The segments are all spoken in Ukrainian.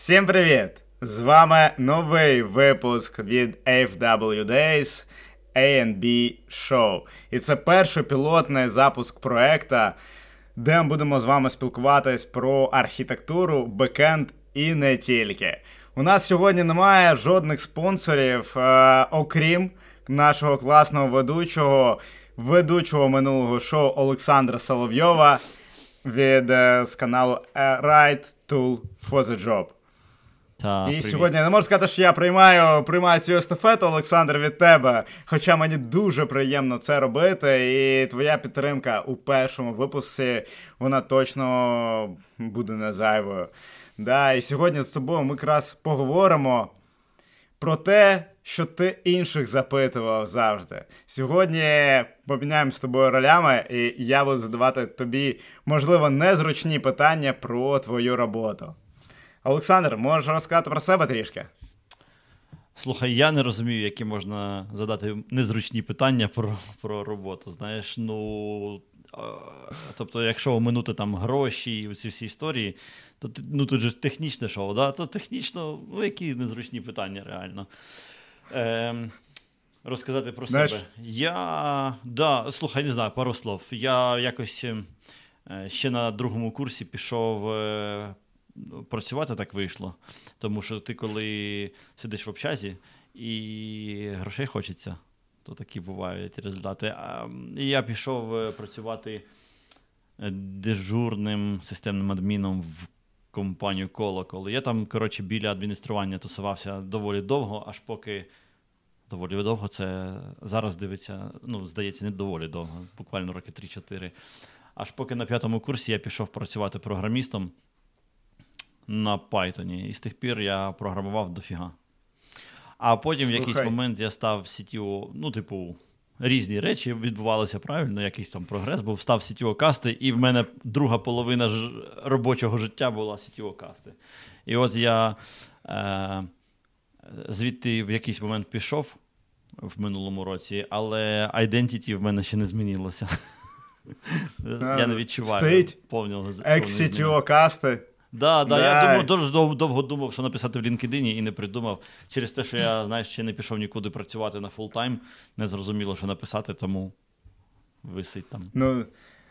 Всім привіт! З вами новий випуск від FW Days A&B Show. І це перший пілотний запуск проекта, де ми будемо з вами спілкуватись про архітектуру, бекенд і не тільки. У нас сьогодні немає жодних спонсорів, е, окрім нашого класного ведучого, ведучого минулого шоу Олександра Соловйова від е, з каналу е, Right Tool for the Job. Та, І привіт. сьогодні я не можу сказати, що я приймаю, приймаю цю естафету, Олександр, від тебе. Хоча мені дуже приємно це робити, і твоя підтримка у першому випуску, вона точно буде не зайвою. Да, і сьогодні з тобою ми якраз поговоримо про те, що ти інших запитував завжди. Сьогодні поміняємо з тобою ролями, і я буду задавати тобі, можливо, незручні питання про твою роботу. Олександр, можеш розказати про себе трішки? Слухай, я не розумію, які можна задати незручні питання про, про роботу. Знаєш, ну. Тобто, якщо оминути там гроші і ці всі історії, то ну тут же технічне шоу, да? то технічно, ну які незручні питання реально. Ем, розказати про Знаєш- себе. Я. Да, слухай, не знаю, пару слов. Я якось е, ще на другому курсі пішов е, працювати, так вийшло. Тому що ти, коли сидиш в общазі і грошей хочеться, то такі бувають результати. А, І я пішов е, працювати е, дежурним системним адміном в компанію Колокол. Я там, коротше, біля адміністрування тусувався доволі довго, аж поки. Доволі довго це зараз дивиться, ну, здається, не доволі довго, буквально роки 3-4. Аж поки на п'ятому курсі я пішов працювати програмістом на Python. І з тих пір я програмував дофіга. А потім в якийсь момент я став CTO, ну, типу, різні речі відбувалися правильно, якийсь там прогрес був, став CTO касти, і в мене друга половина ж робочого життя була CTO касти. І от я е, звідти в якийсь момент пішов в минулому році, але identity в мене ще не змінилося. Я не відчуваю CTO повного. Екс-CTO касти. Да, да, Да. я думав, дуже довго, довго думав, що написати в LinkedIn і не придумав. Через те, що я, знаєш, ще не пішов нікуди працювати на full-time, не зрозуміло, що написати, тому висить там. Ну,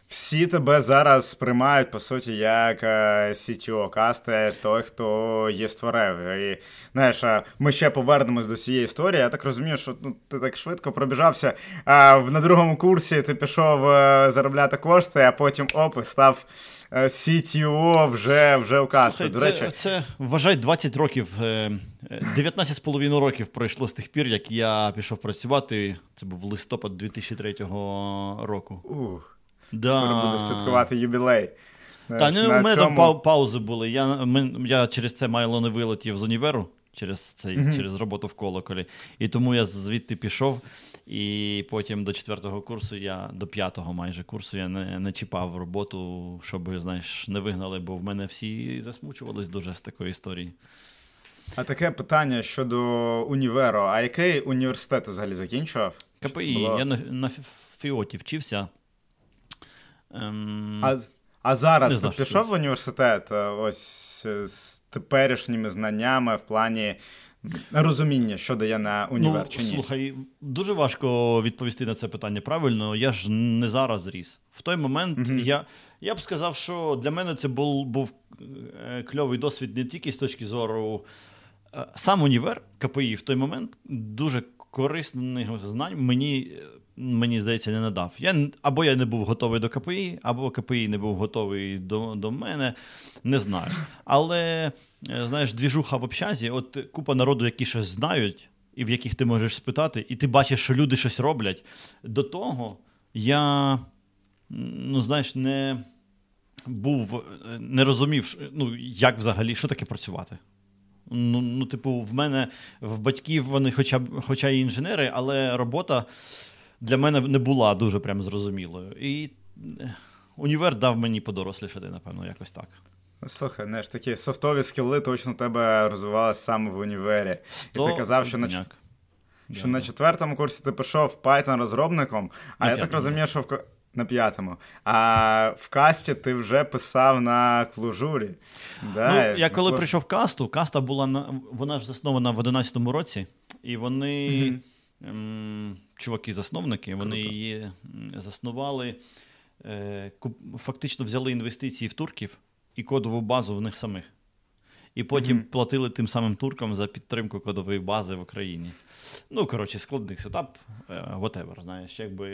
всі тебе зараз сприймають, по суті, як е, CTO касти, той, хто її створив. І, знаєш, е, ми ще повернемось до цієї історії. Я так розумію, що ну, ти так швидко пробіжався. А на другому курсі ти пішов е, заробляти кошти, а потім оп, і став е, CTO вже, вже у касти. До речі, це вважай 20 років, е, е, 19,5 років пройшло з тих пір, як я пішов працювати. Це був листопад 2003 року. ух, Да. скоро буду святкувати юбілей. Та ну, у мене цьому- пау- паузи були. Я, ми, я через це майло не вилетів з універу, через, цей, через роботу в колоколі. І тому я звідти пішов. І потім до четвертого курсу я до п'ятого майже курсу я не, не чіпав роботу, щоб знаєш, не вигнали, бо в мене всі засмучувались дуже з такої історії. А таке питання щодо універу. А який університет взагалі закінчував? КПІ, було- я на, на Фіоті вчився. Ем, А, а зараз Не ти знаю, пішов в університет е, ось з теперішніми знаннями в плані розуміння, що дає на універ ну, чи ні? Слухай, дуже важко відповісти на це питання правильно. Я ж не зараз ріс. В той момент Мгм. я, я б сказав, що для мене це був, був е, кльовий досвід не тільки з точки зору е, сам універ КПІ в той момент дуже корисних знань мені, мені здається, не надав. Я, або я не був готовий до КПІ, або КПІ не був готовий до, до мене. Не знаю. Але, е, знаєш, двіжуха в общазі, от купа народу, які щось знають, і в яких ти можеш спитати, і ти бачиш, що люди щось роблять. До того я, ну, знаєш, не був, е, не розумів, ну, як взагалі, що таке працювати. Ну, ну, типу, в мене в батьків вони, хоча хоча і інженери, але робота для мене не була дуже прям зрозумілою. І е, універ дав мені подорослішати, напевно, якось так. Ну, Слухай, знаєш, такі софтові скіли точно тебе розвивалися саме в універі. І ти казав, що на, що на четвертому курсі ти пішов Python розробником, а На я так розумію, що в На п'ятому. А в касті ти вже писав на клужурі. Да? Ну, Я коли прийшов в касту, каста була на вона ж заснована в 11-му році, і вони, mm-hmm. Ем, чуваки-засновники, вони Круто. її заснували, е, фактично взяли інвестиції в турків і кодову базу в них самих. І потім mm-hmm. платили тим самим туркам за підтримку кодової бази в Україні. Ну, коротше, складний сетап, е, whatever, знаєш, якби.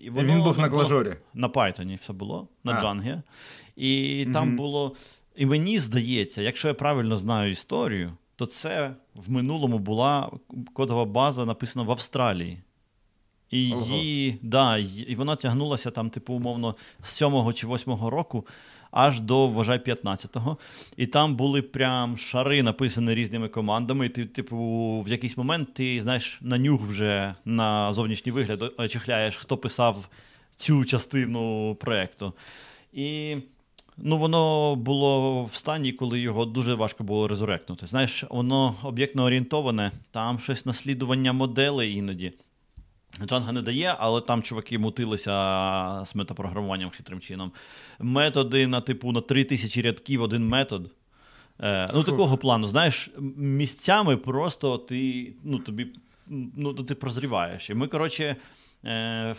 І, воно, він був на клажорі. На Python все було, на Django. І mm-hmm. там було. І мені здається, якщо я правильно знаю історію, то це в минулому була кодова база, написана в Австралії. І її, да, і вона тягнулася там, типу, умовно, з 7 чи 8 року аж до вважай 15-го. І там були прям шари написані різними командами. І ти, типу, в якийсь момент ти знаєш на нюх вже на зовнішній вигляд чехляєш, хто писав цю частину проєкту. І ну, воно було в стані, коли його дуже важко було резуректнути. Знаєш, воно об'єктно орієнтоване, там щось наслідування моделей іноді. Джанга не дає, але там чуваки мутилися з метапрограмуванням хитрим чином. Методи на типу на 3000 рядків один метод. Е, Ну, такого плану, знаєш, місцями просто ти ну, тобі ну, ти прозріваєш. І ми, коротше, е,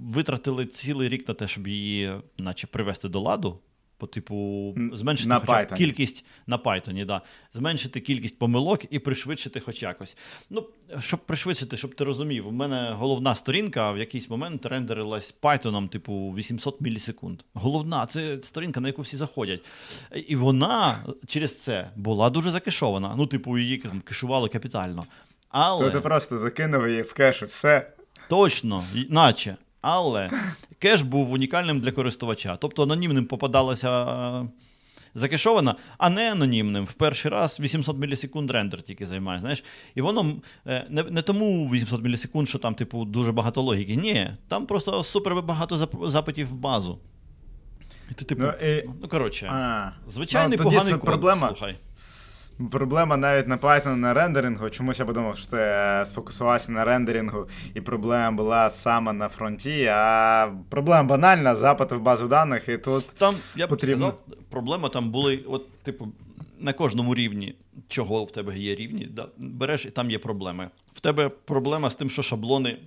витратили цілий рік на те, щоб її, наче, привести до ладу. По типу, зменшити на хоча кількість на Python, да. зменшити кількість помилок і пришвидшити хоч якось. Ну, щоб пришвидшити, щоб ти розумів, у мене головна сторінка в якийсь момент рендерилась Python, типу 800 мілісекунд. Головна, це сторінка, на яку всі заходять. І вона через це була дуже закешована. Ну, типу, її там кешували капітально. Але... То ти просто закинув її в кеш і все. Точно, наче. Але кеш був унікальним для користувача. Тобто анонімним попадалася е, закешована, а не анонімним. В перший раз 800 мілісекунд рендер тільки займає. знаєш. І воно е, не не тому 800 мілісекунд, що там, типу, дуже багато логіки. Ні, там просто супер багато запитів в базу. І ти, типу, ну, і... ну коротше, звичайний ну, поганий код, проблема. слухай. Проблема навіть на Python на рендерингу. Чомусь я подумав, що ти е, сфокусувався на рендерингу, і проблема була саме на фронті. А проблема банальна, запити в базу даних, і тут там я б сказав, проблема там були, от, типу, на кожному рівні, чого в тебе є рівні, да, береш і там є проблеми. В тебе проблема з тим, що шаблони,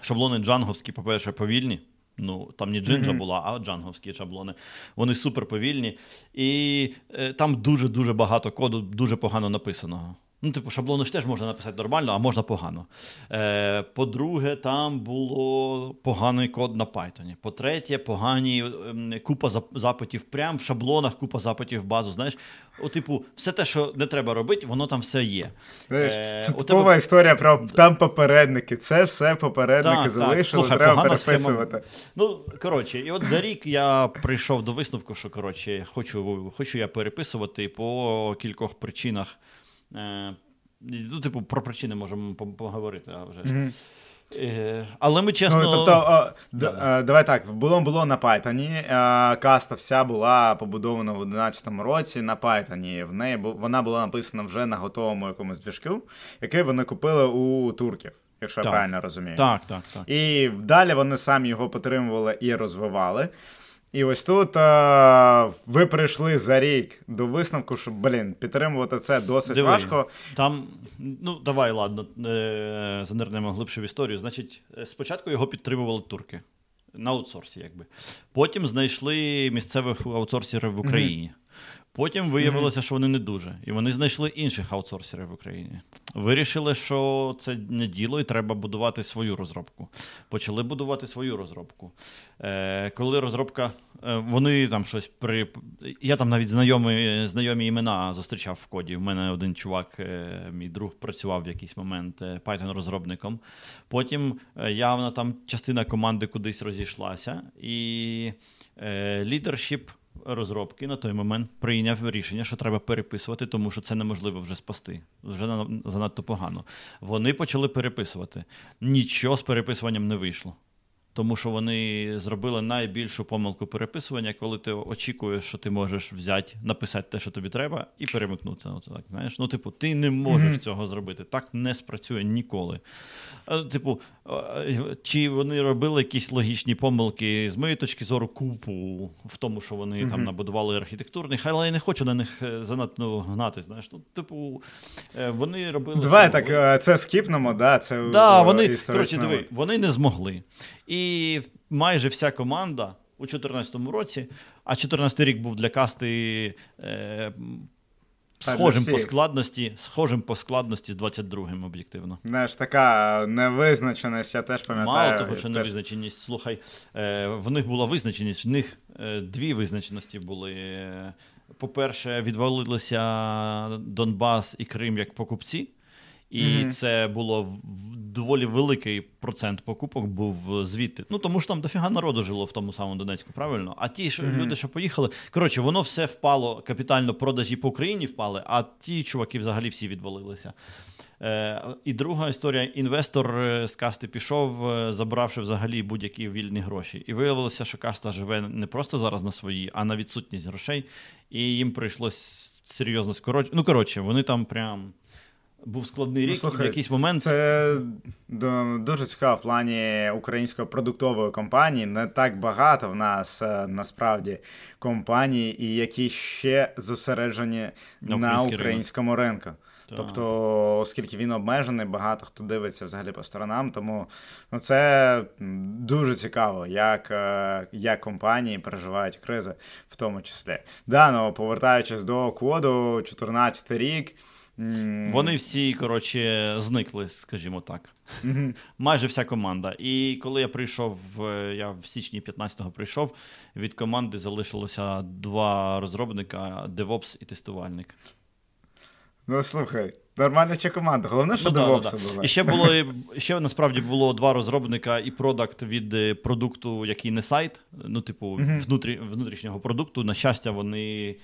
шаблони джанговські, по-перше, повільні. Ну, там не джинджа mm-hmm. була, а джанговські шаблони. Вони супер повільні. І е, там дуже-дуже багато коду, дуже погано написаного. Ну, типу, шаблони ж теж можна написати нормально, а можна погано. Е, По-друге, там було поганий код на Python. По-третє, погані е, купа запитів прямо в шаблонах, купа запитів в базу. Знаєш, О, типу, все те, що не треба робити, воно там все є. Знаєш, е, Це типова тебе... історія про там попередники. Це все попередники так, залишили, так. треба переписувати. Схема. Ну, коротше, і от за рік я прийшов до висновку, що коротше, хочу, хочу я переписувати по кількох причинах. Е, ну, Типу, про причини можемо поговорити. а вже mm-hmm. Але ми чесно. Ну, тобто, о, д- давай так, було було на Python. Каста вся була побудована в 2011 році на Python. В неї вона була написана вже на готовому якомусь двіжку, який вони купили у турків, якщо так. я правильно розумію. Так, так, так. І далі вони самі його підтримували і розвивали. І ось тут а, ви прийшли за рік до висновку, що, блін, підтримувати це досить Диви, важко. Там, ну давай, ладно, е- занирнемо глибше в історію. Значить, е, спочатку його підтримували турки на аутсорсі, якби. Потім знайшли місцевих аутсорсерів в Україні. Mm-hmm. Потім виявилося, mm-hmm. що вони не дуже. І вони знайшли інших аутсорсерів в Україні. Вирішили, що це не діло, і треба будувати свою розробку. Почали будувати свою розробку. Е, Коли розробка, е, вони там щось при. Я там навіть знайомі знайомі імена зустрічав в коді. У мене один чувак, е, мій друг, працював в якийсь момент е, Python-розробником. Потім е, явно там частина команди кудись розійшлася, і лідершіп розробки на той момент прийняв рішення, що треба переписувати, тому що це неможливо вже спасти. Вже занадто погано. Вони почали переписувати. Нічого з переписуванням не вийшло. Тому що вони зробили найбільшу помилку переписування, коли ти очікуєш, що ти можеш взяти, написати те, що тобі треба, і перемикнутися. От так, знаєш? Ну, типу, ти не можеш mm-hmm. цього зробити. Так не спрацює ніколи. Типу, чи вони робили якісь логічні помилки, з моєї точки зору, купу в тому, що вони mm-hmm. там набудували архітектурних, але я не хочу на них е, занадто гнати. Знаєш, ну, типу, е, вони робили. Давай так, е, це скіпнемо, да? Це да, вони, коротше, диви, вони не змогли. І майже вся команда у 2014 році, а 2014 рік був для касти. Е, Схожим по складності, схожим по складності з 22-м об'єктивно. Знаєш, така невизначеність, я теж пам'ятаю. Мало того, що теж... невизначеність. Слухай, е, в них була визначеність, в них е, дві визначеності були. По-перше, відвалилися Донбас і Крим як покупці. І mm-hmm. це було доволі великий процент покупок був звідти. Ну тому що там дофіга народу жило в тому самому Донецьку, правильно? А ті ж mm-hmm. люди, що поїхали, коротше, воно все впало капітально продажі по Україні впали, а ті чуваки взагалі всі відвалилися. Е, І друга історія: інвестор е, з касти пішов, е, забравши взагалі будь-які вільні гроші. І виявилося, що каста живе не просто зараз на своїй, а на відсутність грошей, і їм прийшлось серйозно скорочувати. Ну коротше, вони там прям був складний рік, ну, слухай, в якийсь момент. Це дуже цікаво в плані української продуктової компанії. Не так багато в нас е, насправді компаній, і які ще зосереджені на, на українському ринку. Так. Тобто, оскільки він обмежений, багато хто дивиться взагалі по сторонам. Тому ну, це дуже цікаво, як е, як компанії переживають кризи, в тому числі. Да, ну, повертаючись до коду, 14 рік. Вони всі, коротше, зникли, скажімо так. Майже вся команда. І коли я прийшов, я в січні 15-го прийшов, від команди залишилося два розробника: DevOps і тестувальник. Ну, слухай, нормальна ще команда. Головне, що ну, DevOps да, да, була. І ще було ще насправді було два розробника і продакт від е, продукту, який не сайт, ну, типу, внутрі, внутрішнього продукту. На щастя, вони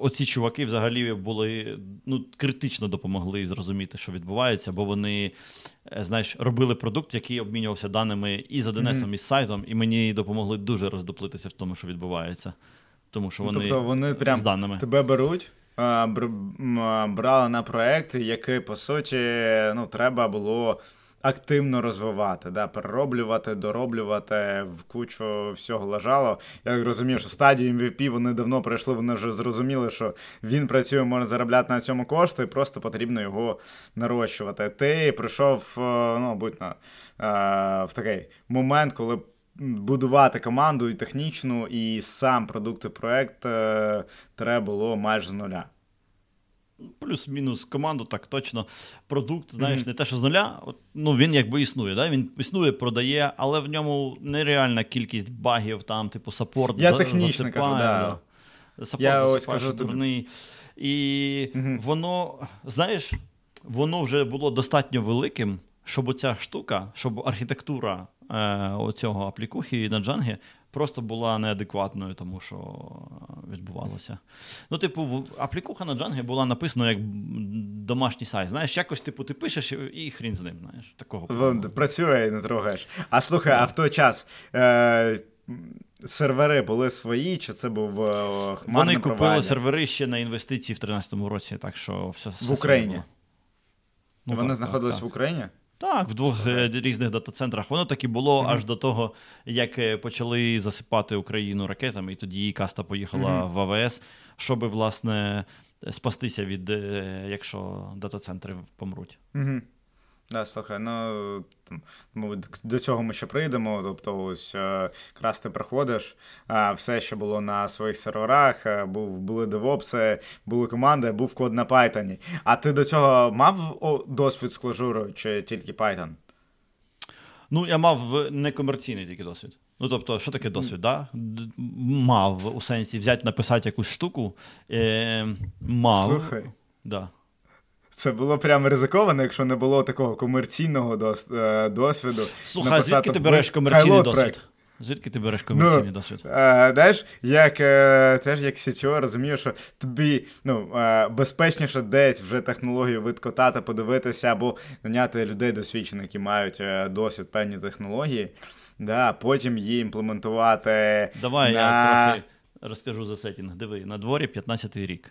оці чуваки взагалі були ну, критично допомогли зрозуміти, що відбувається, бо вони е, знаєш, робили продукт, який обмінювався даними і з 1С, mm-hmm. і з сайтом, і мені допомогли дуже роздоплитися в тому, що відбувається. Тому що вони тобто вони прям з даними. тебе беруть. Брали на проект, який по суті ну, треба було активно розвивати, да, перероблювати, дороблювати в кучу всього лежало. Я розумію, що стадію MVP вони давно пройшли, вони вже зрозуміли, що він працює, може заробляти на цьому кошти, і просто потрібно його нарощувати. Ти прийшов, е, ну, будь на е, в такий момент, коли. Будувати команду і технічну, і сам продукт і проект е, треба було майже з нуля. Плюс-мінус команду, так точно. Продукт, знаєш, mm-hmm. не те, що з нуля. От, ну він якби існує. Да? Він існує, продає, але в ньому нереальна кількість багів, там, типу, саппорт Я за, технічно кажу, да. да. Саппорт Я ось кажу. І mm-hmm. воно, знаєш, воно вже було достатньо великим, щоб оця штука, щоб архітектура е, оцього аплікухи на джангі просто була неадекватною, тому що відбувалося. Ну, типу, аплікуха на Django була написана як домашній сайт. Знаєш, якось типу, ти пишеш і хрін з ним. знаєш, такого. Працює і не трогаєш. А слухай, а в той час. Е- Сервери були свої, чи це був е, хмарний Вони купили провайдер? сервери ще на інвестиції в 2013 році, так що все в Україні. Ну, Вони так, знаходились так, в Україні? Так, в двох е, різних дата-центрах. Воно так і було mm-hmm. аж до того, як е, почали засипати Україну ракетами, і тоді каста поїхала mm-hmm. в АВС, щоб, власне, спастися від е, якщо дата-центри помруть. Mm-hmm. Да, слухай, ну там, мабуть, до цього ми ще прийдемо. Тобто, ось якраз ти приходиш, все, що було на своїх серверах, був, були девопси, були команди, був код на Python. А ти до цього мав досвід з клажурою чи тільки Python? Ну, я мав некомерційний тільки досвід. Ну, тобто, що таке досвід? Да? Мав у сенсі взяти, написати якусь штуку. Е, Мав. Слухай. Да. Це було прямо ризиковано, якщо не було такого комерційного е, досвіду. Слухай, звідки ти береш комерційний досвід? Звідки ти береш комерційний ну, досвід? Е, знаєш, як е, теж як CTO розумію, що тобі ну, е, безпечніше десь вже технологію відкотати, подивитися або наняти людей досвідчених, які мають е, досвід певні технології. да, потім її імплементувати. Давай на... я трохи розкажу за сетінг. Диви, на дворі 15-й рік.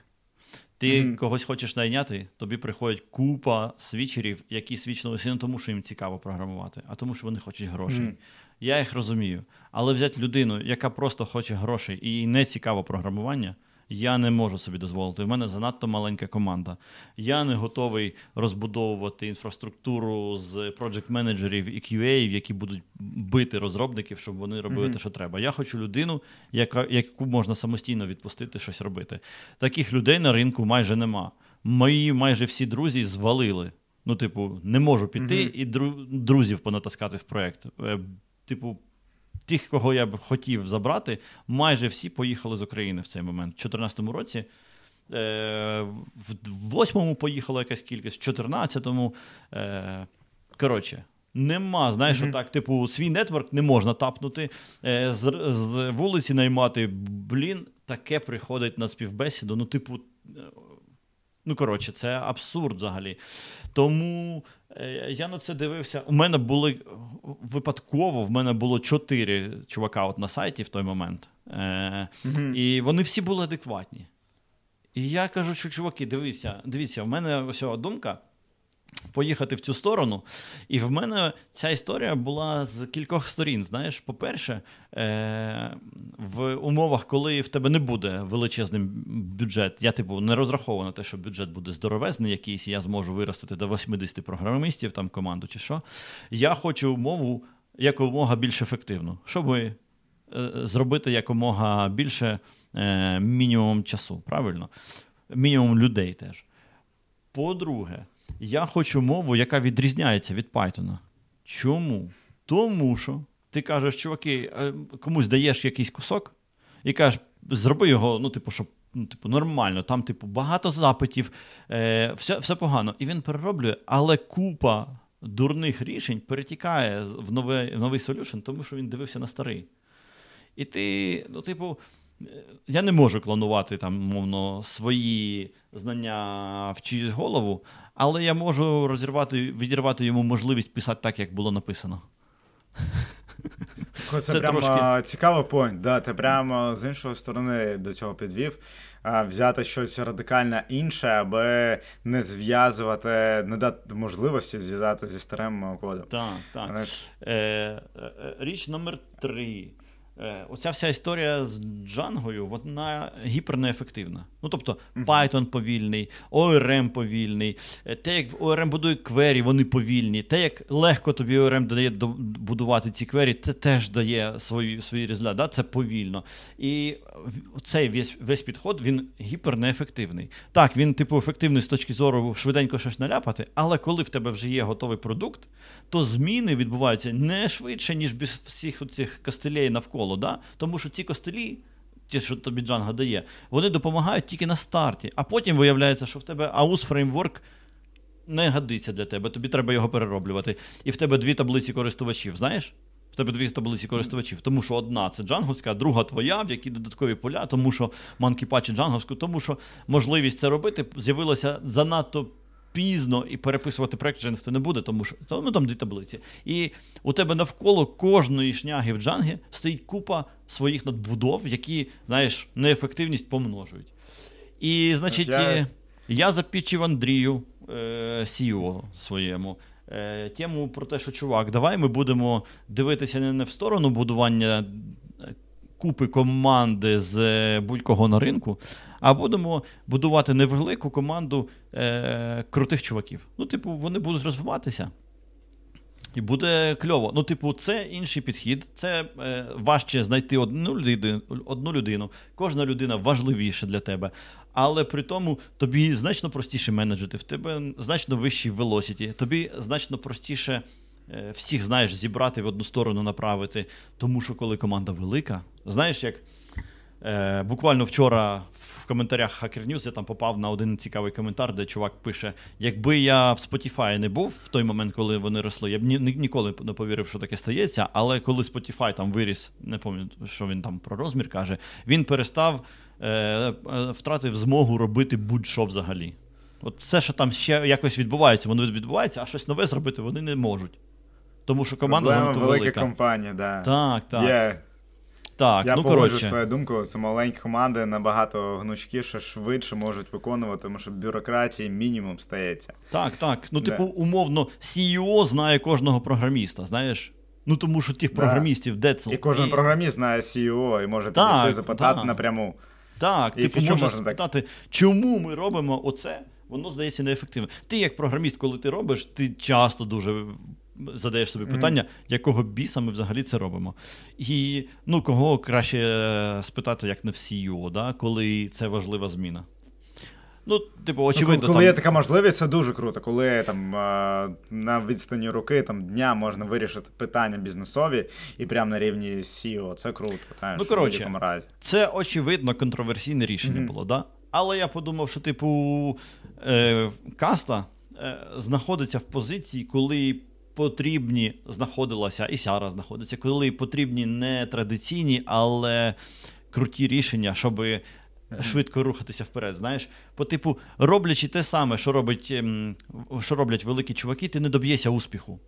Ти mm-hmm. когось хочеш найняти, тобі приходять купа свічерів, які свічнулися не тому, що їм цікаво програмувати, а тому, що вони хочуть грошей. Mm-hmm. Я їх розумію. Але взяти людину, яка просто хоче грошей і їй не цікаво програмування, я не можу собі дозволити. У мене занадто маленька команда. Я не готовий розбудовувати інфраструктуру з project менеджерів і QA, які будуть бити розробників, щоб вони робили mm-hmm. те, що треба. Я хочу людину, яка, яку можна самостійно відпустити щось робити. Таких людей на ринку майже нема. Мої майже всі друзі звалили. Ну, типу, не можу піти mm-hmm. і друзів понатаскати в проект. Е, типу, тих, кого я б хотів забрати, майже всі поїхали з України в цей момент. У 2014 році. Е, в восьмому поїхала якась кількість, в 14-му. Е, коротше, нема. Знаєш, mm-hmm. так, типу, свій нетворк не можна тапнути, е, з, з вулиці наймати. Блін, таке приходить на співбесіду. Ну, типу, ну коротше, це абсурд взагалі. Тому я на це дивився. У мене були випадково, в мене було чотири чувака от на сайті в той момент. Е, mm-hmm. І вони всі були адекватні. І я кажу, що чуваки, дивіться, дивіться, в мене ось думка поїхати в цю сторону. І в мене ця історія була з кількох сторін. Знаєш, по-перше, е- в умовах, коли в тебе не буде величезний бюджет, я типу не розраховую на те, що бюджет буде здоровезний, якийсь, я зможу виростити до 80 програмістів там команду чи що. Я хочу умову якомога більш ефективну, щоб е- зробити якомога більше е- мінімум часу, правильно? Мінімум людей теж. По-друге, я хочу мову, яка відрізняється від Python. Чому? Тому що ти кажеш, чуваки, е, комусь даєш якийсь кусок і кажеш, зроби його, ну, типу, щоб ну, типу, нормально, там, типу, багато запитів, е, все все погано. І він перероблює, але купа дурних рішень перетікає в новий, в новий солюшн, тому що він дивився на старий. І ти, ну, типу, я не можу клонувати там, мовно, свої знання в чиюсь голову, але я можу розірвати, відірвати йому можливість писати так, як було написано. Це, це прямо трошки... цікавий point. Да, Ти прямо з іншої сторони до цього підвів. Взяти щось радикально інше, аби не зв'язувати, не дати можливості зв'язати зі старим кодом. Так, так. Е, е, Річ номер три. Е, оця вся історія з Джангою, вона гіпернеефективна. Ну, тобто, Python повільний, ORM повільний, е, те, як ORM будує квері, вони повільні. Те, як легко тобі ORM дає будувати ці квері, це теж дає свої, свої результати. Да? Це повільно. І цей весь весь підход він гіпернеефективний. Так, він, типу, ефективний з точки зору швиденько щось наляпати, але коли в тебе вже є готовий продукт, то зміни відбуваються не швидше, ніж без всіх цих костелей навколо. Да? Тому що ці костелі ті, що тобі Django дає, вони допомагають тільки на старті. А потім виявляється, що в тебе AUS фреймворк не годиться для тебе, тобі треба його перероблювати. І в тебе дві таблиці користувачів, знаєш? В тебе дві таблиці користувачів, тому що одна це джанговська, друга твоя, в якій додаткові поля, тому що манкіпачі джанговську, тому що можливість це робити з'явилася занадто пізно і переписувати проект вже ніхто не буде, тому що ну, там дві таблиці. І у тебе навколо кожної шняги в джангі стоїть купа своїх надбудов, які, знаєш, неефективність помножують. І, значить, я, е, я запічив Андрію е, CEO своєму. Е, тему про те, що чувак, давай ми будемо дивитися не в сторону будування купи команди з будь-кого на ринку, а будемо будувати невелику команду е, крутих чуваків. Ну, типу, вони будуть розвиватися. І буде кльово. Ну, типу, це інший підхід. Це е, важче знайти одну людину, одну людину. Кожна людина важливіша для тебе. Але при тому тобі значно простіше менеджити, в тебе значно вищий velocity, тобі значно простіше е, всіх знаєш зібрати в одну сторону направити. Тому що коли команда велика, знаєш, як Е, Буквально вчора в коментарях Hacker News я там попав на один цікавий коментар, де чувак пише: якби я в Spotify не був в той момент, коли вони росли, я б ні, ніколи не повірив, що таке стається. Але коли Spotify там виріс, не пам'ятаю, що він там про розмір каже, він перестав е, е, втратив змогу робити будь-що взагалі. От все, що там ще якось відбувається, воно відбувається, а щось нове зробити вони не можуть. Тому що команда велика велика. компанія, да. Так, так. Є. Так, Я ну погоджуюсь з твою думку, це маленькі команди набагато гнучкіше, швидше можуть виконувати, тому що бюрократії мінімум стається. Так, так. Ну, Да. типу, умовно, CEO знає кожного програміста, знаєш? Ну тому що тих Да. програмістів, де це. І кожен програміст знає CEO і може Так, підійти запитати да. напряму. Так, І типу, можна можна так? спитати, чому ми робимо оце, воно здається неефективно. Ти, як програміст, коли ти робиш, ти часто дуже задаєш собі питання, якого біса ми взагалі це робимо. І ну, кого краще спитати, як не в CEO, да, коли це важлива зміна. Ну, типу, Ну, очевидно, коли коли там... є така можливість, це дуже круто. Коли там на відстані руки там дня можна вирішити питання бізнесові і прямо на рівні CEO, це круто. Знаєш, Ну, коротше, разі. Це очевидно контроверсійне рішення Мгм. було, да? Але я подумав, що, типу, е, каста е, знаходиться в позиції, коли потрібні знаходилася, і Сяра знаходиться, коли потрібні не традиційні, але круті рішення, щоб швидко рухатися вперед. Знаєш, по типу, роблячи те саме, що робить, ем, що роблять великі чуваки, ти не доб'єшся успіху.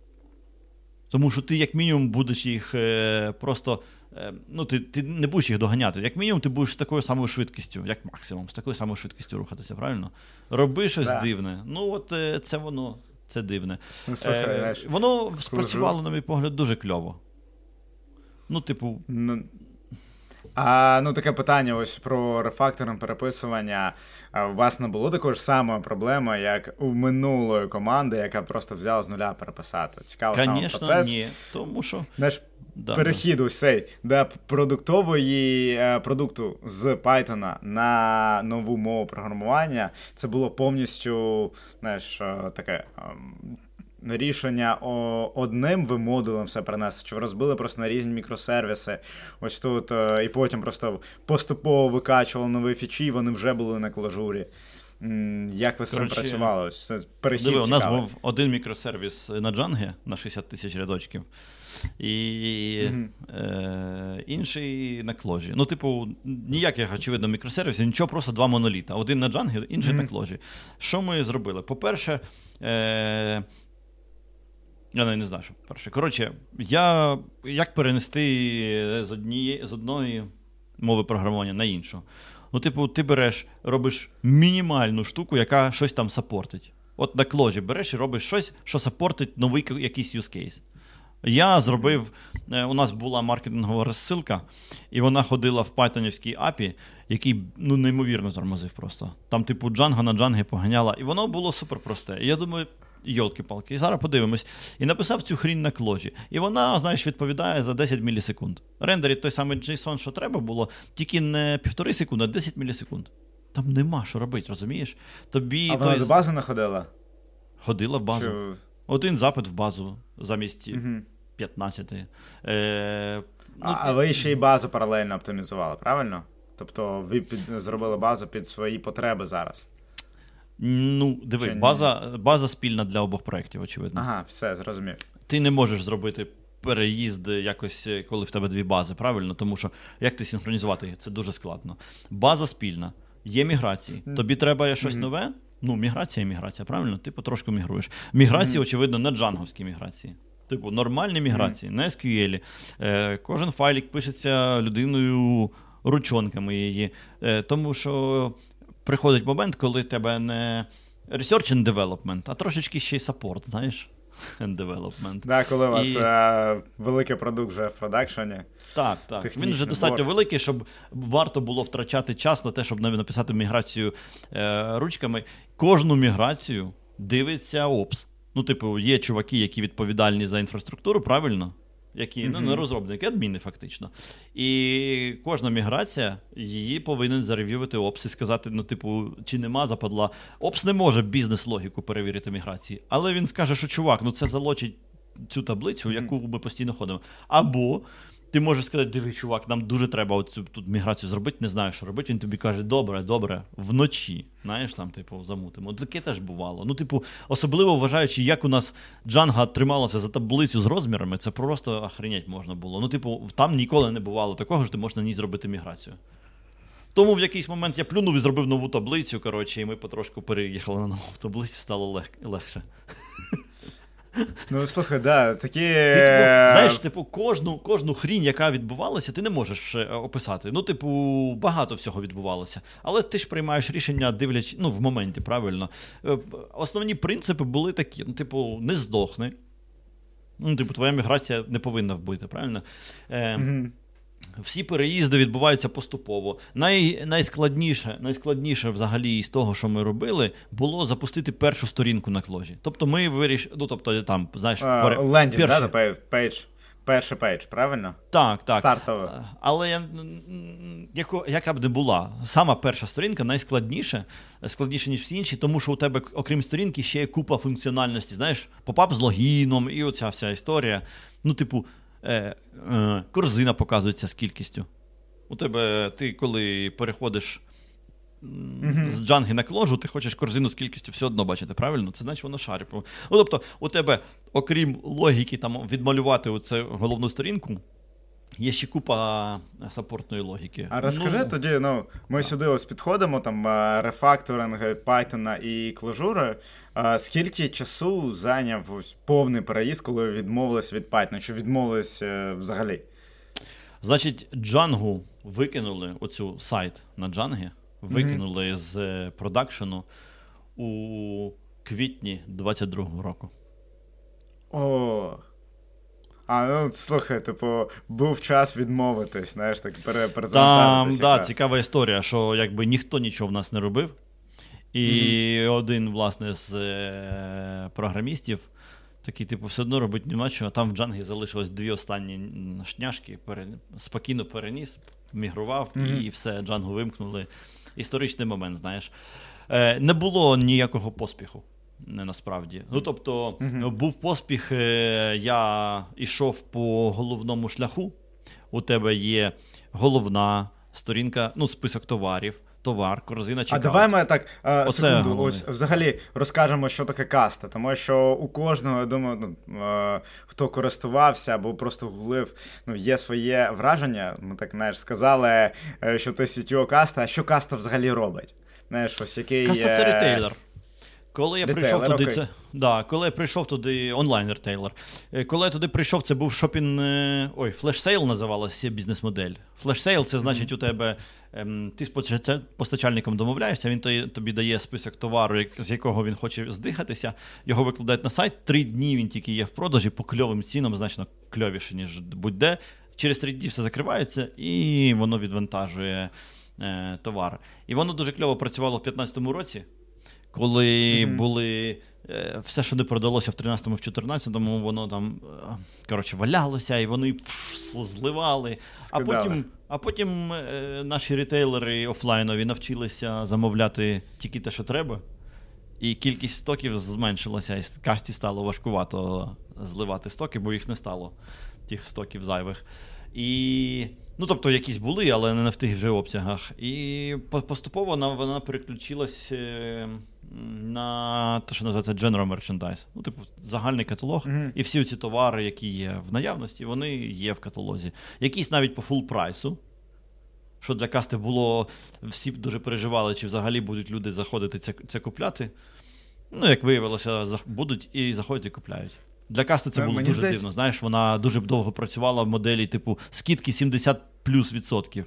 Тому що ти, як мінімум, будеш їх е, просто. е, ну, ти, ти не будеш їх доганяти. Як мінімум, ти будеш з такою самою швидкістю, як максимум, з такою самою швидкістю рухатися, правильно? Роби щось Да. дивне. Ну, от е, це воно, це дивне. Ну, слухай, Е, знаєш, воно спрацювало, на мій погляд, дуже кльово. Ну, типу, Ну, а ну таке питання ось про рефакторинг переписування. А у вас не було такої ж самої проблеми, як у минулої команди, яка просто взяла з нуля переписати. Цікаво саме звісно, процес. ні. Тому що. Знаєш, Да, перехід ось цей до продуктової е, продукту з Python на нову мову програмування. Це було повністю знаєш, е, таке. ем, Рішення о, одним ви модулем все принесли, чи ви розбили просто на різні мікросервіси. Ось тут, е, і потім просто поступово викачували нові фічі, і вони вже були на клажурі. Як ви з цим працювали? Це перехід Диви, у нас був один мікросервіс на Django на 60 тисяч рядочків, і Мгм. е, інший на кложі. Ну, типу, ніяких, очевидно, мікросервісів, нічого, просто два моноліта. Один на Django, інший Мгм. на кложі. Що ми зробили? По-перше, е, я навіть не знаю, що перше. Коротше, я, як перенести з, однієї, з одної мови програмування на іншу? Ну, типу, ти береш, робиш мінімальну штуку, яка щось там саппортить. От на кложі береш і робиш щось, що саппортить новий якийсь use case. Я зробив, е, у нас була маркетингова розсилка, і вона ходила в Pythonівській API, який ну, неймовірно тормозив просто. Там, типу, Django на Django поганяла, і воно було супер просте. І я думаю, йолки-палки, і зараз подивимось. І написав цю хрінь на кложі. І вона, знаєш, відповідає за 10 мілісекунд. Рендерить той самий JSON, що треба було, тільки не півтори секунди, а 10 мілісекунд. Там нема що робити, розумієш? Тобі А вона той... до бази не ходила? ходила в базу. Чи... Один запит в базу замість Мгм. 15. Е, ну, А, ви ще й базу паралельно оптимізували, правильно? Тобто ви під, зробили базу під свої потреби зараз. ну, диви, Чи ні? база, база спільна для обох проєктів, очевидно. Ага, все, зрозумів. Ти не можеш зробити переїзд якось, е, коли в тебе дві бази, правильно? Тому що як ти синхронізувати? Це дуже складно. База спільна, є міграції. Тобі треба щось нове. Ну, міграція і міграція, правильно? Ти потрошку мігруєш. Міграції, Мгм. очевидно, не джанговські міграції. Типу, нормальні міграції, не SQL. Е, кожен файлік пишеться людиною ручонками її. Е, тому що приходить момент, коли тебе не research and development, а трошечки ще й саппорт, знаєш? And development. Да, коли у вас І- е, великий продукт вже в продакшені. Так, так. Він вже достатньо великий, щоб варто було втрачати час на те, щоб навіть написати міграцію е, ручками. Кожну міграцію дивиться ОПС. Ну, типу, є чуваки, які відповідальні за інфраструктуру, правильно? Які ну, не розробники, адміни, фактично. І кожна міграція її повинен зарев'ювати ОПС і сказати: ну, типу, чи нема западла. ОПС не може бізнес-логіку перевірити міграції, але він скаже, що чувак, ну це залочить цю таблицю, яку ми постійно ходимо. Або ти можеш сказати, диви, чувак, нам дуже треба оцю тут міграцію зробити, не знаю, що робити. Він тобі каже, добре, добре, вночі. Знаєш, там, типу, замутимо. Таке теж бувало. Ну, типу, особливо вважаючи, як у нас Джанга трималася за таблицю з розмірами, це просто охренеть можна було. Ну, типу, там ніколи не бувало такого, що ти можеш на зробити міграцію. Тому в якийсь момент я плюнув і зробив нову таблицю, коротше, і ми потрошку переїхали на нову таблицю, стало лег- легше. Ну, слухай, да, такі. Ти, типу, знаєш, типу, кожну кожну хрінь, яка відбувалася, ти не можеш е, описати. Ну, типу, багато всього відбувалося. Але ти ж приймаєш рішення, дивлячись, ну, в моменті, правильно. Е, основні принципи були такі: ну, типу, не здохни. Ну, типу, твоя міграція не повинна вбити, правильно? Е, mm всі переїзди відбуваються поступово. Най, Найскладніше найскладніше взагалі з того, що ми робили, було запустити першу сторінку на Clojure. Тобто ми вирішили, ну тобто там, знаєш, пере... лендінг, перший... да, пейдж. Перший пейдж, правильно? Так, так. Стартовий. Але яко, яка б не була, сама перша сторінка найскладніша, складніше, ніж всі інші, тому що у тебе, окрім сторінки, ще є купа функціональності. Знаєш, попап з логіном і оця вся історія. Ну, типу, е, е, корзина показується з кількістю. У тебе, ти коли переходиш mm-hmm. з джанги на Clojure, ти хочеш корзину з кількістю все одно бачити, правильно? Це значить воно share. Ну, Тобто, у тебе, окрім логіки, там, відмалювати оце головну сторінку. Є ще купа саппортної логіки. А розкажи ну, тоді, ну, ми сюди ось підходимо, там рефакторинг Python і клажури. Скільки часу зайняв ось повний переїзд, коли відмовились від Python? Чи відмовились е, взагалі? Значить, Django викинули оцю сайт на Django, викинули mm-hmm. з е, продакшену у квітні 22-го року. О, а, ну слухай, типу, був час відмовитись, знаєш, так. Там, да, цікава історія, що якби ніхто нічого в нас не робив. І mm-hmm. один, власне, з е, програмістів такий, типу, все одно робити нема чого. Там в Джангі залишилось дві останні шняшки, пере... спокійно переніс, мігрував, mm-hmm. і все, Джангу вимкнули. Історичний момент, знаєш. Е, Не було ніякого поспіху не насправді. Ну тобто, uh-huh. був поспіх, е, я йшов по головному шляху. У тебе є головна сторінка, ну, список товарів. Товар, корзина чекаут. А давай ми так а, секунду, ось взагалі розкажемо, що таке каста. Тому що у кожного, я думаю, ну, а, хто користувався або просто гуглив, ну, є своє враження. Ми так знаєш, сказали, е, що ти CTO каста, а що каста взагалі робить? Знаєш, ось який... Каста це ретейлер. Коли я прийшов туди, okay. це да, коли я прийшов туди онлайн ретейлер. Коли я туди прийшов, це був шопін. Е, ой, flash sale називалася бізнес-модель. Flash sale це значить, у тебе ем, ти з постачальником домовляєшся, він тобі дає список товару, з якого він хоче здихатися. Його викладають на сайт. Три дні він тільки є в продажі по кльовим цінам, значно кльовіше, ніж будь-де. Через три дні все закривається, і воно відвантажує е, товар. І воно дуже кльово працювало в 2015 році коли mm-hmm. були. Е, все, що не продалося в 13-му, в 14-му, воно там е, коротше, валялося, і вони зливали. Скидали. А потім а потім е, наші ретейлери офлайнові навчилися замовляти тільки те, що треба. І кількість стоків зменшилася, і кашті стало важкувато зливати стоки, бо їх не стало, тих стоків зайвих. І Ну, тобто, якісь були, але не в тих вже обсягах. І поступово вона, вона переключилась на те, що називається General Merchandise. Ну, типу, загальний каталог. Mm-hmm. І всі ці товари, які є в наявності, вони є в каталозі. Якісь навіть по full price у. Що для касти було, всі дуже переживали, чи взагалі будуть люди заходити це це купляти. Ну, як виявилося, будуть і заходять і купляють. Для касти це було Мені дуже здається... дивно. Знаєш, вона дуже довго працювала в моделі, типу, скидки 70 плюс відсотків.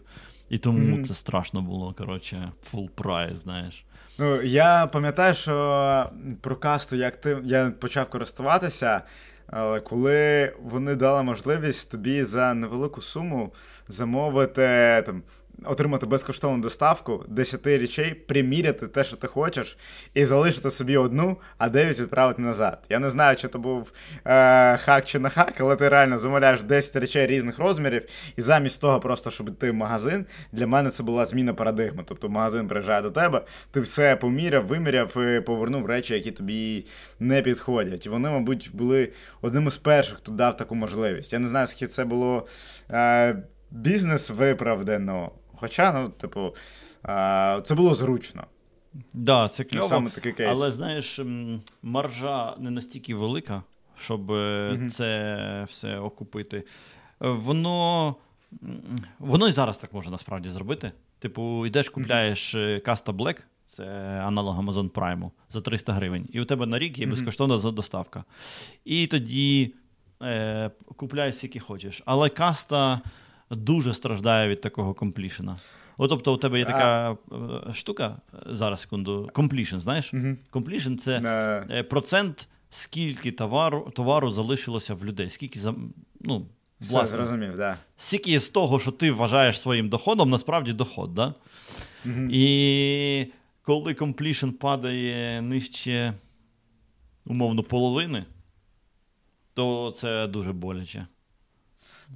І тому mm-hmm. це страшно було. Коротше, full price, знаєш. Ну, я пам'ятаю, що про касту, як ти я почав користуватися, але коли вони дали можливість тобі за невелику суму замовити там отримати безкоштовну доставку 10 речей, приміряти те, що ти хочеш, і залишити собі одну, а 9 відправити назад. Я не знаю, чи це був е, хак чи не хак, але ти реально замовляєш 10 речей різних розмірів, і замість того, просто щоб йти в магазин, для мене це була зміна парадигми. Тобто магазин приїжджає до тебе, ти все поміряв, виміряв і повернув речі, які тобі не підходять. І вони, мабуть, були одним із перших, хто дав таку можливість. Я не знаю, скільки це було. Е, Бізнес виправдано, Хоча, ну, типу, це було зручно. Да, це кльово, саме такий кейс. Але знаєш, маржа не настільки велика, щоб mm це все окупити. Воно воно і зараз так може насправді зробити. Типу, йдеш, купляєш Каста Black, це аналог Amazon Prime, за 300 гривень. І у тебе на рік є безкоштовна mm-hmm. доставка. І тоді е, купляй скільки хочеш. Але каста дуже страждає від такого комплішена. От, тобто, у тебе є така а... штука, зараз секунду, completion, знаєш? Mm-hmm. Completion – це uh... процент, скільки товару товару залишилося в людей, скільки ну, Все, зрозумів, да. Скільки з того, що ти вважаєш своїм доходом, насправді доход. Да? Mm-hmm. І коли completion падає нижче, умовно, половини, то це дуже боляче.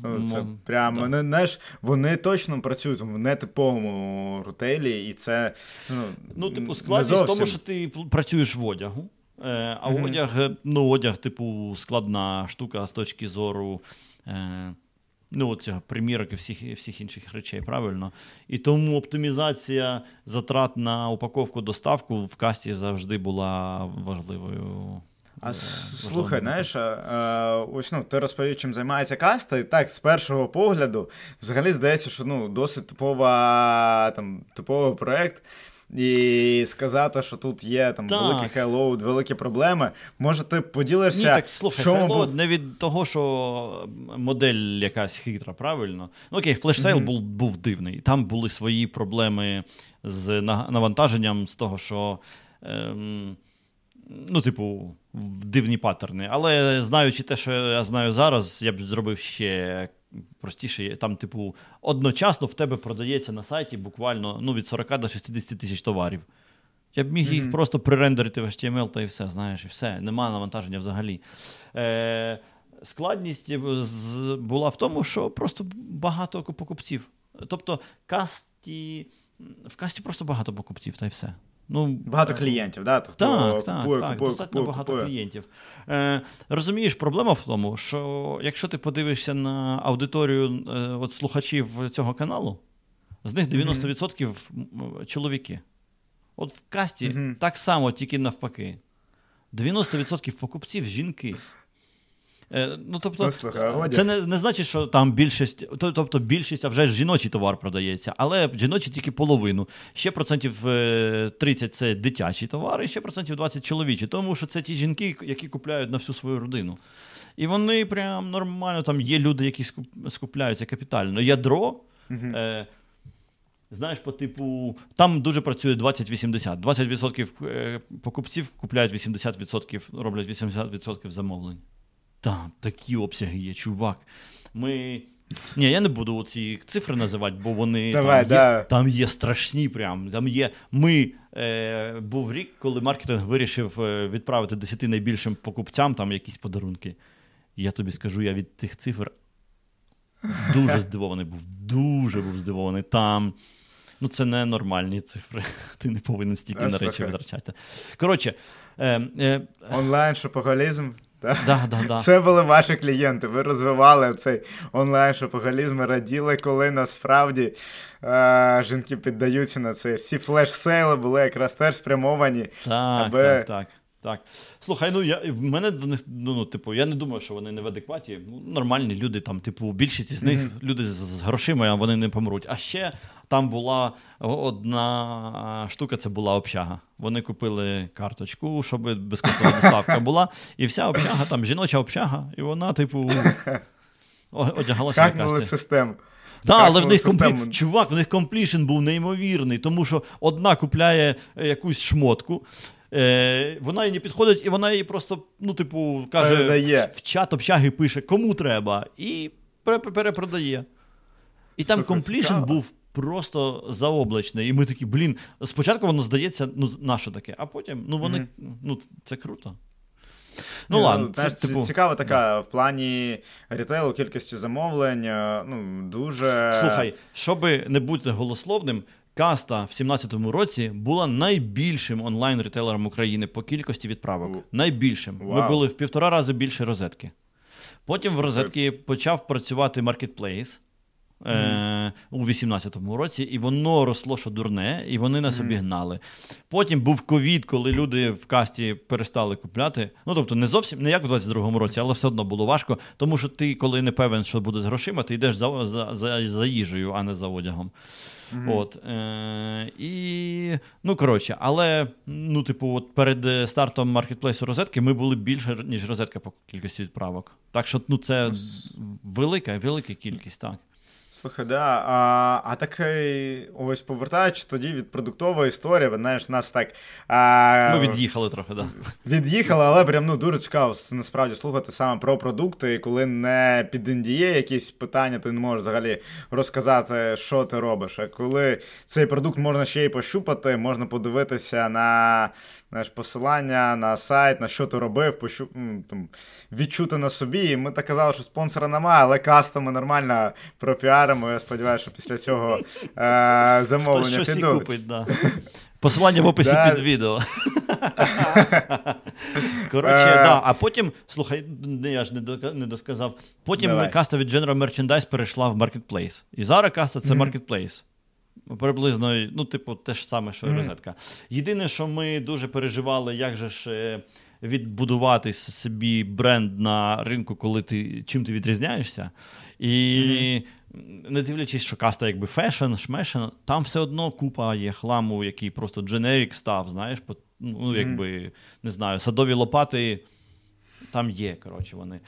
Ну, це прямо да. не, знаєш, вони точно працюють в нетиповому рутейлі, і це. Ну, ну типу, складність в тому, що ти працюєш в одягу. Е, а mm-hmm. одяг, ну, одяг, типу, складна штука з точки зору. Е, Ну, цього примірок і всіх всіх інших речей, правильно. І тому оптимізація затрат на упаковку доставку в касті завжди була важливою. А е, слухай, знаєш, ось ну, ти розповів, чим займається каста, і так, з першого погляду, взагалі здається, що ну, досить типова, там, типовий проєкт. І сказати, що тут є там так. великий highload, великі проблеми. Може, ти поділишся. Ні, так слухай, highload був... не від того, що модель якась хитра, правильно? Ну окей, flash sale mm-hmm. був був дивний. Там були свої проблеми з навантаженням, з того, що. Ем, Ну, типу, дивні паттерни. Але знаючи те, що я знаю зараз, я б зробив ще простіше. Там, типу, одночасно в тебе продається на сайті буквально ну, від 40 до 60 тисяч товарів. Я б міг mm-hmm. їх просто прирендерити в HTML та і все, знаєш, і все. Нема навантаження взагалі. Е, Складність була в тому, що просто багато покупців. Тобто, касті, в касті просто багато покупців, та й все. Ну, Багато клієнтів, да? Хто так, так, купує, так, купує, достатньо купує, багато купує. клієнтів. Е, Розумієш, проблема в тому, що якщо ти подивишся на аудиторію е, от слухачів цього каналу, з них 90% mm-hmm. чоловіки. От в касті mm-hmm. так само, тільки навпаки. 90% покупців жінки. Е, ну, тобто, Послуха, Це не не значить, що там більшість, тобто більшість, а вже жіночий товар продається, але жіночий тільки половину. Ще процентів 30 е, це дитячі товари, ще процентів 20 чоловічі. Тому що це ті жінки, які купляють на всю свою родину. І вони прям нормально там є люди, які скупляються капітально. Ядро. Угу. Е, Знаєш, по типу, там дуже працює 20-80. 20% покупців купляють 80%, роблять 80% замовлень. Там такі обсяги є, чувак. Ми. Ні, я не буду ці цифри називати, бо вони Давай, там, да. є, там є страшні. прям. Там є. Ми е, був рік, коли маркетинг вирішив е, відправити 10 найбільшим покупцям там якісь подарунки. я тобі скажу, я від цих цифр дуже здивований був. Дуже був здивований. Там. Ну, це не нормальні цифри. Ти не повинен стільки на речі витрачати. Коротше, е, е, онлайн шопоголізм Да, да, да. Це були ваші клієнти. Ви розвивали цей онлайн шопоголізм і раділи, коли насправді е- жінки піддаються на це. Всі flash sale и були якраз теж спрямовані. Так, аби... так, так. Так. Слухай, ну я в мене до них, ну, ну, типу, я не думаю, що вони не в адекваті. Ну, Нормальні люди, там, типу, більшість з них mm-hmm. люди з, з грошима, вони не помруть. А ще там була одна штука, це була общага. Вони купили карточку, щоб безкоштовна доставка була. І вся общага, там жіноча общага, і вона, типу, одягалася на систему. Так, але в них комплі... чувак, в них комплішн був неймовірний, тому що одна купляє якусь шмотку. Е, Вона їй не підходить, і вона їй просто, ну, типу, каже, в, в чат общаги пише, кому треба, і перепродає. І там комплішн був просто заоблачне. І ми такі, блін, спочатку воно здається, ну, на що таке, а потім ну, вони, mm-hmm. ну, це круто. Ну, ну ладно, це, це типу... цікава така в плані рітейлу, кількості замовлень. Е, ну, дуже... Слухай, щоби не бути голословним, каста в 2017 році була найбільшим онлайн-рітейлером України по кількості відправок. У... Найбільшим. Вау. Ми були в півтора рази більше розетки. Потім в розетки почав працювати маркетплейс. Mm-hmm. У 18-му році, і воно росло, що дурне, і вони нас mm-hmm. обігнали. Потім був ковід, коли люди в касті перестали купляти. Ну тобто, не зовсім не як в 22-му році, але все одно було важко. Тому що ти, коли не певен, що буде з грошима, ти йдеш за за, за, за їжею, а не за одягом. Mm-hmm. От, е, І, ну, коротше, але, ну, типу, от перед стартом маркетплейсу розетки ми були більше, ніж розетка по кількості відправок. Так що ну, це велика, велика кількість, так. Слухай, да. А а так ось повертаючи тоді від продуктової історії, знаєш, нас так. А, Ми від'їхали трохи, да. Від'їхали, але прям ну дуже цікаво насправді слухати саме про продукти, і коли не під NDA якісь питання, ти не можеш взагалі розказати, що ти робиш. А коли цей продукт можна ще й пощупати, можна подивитися на знаєш, посилання на сайт, на що ти робив, пощу... там, відчути на собі. І ми так казали, що спонсора немає, але кастоми нормально пропіаримо. Я сподіваюся, що після цього е- замовлення Хтось підуть. купить, да. Посилання в описі да. під відео. Коротше, е. да. А потім, слухай, я ж не досказав. Потім Давай. каста від General Merchandise перейшла в Marketplace. І зараз каста це Marketplace. Приблизно, ну, типу, те ж саме, що і розетка. Єдине, що ми дуже переживали, як же ж е, відбудувати собі бренд на ринку, коли ти чим ти відрізняєшся. І mm-hmm. не дивлячись, що каста якби fashion, шмешн, там все одно купа є хламу, який просто generic став, знаєш, ну, якби, не знаю, садові лопати там є, коротше, вони.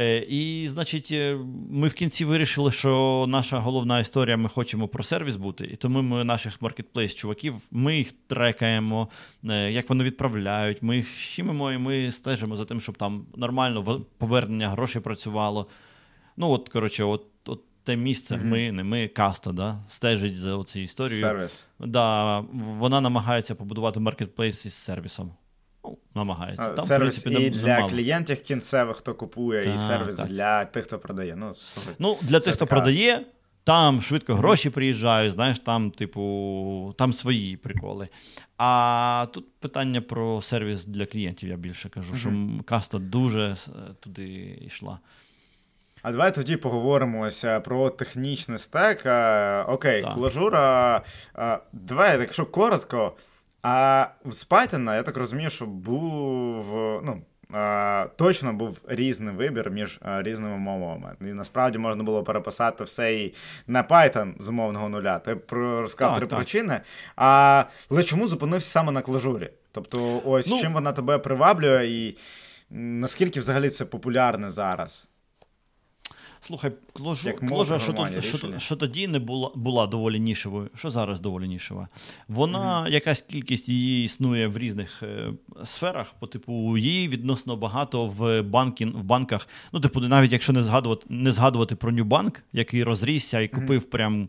Е, і, значить, е, ми в кінці вирішили, що наша головна історія, ми хочемо про сервіс бути, і тому ми наших маркетплейс-чуваків, ми їх трекаємо, е, як вони відправляють, ми їх щемимо і ми стежимо за тим, щоб там нормально повернення грошей працювало. Ну, от, коротше, от, от те місце, mm-hmm. ми, не ми, каста, да, стежить за цією історією. Сервіс. Да, Вона намагається побудувати маркетплейс із сервісом. Ну, намагається. Там, сервіс принципі, і для немало. клієнтів кінцевих, хто купує, так, і сервіс так. для тих, хто продає. Ну, ну Для тих, хто продає, там швидко гроші приїжджають, знаєш, там, типу, там свої приколи. А тут питання про сервіс для клієнтів, я більше кажу, що каста дуже е, туди йшла. А давай тоді поговоримо ось е, про технічний стек. Е, окей, клажура. Давай, якщо коротко. А з Python, я так розумію, що був ну, точно був різний вибір між різними мовами. І насправді можна було переписати все і на Python з умовного нуля. Ти розказав три так. причини. А, Але чому зупинився саме на клажурі? Тобто, ось ну, чим вона тебе приваблює, і наскільки взагалі це популярне зараз? Слухай, кложу, кложа, що, то, що, що тоді не була була доволі нішевою, що зараз доволі нішева. Вона, mm-hmm. якась кількість її існує в різних е, сферах, по типу, її відносно багато в банки, в банках. Ну, типу, навіть якщо не згадувати не згадувати про Нюбанк, який розрісся і купив mm-hmm. прям.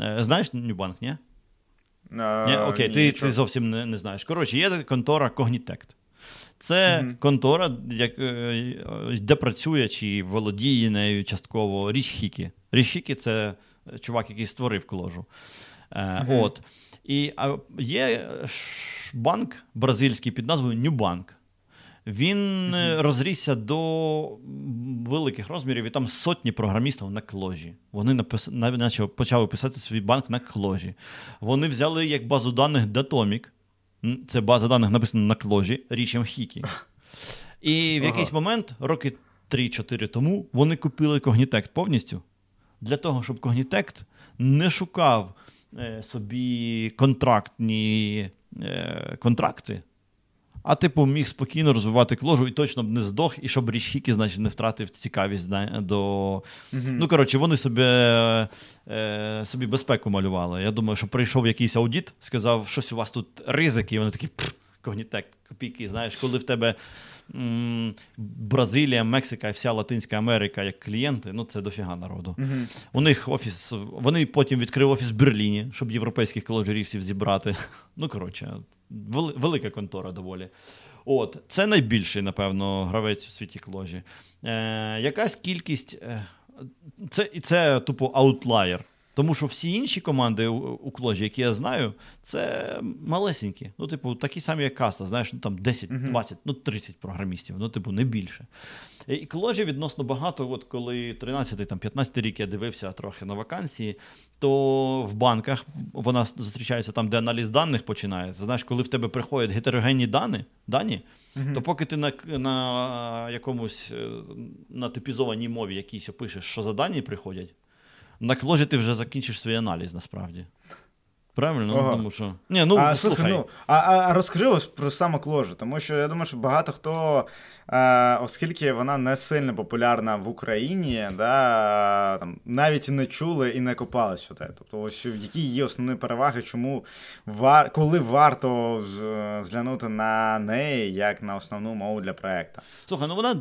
Е, знаєш Нюбанк, ні? Uh, ні? Окей, ні, ти ти зовсім не, не знаєш. Коротше, є контора Cognitect. Це mm-hmm. контора, як, е, де працює чи володіє нею частково Річ Хікі. Річ Хікі це чувак, який створив кложу. Mm-hmm. От. І є банк бразильський під назвою Нюбанк. Він mm-hmm. розрісся до великих розмірів, і там сотні програмістів на кложі. Вони напис... почали писати свій банк на кложі. Вони взяли як базу даних Datomic, це база даних написана на кложі річем Хікі. І в якийсь момент, роки 3-4 тому, вони купили Когнітект повністю для того, щоб Когнітект не шукав е, собі контрактні е, контракти а типу міг спокійно розвивати кложу і точно б не здох, і щоб Річхікі, значить, не втратив цікавість до. Mm-hmm. Ну, коротше, вони собі е, собі безпеку малювали. Я думаю, що прийшов якийсь аудіт, сказав, щось у вас тут ризики, і вони такі когнітек, копійки. Знаєш, коли в тебе. Бразилія, Мексика і вся Латинська Америка як клієнти, ну це дофіга народу. Uh-huh. У них офіс, вони потім відкрили офіс в Берліні, щоб європейських коложерівців зібрати. Ну, коротше, велика контора доволі. От, Це найбільший, напевно, гравець у світі кложі. Е, Якась кількість. Е, це це тупо аутлайер. Тому що всі інші команди у Кложі, які я знаю, це малесенькі. Ну, типу, такі самі, як каста, знаєш, ну там 10, 20, ну 30 програмістів, ну, типу, не більше. І Кложі відносно багато, от коли 13-15 рік я дивився трохи на вакансії, то в банках вона зустрічається там, де аналіз даних починається. Знаєш, коли в тебе приходять гетерогенні дані, дані mm то поки ти на на якомусь е, на типізованій мові якійсь опишеш, що за дані приходять, на кложі ти вже закінчиш свій аналіз насправді. Правильно? Ага. Тому що... Ні, ну, а, слухай, ну, а, а розкажи ось про самокложу, тому що я думаю, що багато хто, е, оскільки вона не сильно популярна в Україні, да, там, навіть не чули і не копались у те. Тобто, ось які є основні переваги, чому вар... коли варто зглянути на неї як на основну мову для проекту? Слухай, ну вона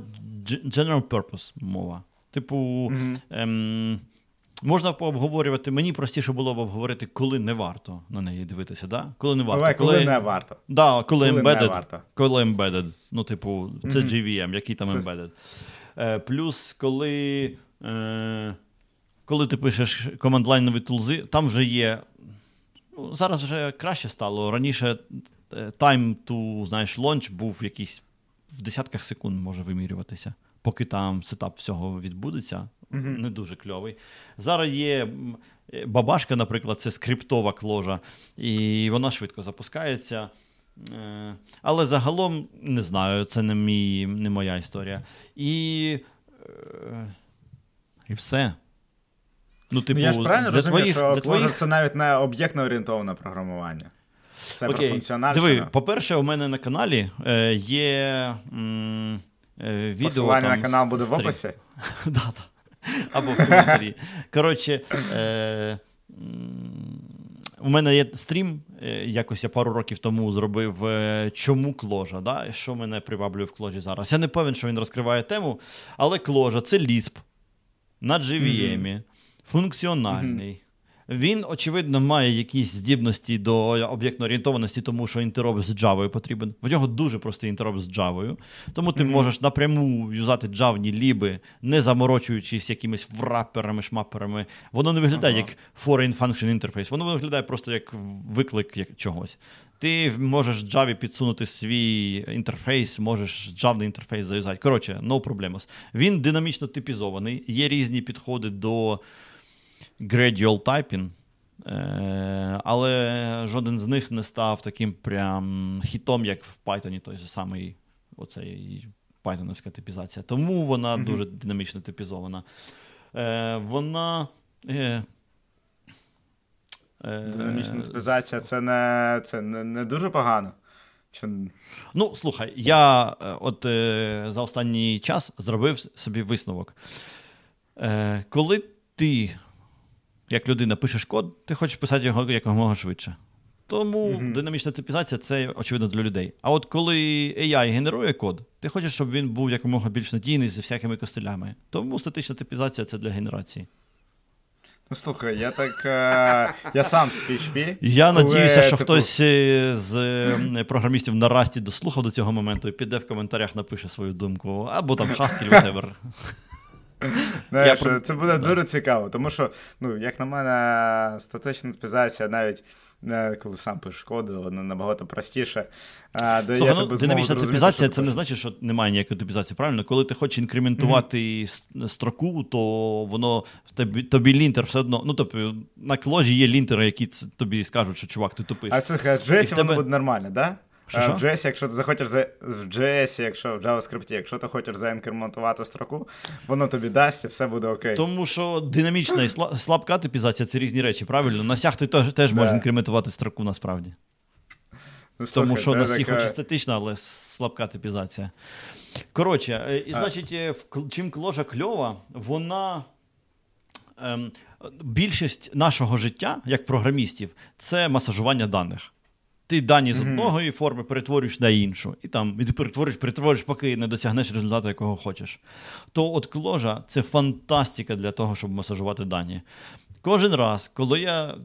general purpose мова. Типу. Mm-hmm. Ем... Можна пообговорювати, мені простіше було б обговорити, коли не варто на неї дивитися. да? Коли не варто. Коли, коли не варто. Да, Коли коли embedded, не варто. Коли embedded. Ну, типу, це mm-hmm. GVM, який там це... embedded. Е, Плюс, коли е, коли ти пишеш команд-лайнові тулзи, там вже є. ну, Зараз вже краще стало. Раніше е, time to знаєш, launch був якийсь в десятках секунд може вимірюватися, поки там сетап всього відбудеться mm не дуже кльовий. Зараз є бабашка, наприклад, це скриптова кложа, і вона швидко запускається. Е, але загалом не знаю, це не мій, не моя історія. І е, і все. Ну, типу, ну, Я ж правильно розумію, твоїх, що твоїх... це навіть не об'єктно орієнтоване програмування. Це Окей. про функціональне. Диви, по-перше, у мене на каналі е, є м, е, відео. Посилання там, на канал буде стрім. в описі? да, да або в коментарі. Коротше, е, у мене є стрім, е, якось я пару років тому зробив е, чому кложа. да? Що мене приваблює в кложі зараз. Я не певен, що він розкриває тему, але кложа це лісп на JVM, mm-hmm. функціональний. Він, очевидно, має якісь здібності до об'єктно-орієнтованості, тому що інтероп з Java потрібен. В нього дуже простий інтероп з Java. Тому ти mm-hmm. можеш напряму юзати джавні ліби, не заморочуючись якимись врапперами, шмаперами. Воно не виглядає ага. як foreign function interface, воно виглядає просто як виклик як чогось. Ти можеш Java підсунути свій інтерфейс, можеш Java інтерфейс заюзати. Коротше, no problems. Він динамічно типізований, є різні підходи до gradual typing, е, але жоден з них не став таким прям хітом, як в Python, той же самий оцей Pythonівська типізація. Тому вона mm-hmm. дуже динамічно типізована. Е, Вона. Е, Динамічна типізація це не це не, не дуже погано. Чи... Ну, слухай, я от за останній час зробив собі висновок. Коли ти як людина пишеш код, ти хочеш писати його якомога швидше. Тому mm-hmm. динамічна типізація це очевидно для людей. А от коли AI генерує код, ти хочеш, щоб він був якомога більш надійний зі всякими костилями. Тому статична типізація це для генерації. Ну, слухай, я так. Е, я сам з PHP. Я надіюся, що типу... хтось е, з програмістів на Расті дослухав до цього моменту і піде в коментарях, напише свою думку. Або там Haskell, whatever. Знаєш, я... Це буде дуже цікаво, тому що, ну, як на мене, статична спізація навіть. Коли сам пишеш код, вона набагато простіше. А, де Слухай, ну, Динамічна типізація це не значить, що немає ніякої типізації. Правильно, коли ти хочеш інкрементувати mm-hmm. строку, то воно тобі тобі лінтер все одно. Ну, тобто на кложі є лінтери, які тобі скажуть, що чувак, ти тупиш. А слухай, в JS воно тебе... буде нормально, так? Да? Що, що? В JS, якщо ти захочеш за в JS, якщо в JavaScript, якщо ти хочеш заінкрементувати строку, воно тобі дасть і все буде окей. Тому що динамічна і слабка типізація це різні речі, правильно? На сях ти теж, теж може інкрементувати строку насправді. Ну, слухай, Тому що на сі така... хоч статична, але слабка типізація. Коротше, е, і значить, е, чим кложа кльова, вона. Ем, більшість нашого життя, як програмістів, це масажування даних. Ти дані з одного форми перетворюєш на іншу, і там і ти перетворюєш, перетворюєш, поки не досягнеш результату, якого хочеш. То от кложа це фантастика для того, щоб масажувати дані. Кожен раз, коли я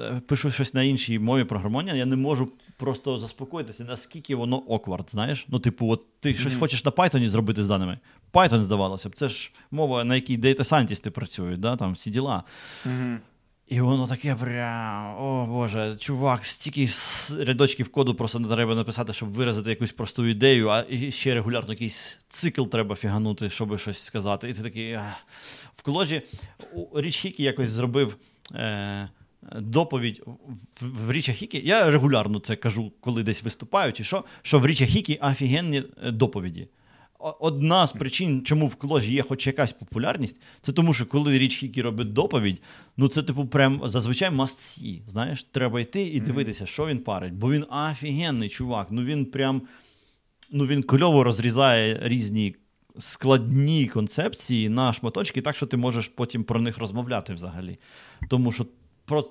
е, пишу щось на іншій мові програмування, я не можу просто заспокоїтися, наскільки воно оквард, знаєш? Ну, типу, от ти щось mm-hmm. хочеш на Python зробити з даними. Python, здавалося б, це ж мова, на якій дейта сайентісти працюють, да? там всі діла. Mm-hmm. І воно таке прям, о Боже, чувак, стільки рядочків коду просто не треба написати, щоб виразити якусь просту ідею, а ще регулярно якийсь цикл треба фіганути, щоб щось сказати. І ти такий. Ах. В коложі Річ Хікі якось зробив. Е- Доповідь в, в Річа Хікі, я регулярно це кажу, коли десь виступаю, чи що, що в Річа Хікі офігенні е, доповіді одна з причин, чому в кложі є хоч якась популярність, це тому, що коли річ Хікі робить доповідь, ну це типу прям зазвичай must see, Знаєш, треба йти і дивитися, що він парить. Бо він офігенний чувак. Ну він прям ну він кльово розрізає різні. Складні концепції на шматочки, так що ти можеш потім про них розмовляти взагалі. Тому що про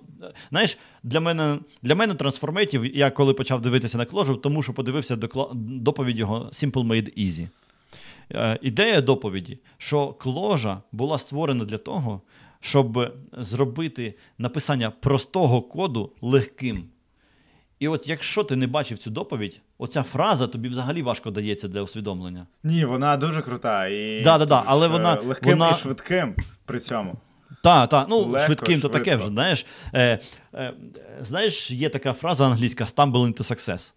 знаєш, для мене для мене трансформейтів, я коли почав дивитися на кложу, тому що подивився доповідь його Simple Made Easy. Е, ідея доповіді, що кложа була створена для того, щоб зробити написання простого коду легким. І от якщо ти не бачив цю доповідь, оця фраза тобі взагалі важко дається для усвідомлення. Ні, вона дуже крута. і да, да, да, але вона, Легким вона... і швидким при цьому. Так, так, ну Легко, швидким швидко. то таке вже. Знаєш, Е, е, знаєш, є така фраза англійська stumble into success.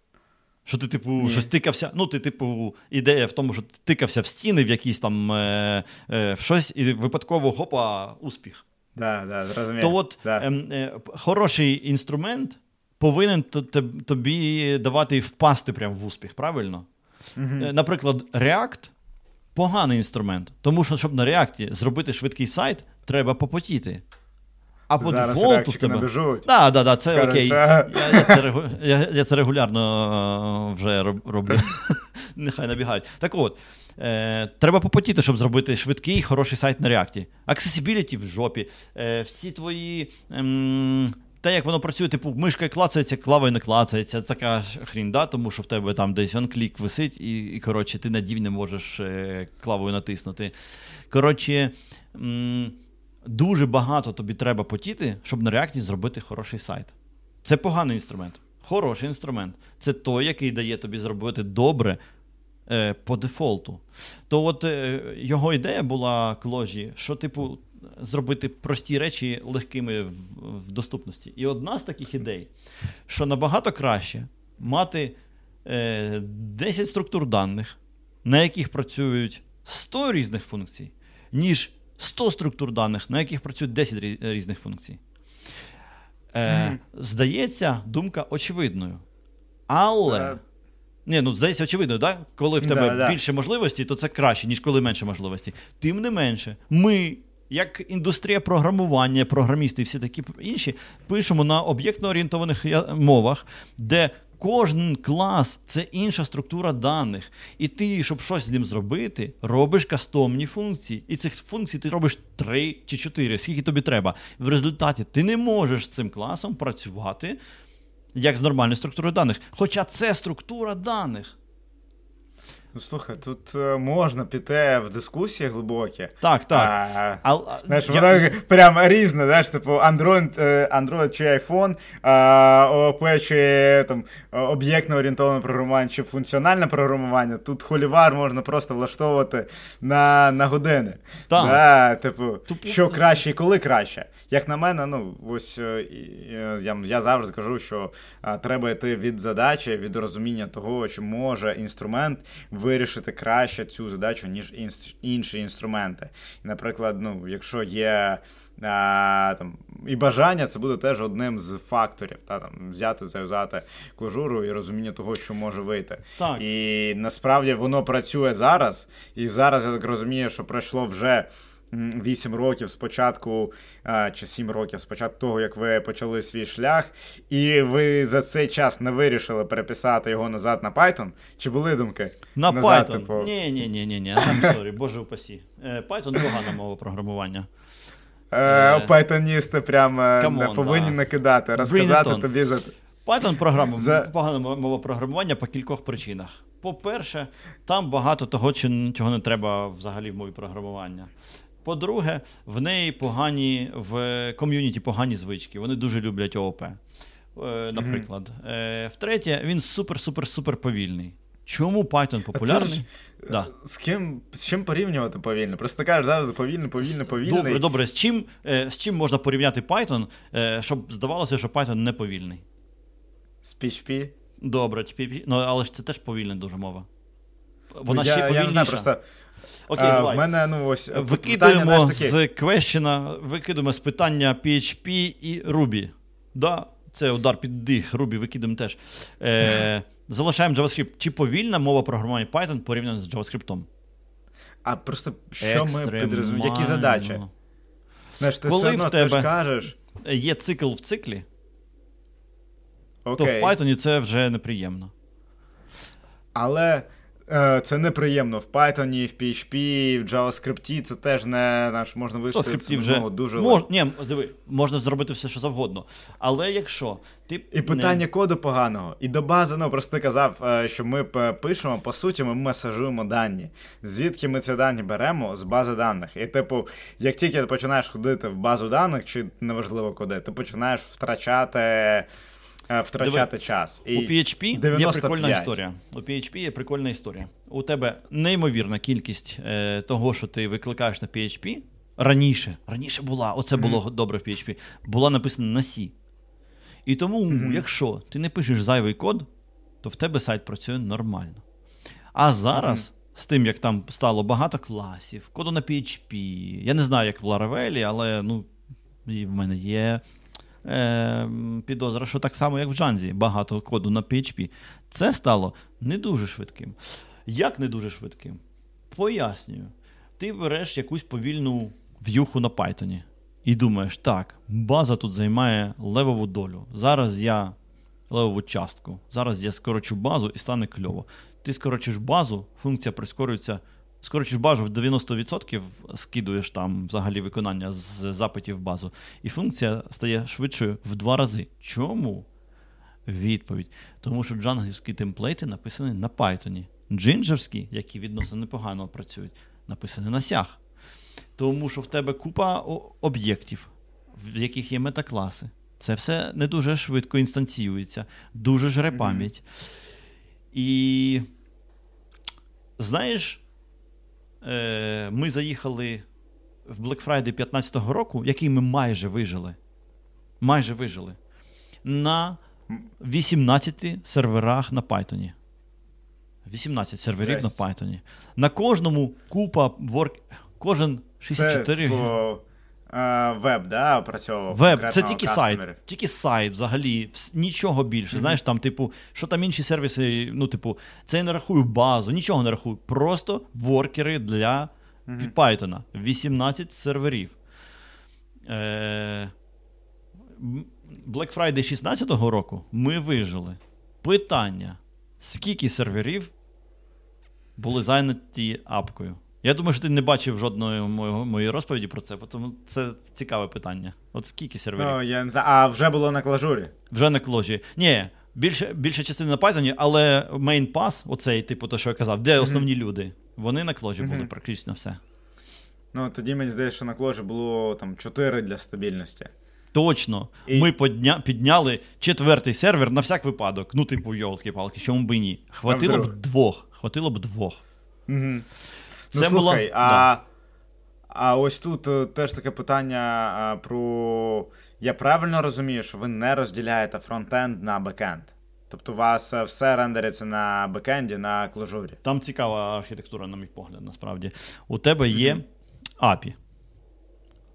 Що ти, типу, Ні. щось тикався. Ну, ти, типу, ідея в тому, що ти тикався в стіни в якісь там е, е, в щось, і випадково хопа, успіх. Да, да, зрозуміло. То от да. е, е, хороший інструмент повинен тобі давати впасти прямо в успіх, правильно? Угу. Наприклад, React поганий інструмент, тому що, щоб на React зробити швидкий сайт, треба попотіти. А по Зараз дефолту в тебе. набіжуть. Так, да, да, це окей. Я, я, це, я, я це регулярно е, вже роблю. Нехай набігають. Так от. Е, Треба попотіти, щоб зробити швидкий, хороший сайт на реакті. Accessibility в жопі. Е, Всі твої. Ем, те, як воно працює, типу, мишка клацається, клавою не клацається. Така хрінь, да, тому що в тебе там десь онклік висить, і, і коротше, ти на дів не можеш е, клавою натиснути. Коротше. М- дуже багато тобі треба потіти, щоб на реакті зробити хороший сайт. Це поганий інструмент. Хороший інструмент. Це той, який дає тобі зробити добре е, по дефолту. То от е, його ідея була кложі, що, типу, зробити прості речі легкими в, в доступності. І одна з таких ідей, що набагато краще мати е, 10 структур даних, на яких працюють 100 різних функцій, ніж 100 структур даних, на яких працюють 10 різних функцій. Е, Здається, думка очевидною. Але. Uh, ні, ну здається, очевидно, да? коли в тебе да, більше да. можливостей, то це краще, ніж коли менше можливостей. Тим не менше, ми, як індустрія програмування, програмісти і всі такі інші, пишемо на об'єктно орієнтованих мовах, де Кожен клас це інша структура даних. І ти, щоб щось з ним зробити, робиш кастомні функції. І цих функцій ти робиш три чи чотири, скільки тобі треба. В результаті ти не можеш з цим класом працювати як з нормальною структурою даних. Хоча це структура даних. Ну, слухай, тут е, можна піти в дискусії глибокі. Так, так. А, а, знаєш, я... Воно прям різне, знаєш, типу Android е, Android чи iPhone, ООП чи там об'єктно орієнтоване програмування чи функціональне програмування. Тут холівар можна просто влаштовувати на на години. Так. Да, типу, Тупо... Що краще і коли краще. Як на мене, ну ось е, я я завжди кажу, що а, треба йти від задачі, від розуміння того, чи може інструмент вирішити краще цю задачу, ніж інші інструменти. І, наприклад, ну, якщо є а, там, і бажання, це буде теж одним з факторів. Та, там, Взяти, зав'язати кожуру і розуміння того, що може вийти. Так. І насправді воно працює зараз. І зараз я так розумію, що пройшло вже. 8 років спочатку, чи 7 років спочатку того, як ви почали свій шлях, і ви за цей час не вирішили переписати його назад на Python? Чи були думки? На назад, Python? Типу... Ні, ні, ні, ні, ні. сорі, боже упасі. Е, Python погана мова програмування. Е, Пайтоністи прямо on, повинні да. накидати, розказати тобі за. Python програма за... погана мова програмування по кількох причинах. По-перше, там багато того, чого не треба взагалі в мові програмування. По-друге, в неї погані в ком'юніті погані звички. Вони дуже люблять ООП. Е, наприклад. Mm-hmm. Е, Втретє, він супер-супер-супер повільний. Чому Python популярний? ж, Да. З ким з чим порівнювати повільно? Просто ти кажеш завжди повільно, повільно, повільно. Добре, добре. З чим, е, з чим можна порівняти Python, е, щоб здавалося, що Python не повільний? З PHP. Добре, PHP, ну але ж це теж повільна дуже мова. Вона я, ще повільніша. я не знаю, просто Окей, а, давай. в мене, ну ось знаєш, таке. з квещена, викидуємо з питання PHP і Ruby. Да, це удар під дих, Ruby викидаємо теж. Е, залишаємо JavaScript. Чи повільна мова програмування Python порівняно з JavaScript? А просто що ми підрозуміємо? Які задачі? Знаєш, ти Коли все одно в ти ж тебе- кажеш. Е, Є цикл в циклі, то в Python це вже неприємно. Але е, це неприємно в Python, в PHP, в JavaScript це теж не наш можна В виставити вже ну, дуже мож, ні, диви, можна зробити все, що завгодно. Але якщо ти І питання коду поганого, і до бази, ну просто ти казав, е, що ми пишемо, по суті, ми месажуємо дані. Звідки ми ці дані беремо? З бази даних. І, типу, як тільки ти починаєш ходити в базу даних, чи неважливо куди, ти починаєш втрачати, е, втрачати час. І У PHP є прикольна історія. У PHP є прикольна історія. У тебе неймовірна кількість е, того, що ти викликаєш на PHP. Раніше, раніше була, оце було добре в PHP, була написана на C. І тому, якщо ти не пишеш зайвий код, то в тебе сайт працює нормально. А зараз, з тим, як там стало багато класів, коду на PHP, я не знаю, як в Laravel, але ну, і в мене є е, підозра, що так само, як в Джанзі, багато коду на PHP. Це стало не дуже швидким. Як не дуже швидким? Пояснюю. Ти береш якусь повільну в'юху на Python і думаєш, так, база тут займає левову долю. Зараз я левову частку. Зараз я скорочу базу і стане кльово. Ти скорочиш базу, функція прискорюється. Скорочиш базу в 90%, скидуєш там взагалі виконання з запитів в базу, і функція стає швидшою в два рази. Чому? Відповідь. Тому що джанглівські темплейти написані на Python. Джинджерські, які відносно непогано працюють, написані на сях. Тому що в тебе купа об'єктів, в яких є метакласи. Це все не дуже швидко інстанціюється, дуже жре пам'ять. І знаєш, е, ми заїхали в Black Friday 15-го року, який ми майже вижили. Майже вижили. На 18 серверах на Python. 18 серверів Жесть. на Python. На кожному купа work, Кожен 64 типу, е, веб, да, опрацьовував. Веб, це тільки сайт. Тільки сайт взагалі. Нічого більше. Знаєш, там, типу, що там інші сервіси, ну, типу, це я не рахую базу, нічого не рахую. Просто воркери для Python. 18 серверів. Е, Black Friday 16-го року ми вижили. Питання: скільки серверів були зайняті апкою? Я думаю, що ти не бачив жодної моєї, моєї розповіді про це, тому це цікаве питання. От скільки серверів? Ну, я не знаю. А вже було на клажурі. Вже на кложі. Ні, більше, більша частина на Python, але main pass, оцей, типу, то, що я казав, де основні люди, вони на кложі були практично все. Ну, тоді мені здається, що на кложі було там 4 для стабільності. Точно. І- Ми подня... підняли четвертий сервер на всяк випадок. Ну, типу, йолки-палки, чому б і ні. Хватило б двох. Хватило б двох. Угу. Це ну, було- а, да. а ось тут е, теж таке питання про. Я правильно розумію, що ви не розділяєте фронтенд на бекенд. Тобто у вас е, все рендериться на бекенді, на клажурі. Там цікава архітектура, на мій погляд, насправді. У тебе є API.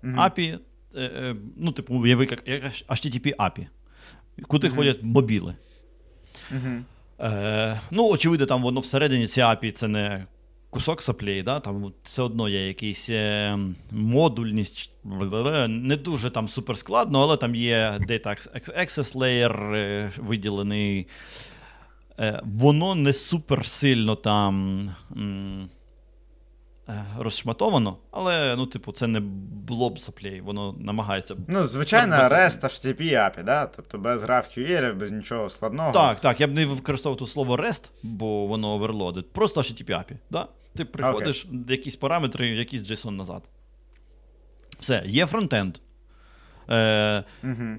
API, е, ну, типу, уяви, як, HTTP API, куди ходять мобіли. Е, ну, очевидно, там воно всередині ці API це не кусок соплей, да? там все одно є якийсь е, модульність, не дуже там супер складно, але там є Data Access Layer е, виділений. Е, воно не супер сильно там е, розшматовано, але, ну, типу, це не блоб соплей, воно намагається. Ну, звичайно, REST HTTP API, да? тобто без GraphQL, без нічого складного. Так, так, я б не використовував тут слово REST, бо воно оверлодить. Просто HTTP API. Да? Ти приходиш, якісь параметри, якийсь JSON назад. Все, є фронтенд. Е,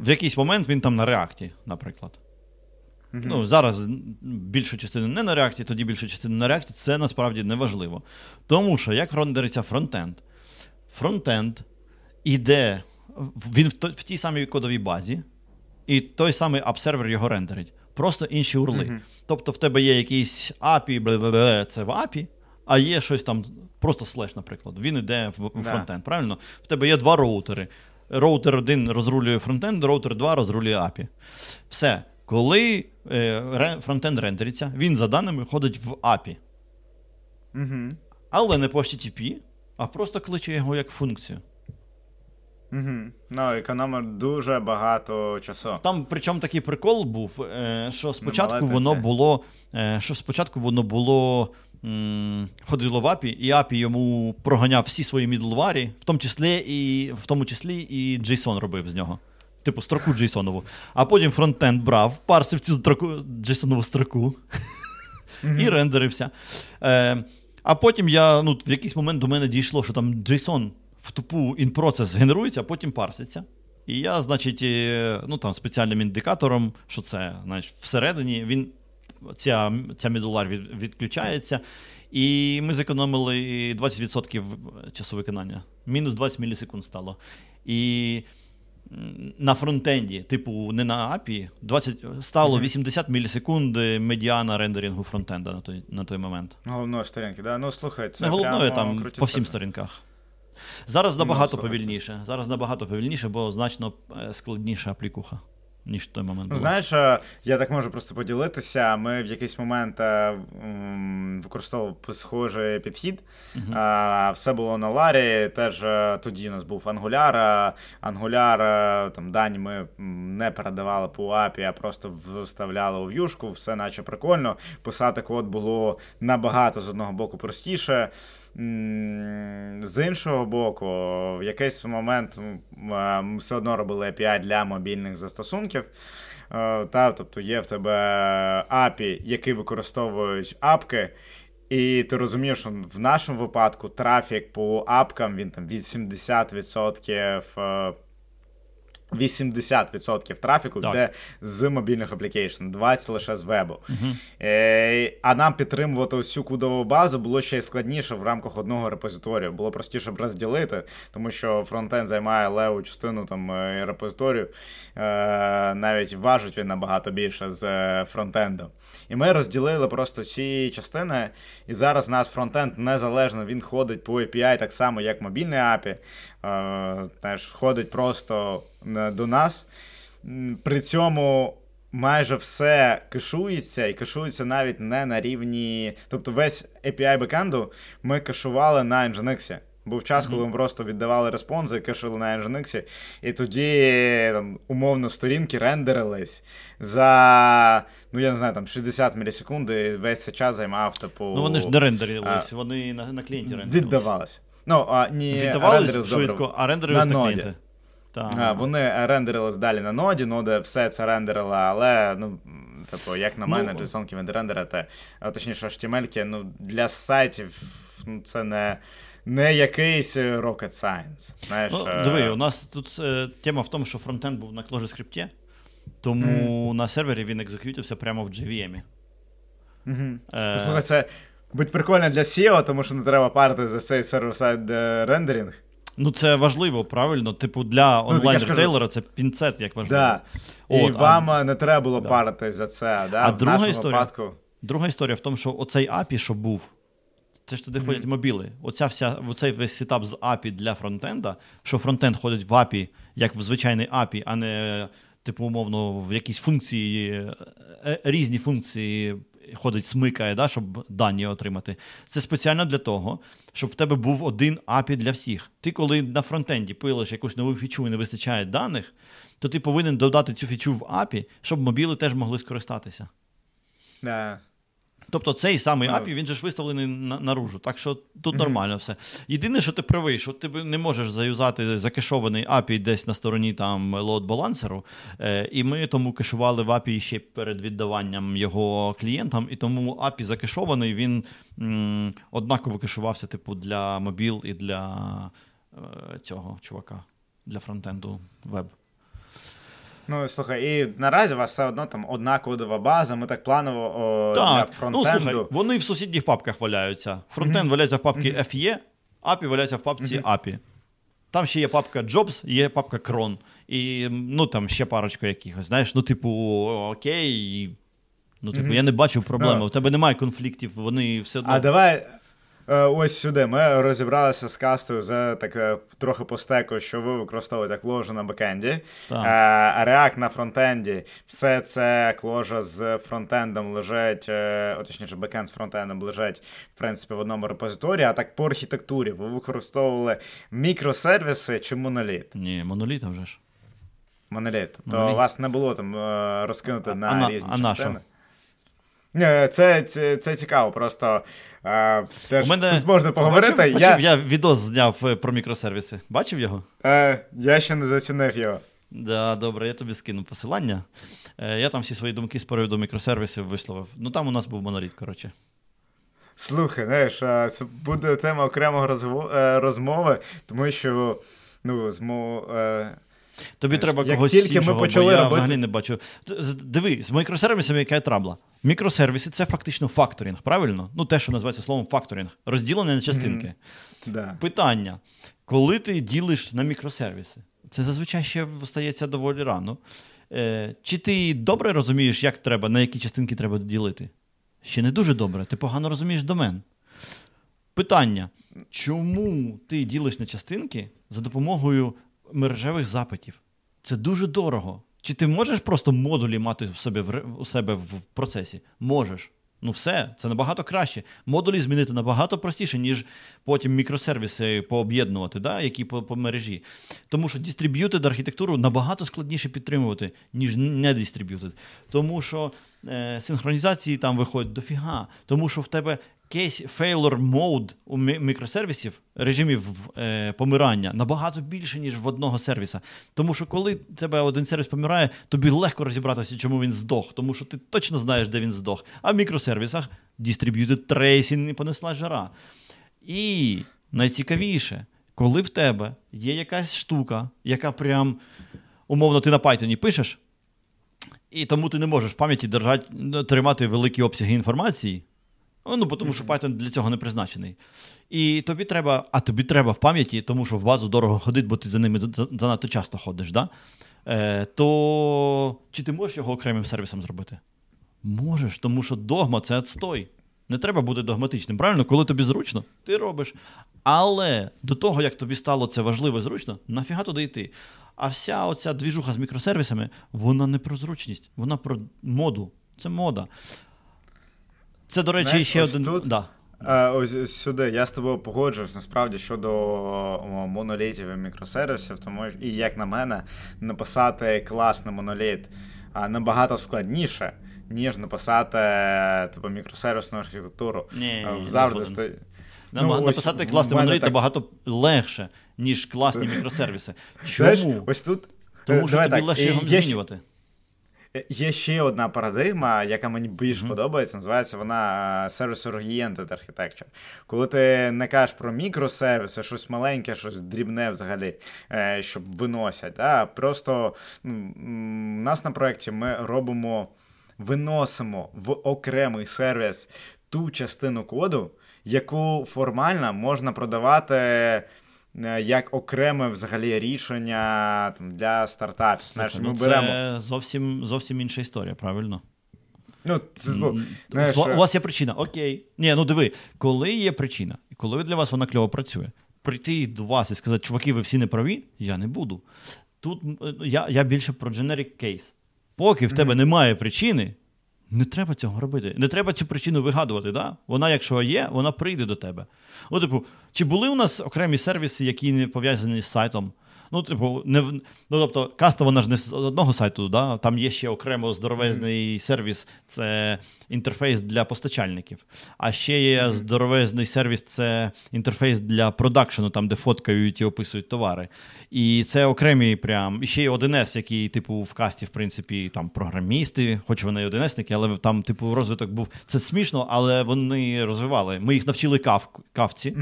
В якийсь момент він там на React і, наприклад. Uh-huh. Ну, Зараз більшу частину не на React і, тоді більшу частину на React і, це насправді не важливо. Тому що як рендериться фронтенд? Фронтенд іде, він в, в тій самій кодовій базі, і той самий app server його рендерить. Просто інші урли. Uh-huh. Тобто в тебе є якийсь API, це в API, а є щось там, просто слеш, наприклад. Він йде в, фронтенд. Правильно? В тебе є два роутери. Роутер 1 розрулює фронтенд, роутер 2 розрулює API. Все. Коли е, фронтенд рендериться, він за даними ходить в API. Угу. Але не по HTTP, а просто кличе його як функцію. Угу. Ну, економить дуже багато часу. Там, причому такий прикол був, е, що спочатку воно було. Е, що спочатку воно було. Ходило в API, і API йому проганяв всі свої мідлварі, в тому числі і в тому числі і JSON робив з нього. Типу строку JSON-ову. А потім фронтенд брав, парсив цю строку, JSON-ову строку mm-hmm. і рендерився. Е, А потім я ну, в якийсь момент до мене дійшло, що там JSON в тупу in-process генерується, а потім парситься. І я, значить, ну там спеціальним індикатором, що це значить, всередині, він ця ця мідулар від, відключається. І ми зекономили 20% часу виконання. Мінус 20 мілісекунд стало. І на фронтенді, типу, не на API, 20, стало 80 мілісекунд медіана рендерінгу фронтенда на той на той момент. Головної сторінки, да? Ну, слухай, це Не головної там по всім сторінках. Зараз ну, набагато ну, повільніше. Зараз набагато повільніше, бо значно е, складніша аплікуха ніж в той момент. Ну, знаєш, е, я так можу просто поділитися. Ми в якийсь момент е, використовували схожий підхід. Uh-huh. Все було на Ларі. Теж тоді у нас був Angular. Angular, там дані ми не передавали по API, а просто вставляли у в'юшку, все наче прикольно. Писати код було набагато з одного боку простіше. З іншого боку, в якийсь момент ми все одно робили API для мобільних застосунків. Е, та, Тобто є в тебе API, які використовують апки. І ти розумієш, що в нашому випадку трафік по апкам він там 80% 80% трафіку так. йде з мобільних аплікейшн, 20% лише з вебу. Uh-huh. Е, А нам підтримувати цю кудову базу було ще й складніше в рамках одного репозиторію. Було простіше б розділити, тому що фронтенд займає леву частину там е, репозиторію, е, навіть важить він набагато більше з е, фронтенду. І ми розділили просто ці частини. І зараз у нас фронтенд незалежно, він ходить по API так само, як мобільний API. Е, теж ходить просто до нас. При цьому майже все кешується, і кешується навіть не на рівні. Тобто весь API бекенду ми кешували на Nginx. Був час, коли ми просто віддавали респонси, кешили на Nginx, і тоді там, умовно сторінки рендерились за ну я не знаю, там 60 мілісекунд, і весь цей час займав типу. Ну вони ж не рендерились, вони на на клієнті рендерились. Віддавалися. Ну, а, ні, Віддавались швидко, а рендерились на, на клієнти. А, Вони рендерились далі на ноді, нода все це рендерила, але ну. Типу, як на ну, мене, JSON-ки відрендерити, точніше, HTML, ну, для сайтів ну, це не не якийсь rocket science. Знаєш, ну, е, Диви, у нас тут е, тема в тому, що фронтенд був на ClojureScript, тому mm. на сервері він екзекютився прямо в JVM. Mm-hmm. Е, Слухай, це будь прикольно для SEO, тому що не треба парити за цей сервер-сайд рендеринг. Ну, це важливо, правильно. Типу, для ну, онлайн-ретейлера це пінцет, як важливо. Да. От, І вам а... не треба було да. парити за це. Да? А в друга історія випадку... друга історія в тому, що оцей API, що був, це ж туди mm-hmm. ходять мобіли. Оця вся, Оцей весь сетап з API для фронтенда, що фронтенд ходить в API, як в звичайний API, а не, типу, умовно, в якісь функції, е, е, різні функції ходить, смикає, да, щоб дані отримати. Це спеціально для того, щоб в тебе був один API для всіх. Ти, коли на фронтенді пилиш якусь нову фічу і не вистачає даних, то ти повинен додати цю фічу в API, щоб мобіли теж могли скористатися. Да. Тобто цей самий API, він же ж виставлений на, наружу. Так що тут mm-hmm. нормально все. Єдине, що ти правий, що ти не можеш заюзати закешований API десь на стороні там лоад балансеру. Е, і ми тому кешували в API ще перед віддаванням його клієнтам, і тому API закешований, він м, однаково кешувався, типу, для мобіл і для е, цього чувака, для фронтенду веб. Ну, слухай, і наразі у вас все одно там одна кодова база, ми так планово о, Так, для ну слухай, вони в сусідніх папках валяються. Фронтенд валяється в папці FE, API валяється в папці API. Там ще є папка Jobs, є папка Cron. І ну там ще парочка якихось. Знаєш, ну, типу, окей. Ну, типу, я не бачив проблеми. Ну. У тебе немає конфліктів, вони все одно. А давай ось сюди. Ми розібралися з кастою за так е, трохи по стеку, що ви використовуєте як ложу на бекенді. Е, а React на фронтенді. Все це кложа з фронтендом лежить, е, о, точніше, бекенд з фронтендом лежить, в принципі, в одному репозиторії. А так по архітектурі ви використовували мікросервіси чи моноліт? Ні, монолітом вже ж. Моноліт. То Моноліт. у вас не було там е, розкинути А- на а різні а частини. що? Ні, це, це, це цікаво, просто е, теж, мене... тут можна поговорити. Бачив, я, бачив, я відос зняв е, про мікросервіси. Бачив його? е, я ще не зацінив його. Да, добре, я тобі скину посилання. Е, я там всі свої думки з приводу мікросервісів висловив. Ну там у нас був моноліт, коротше. Слухай, знаєш, е, це буде тема окремого е, розмови, тому що ну, е, Тобі треба як когось тільки ми почали бо я робити- взагалі не бачу. Диви, з мікросервісами яка є трабла? Мікросервіси це фактично факторинг, правильно? Ну, те, що називається словом факторинг, розділене на частинки. да. Питання: коли ти ділиш на мікросервіси, це зазвичай ще стається доволі рано. Е, чи ти добре розумієш, як треба, на які частинки треба ділити? Ще не дуже добре. Ти погано розумієш домен. Питання: чому ти ділиш на частинки за допомогою мережевих запитів? Це дуже дорого. Чи ти можеш просто модулі мати в собі в у себе в процесі? Можеш. Ну все, це набагато краще. Модулі змінити набагато простіше, ніж потім мікросервіси пооб'єднувати, да, які по, по мережі. Тому що distributed архітектуру набагато складніше підтримувати, ніж не distributed. Тому що е, синхронізації там виходять дофіга. Тому що в тебе кейс failure mode у мікросервісів, режимів е, помирання набагато більше, ніж в одного сервіса. Тому що коли тебе один сервіс помирає, тобі легко розібратися, чому він здох, тому що ти точно знаєш, де він здох. А в мікросервісах distributed tracing і понесла жара. І найцікавіше, коли в тебе є якась штука, яка прям, умовно, ти на Python пишеш, і тому ти не можеш в пам'яті держати, тримати великі обсяги інформації. Ну, тому що Python для цього не призначений. І тобі треба, а тобі треба в пам'яті, тому що в базу дорого ходить, бо ти за ними занадто часто ходиш, да? е, то чи ти можеш його окремим сервісом зробити? Можеш, тому що догма це отстой. Не треба бути догматичним. Правильно, коли тобі зручно, ти робиш. Але до того, як тобі стало це важливо і зручно, нафіга туди йти. А вся оця двіжуха з мікросервісами, вона не про зручність, вона про моду. Це мода. Це, до речі, Знаєш, ще ось один. тут- Да. Е, ось ось сюди. Я з тобою погоджуюсь насправді щодо монолітів і мікросервісів, тому і як на мене, написати класний моноліт а, набагато складніше, ніж написати типу мікросервісну архітектуру. Ні, Е, Завжди не сто... Нам- Ну, Написати в класний моноліт так- набагато легше, ніж класні мікросервіси. Знаєш, ось тут. е, Тому що давай тобі так, легше е, його є, змінювати. Є ще одна парадигма, яка мені більш Мгм. подобається, називається вона е, Service-Oriented Architecture. Коли ти не кажеш про мікросервіси, щось маленьке, щось дрібне взагалі, е, щоб виносять. Да? Просто ну, у нас на проєкті ми робимо, виносимо в окремий сервіс ту частину коду, яку формально можна продавати. Е, Як окреме взагалі рішення там, для стартапів. Знаєш, ми ну, беремо Це зовсім, зовсім інша історія, правильно? Ну, це, знаєш, У вас є причина, окей. Ні, ну диви, коли є причина, і коли для вас вона кльово працює, прийти до вас і сказати, чуваки, ви всі не праві, я не буду. Тут е, я, я більше про generic case. Поки в тебе немає причини, не треба цього робити. Не треба цю причину вигадувати. Да? Вона, якщо є, вона прийде до тебе. Ну, типу, чи були у нас окремі сервіси, які не пов'язані з сайтом? Ну, типу, не в... ну, тобто, каста вона ж не з одного сайту, да? там є ще окремо здоровезний сервіс, це інтерфейс для постачальників. А ще є здоровезний сервіс, це інтерфейс для продакшену, там, де фоткають і описують товари. І це окремі прям. І ще є 1С, який, типу, в касті, в принципі, там програмісти, хоч вони і 1С-ники, але там, типу, розвиток був. Це смішно, але вони розвивали. Ми їх навчили кав... кавці.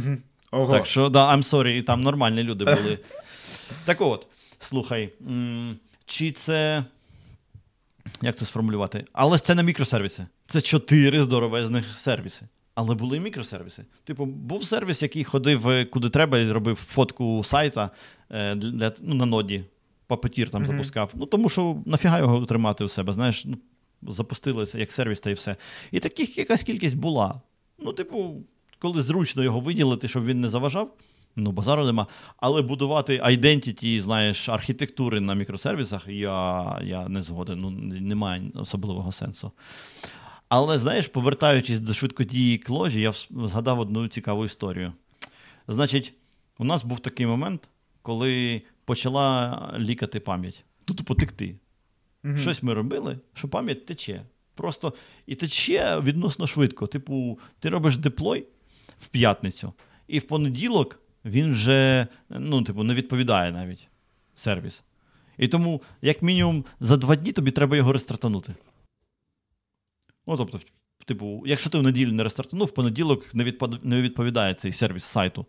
Ого. Так що, да, I'm sorry, і там нормальні люди були. Так от, слухай, чи це Як це сформулювати? Але це не мікросервіси. Це чотири здоровезних сервіси. Але були і мікросервіси. Типу, був сервіс, який ходив е, куди треба і робив фотку сайта е, для, ну, на ноді, папетір там mm-hmm. запускав. Ну тому що нафіга його тримати у себе, знаєш, ну, запустилися як сервіс та і все. І таких якась кількість була. Ну, типу, коли зручно його виділити, щоб він не заважав. Ну, базару нема. Але будувати identity, знаєш, архітектури на мікросервісах я я не згоден. Ну, немає особливого сенсу. Але, знаєш, повертаючись до швидкодії кложі, я згадав одну цікаву історію. Значить, у нас був такий момент, коли почала лікати пам'ять. Тут потекти. Угу. Щось ми робили, що пам'ять тече. Просто і тече відносно швидко. Типу, ти робиш деплой в п'ятницю, і в понеділок він вже ну, типу, не відповідає навіть сервіс. І тому, як мінімум, за два дні тобі треба його рестартанути. Ну, тобто, типу, якщо ти в неділю не рестартанув, в понеділок не, відповідає цей сервіс сайту.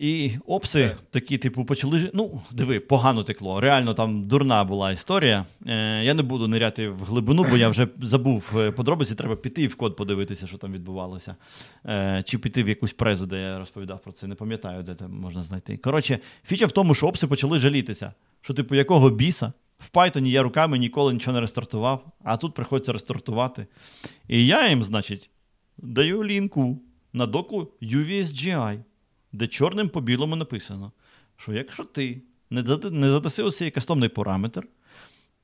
І опси Це... такі, типу, почали. Ну, диви, погано текло. Реально там дурна була історія. Е, Я не буду ниряти в глибину, бо я вже забув е, подробиці. Треба піти в код подивитися, що там відбувалося. Е, Чи піти в якусь презу, де я розповідав про це. Не пам'ятаю, де це можна знайти. Коротше, фіча в тому, що опси почали жалітися. Що, типу, якого біса? В Python я руками ніколи нічого не рестартував, а тут приходиться рестартувати. І я їм, значить, даю лінку на доку UVSGI де чорним по білому написано, що якщо ти не задаси цей кастомний параметр,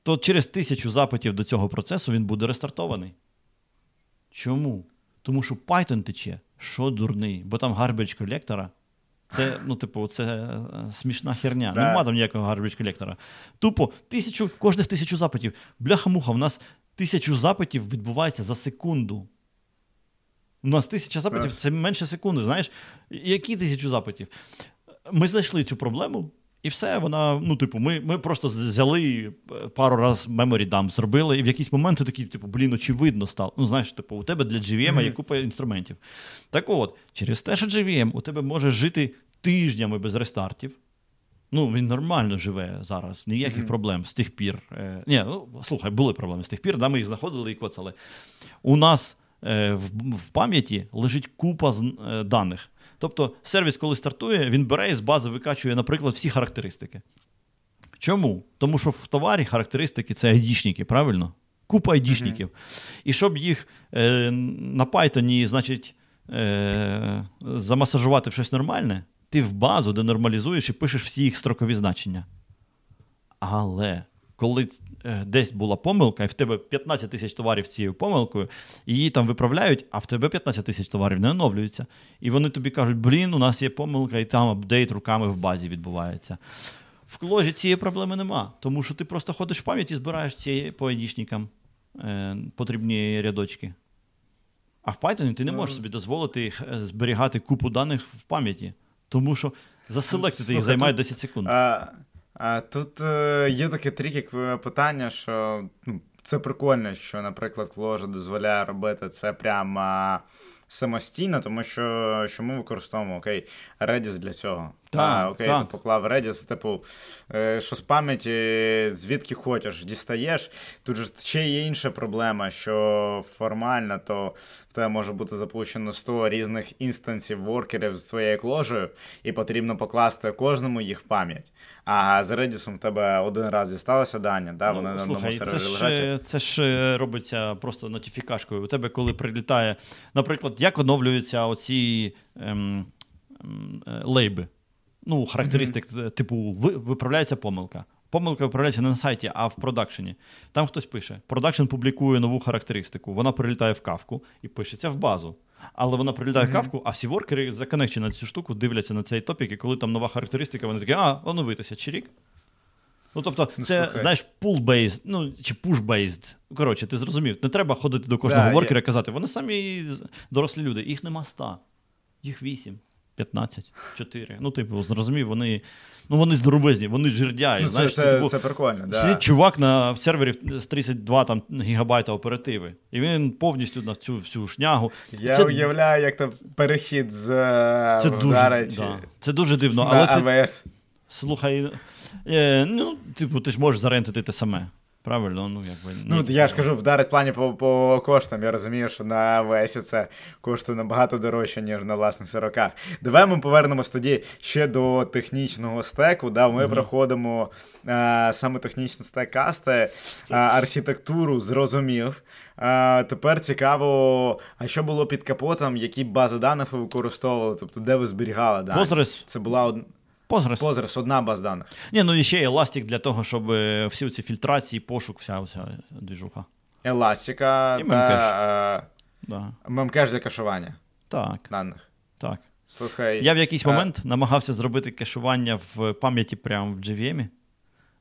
то через тисячу запитів до цього процесу він буде рестартований. Чому? Тому що Python тече, що дурний, бо там гарбіч колектора. Це, ну, типу, це е, смішна херня. Да. Нема там ніякого гарбіч колектора. Тупо тисячу, кожних тисячу запитів. Бляха-муха, у нас тисячу запитів відбувається за секунду. У нас тисяча запитів це менше секунди. Знаєш, які тисячу запитів? Ми знайшли цю проблему, і все, вона, ну, типу, ми ми просто взяли е, пару раз memory dump зробили, і в якийсь момент ти такий, типу, блін, очевидно стало. Ну, знаєш, типу, у тебе для GVM mm-hmm. є купа інструментів. Так от, через те, що GVM у тебе може жити тижнями без рестартів. Ну, він нормально живе зараз, ніяких mm-hmm. проблем з тих пір. Е, Ні, ну, слухай, були проблеми з тих пір, да, ми їх знаходили і коцали. У нас. Е, в пам'яті лежить купа е, даних. Тобто сервіс, коли стартує, він бере і з бази викачує, наприклад, всі характеристики. Чому? Тому що в товарі характеристики це айдішники, правильно? Купа айдішників. Mm-hmm. І щоб їх е, на Python, значить, е, замасажувати в щось нормальне, ти в базу денормалізуєш і пишеш всі їх строкові значення. Але коли десь була помилка, і в тебе 15 тисяч товарів цією помилкою, її там виправляють, а в тебе 15 тисяч товарів не оновлюються. І вони тобі кажуть, блін, у нас є помилка, і там апдейт руками в базі відбувається. В кложі цієї проблеми нема, тому що ти просто ходиш в пам'ять і збираєш ці по айдішникам е, потрібні рядочки. А в Python ти не можеш ну, собі дозволити е, зберігати купу даних в пам'яті, тому що заселектити їх займає 10 секунд. А... Тут е, є таке тріки питання, що ну, це прикольно, що, наприклад, Кложа дозволяє робити це прямо самостійно, тому що що ми використовуємо окей, Redis для цього. Так, а, окей, так. ти поклав Redis, типу, е, що з пам'яті звідки хочеш, дістаєш. Тут же ще є інша проблема, що формально то в тебе може бути запущено 100 різних інстансів воркерів з твоєю кложею, і потрібно покласти кожному їх в пам'ять. А з Redis в тебе один раз дісталося дані, да, вони ну, на одному сервері лежать. Це ж робиться просто нотифікашкою. У тебе, коли прилітає, наприклад, як оновлюються оці ем, ем, е, лейби? Ну, характеристик, mm-hmm. типу, виправляється помилка. Помилка виправляється не на сайті, а в продакшені. Там хтось пише: продакшн публікує нову характеристику, вона прилітає в кавку і пишеться в базу. Але вона прилітає mm-hmm. в кавку, а всі воркери законекчені на цю штуку, дивляться на цей топік, і коли там нова характеристика, вони такі, а, оновитися, чи рік. Ну, тобто, ну, це, Слухай. знаєш, pull-based, ну, чи push-based. Коротше, ти зрозумів, не треба ходити до кожного да, воркера і казати, вони самі дорослі люди, їх нема ста, їх вісім. 15, 4. Ну, типу, зрозумів, вони ну, вони здоровезні, вони жирдяють. Ну, знаєш, Це це, типу, це прикольно. да. Сидить чувак на сервері з 32 там, гігабайта оперативи. І він повністю на цю всю шнягу. Я це... уявляю, як там перехід з е, це дуже, да. Це дуже дивно. На але АВС. Це... Слухай, е, ну, типу, ти ж можеш зарентити те саме. Правильно, ну якби. Ну, я ж кажу, вдарить в плані по по коштам. Я розумію, що на Весі це коштує набагато дорожче, ніж на власних сироках. Давай ми повернемось тоді ще до технічного стеку. Да? Ми mm-hmm. проходимо а, саме технічний стек касти, а, архітектуру зрозумів. А, Тепер цікаво, а що було під капотом, які бази даних ви використовували? Тобто, де ви зберігали дані? Postgres. Це була одна. Postgres. Postgres, одна база даних. Ні, ну і ще Elastic для того, щоб е, всі ці фільтрації, пошук, вся вся двіжуха. Еластика та да. мемкеш для кешування. Так. Даних. Так. Слухай. Я в якийсь а... момент намагався зробити кешування в пам'яті прямо в JVM.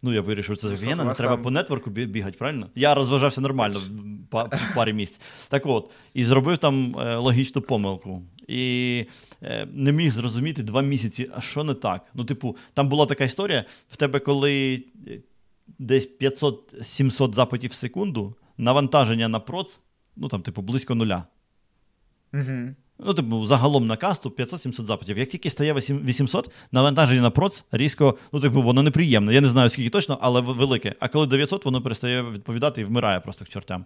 Ну, я вирішив, що це VPN, не треба там... по нетворку бігати, правильно? Я розважався нормально в парі місць. Так от, і зробив там е, логічну помилку. І е, не міг зрозуміти два місяці, а що не так. Ну, типу, там була така історія: в тебе, коли е, десь 500-700 запитів в секунду, навантаження на проц, ну там, типу, близько нуля. Угу. Ну, типу, загалом на касту 500-700 запитів. Як тільки стає 800, навантаження на проц різко, ну, типу, воно неприємне. Я не знаю, скільки точно, але велике. А коли 900, воно перестає відповідати і вмирає просто к чортям.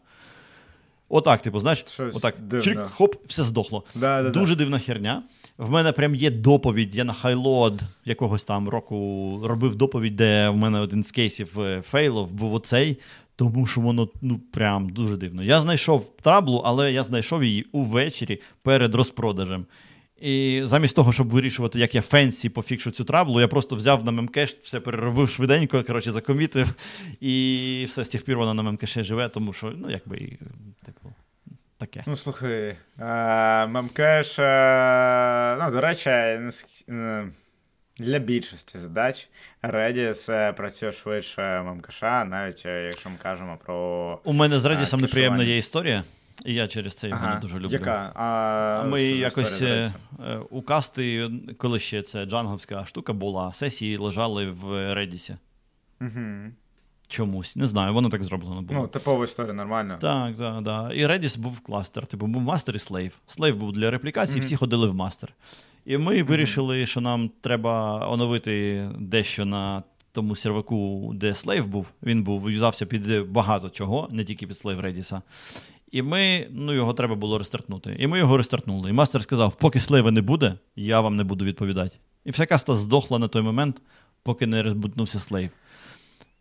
Отак, типу, знаєш, Щось отак, дивно. чик, хоп, все здохло. Да, да, Дуже да. дивна херня. В мене прям є доповідь. Я на Highload якогось там року робив доповідь, де в мене один з кейсів е, фейлов був оцей. Тому що воно ну прям дуже дивно. Я знайшов траблу, але я знайшов її увечері перед розпродажем. І замість того, щоб вирішувати, як я fancy пофікшу цю траблу, я просто взяв на мемкеш, все переробив швиденько, коротше, закомітив, і все з тих пір воно на мемкеше живе, тому що, ну, якби, типу, таке. Ну, слухай, мемкеш, ну, до речі, для більшості задач Redis працює швидше мемкеша, навіть е, якщо ми кажемо про. У мене з Redis неприємна є історія. І я через це його ага. не дуже люблю. Яка? А, Ми якось е, у касти, коли ще це джанговська штука була, сесії лежали в Redis. Угу. Чомусь. Не знаю, воно так зроблено було. Ну, типова історія, нормально. Так, так, так. І Redis був кластер. Типу, був мастер і слейв. Слейв був для реплікації, mm-hmm. всі ходили в мастер. І ми mm-hmm. вирішили, що нам треба оновити дещо на тому серваку, де слейв був. Він був юзався під багато чого, не тільки під слейв Redis. І ми, ну, його треба було рестартнути. І ми його рестартнули. І мастер сказав: поки слейва не буде, я вам не буду відповідати. І вся каста здохла на той момент, поки не розбутнувся слейв.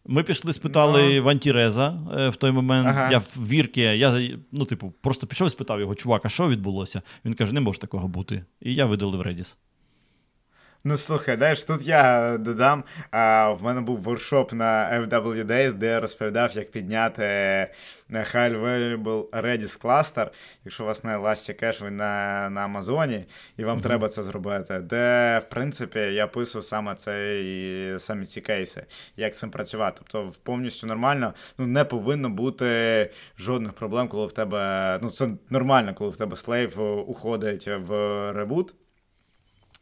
Ми пішли, спитали. Ну. В Антіреза е, в той момент. Ага. Я в вірки, я ну, типу, просто пішов і спитав його, чувак, а що відбулося? Він каже, не може такого бути. І я видалив Redis. Ну, слухай, знаєш, тут я додам. А, В мене був воркшоп на FW Days, де я розповідав, як підняти High Available Redis Cluster, якщо у вас не ElastiCache, ви на на Амазоні, і вам mm-hmm. треба це зробити. Де, в принципі, я описую саме цей, самі ці кейси, як цим працювати. Тобто, повністю нормально, ну не повинно бути жодних проблем, коли в тебе. Ну, це нормально, коли в тебе слейв уходить в ребут.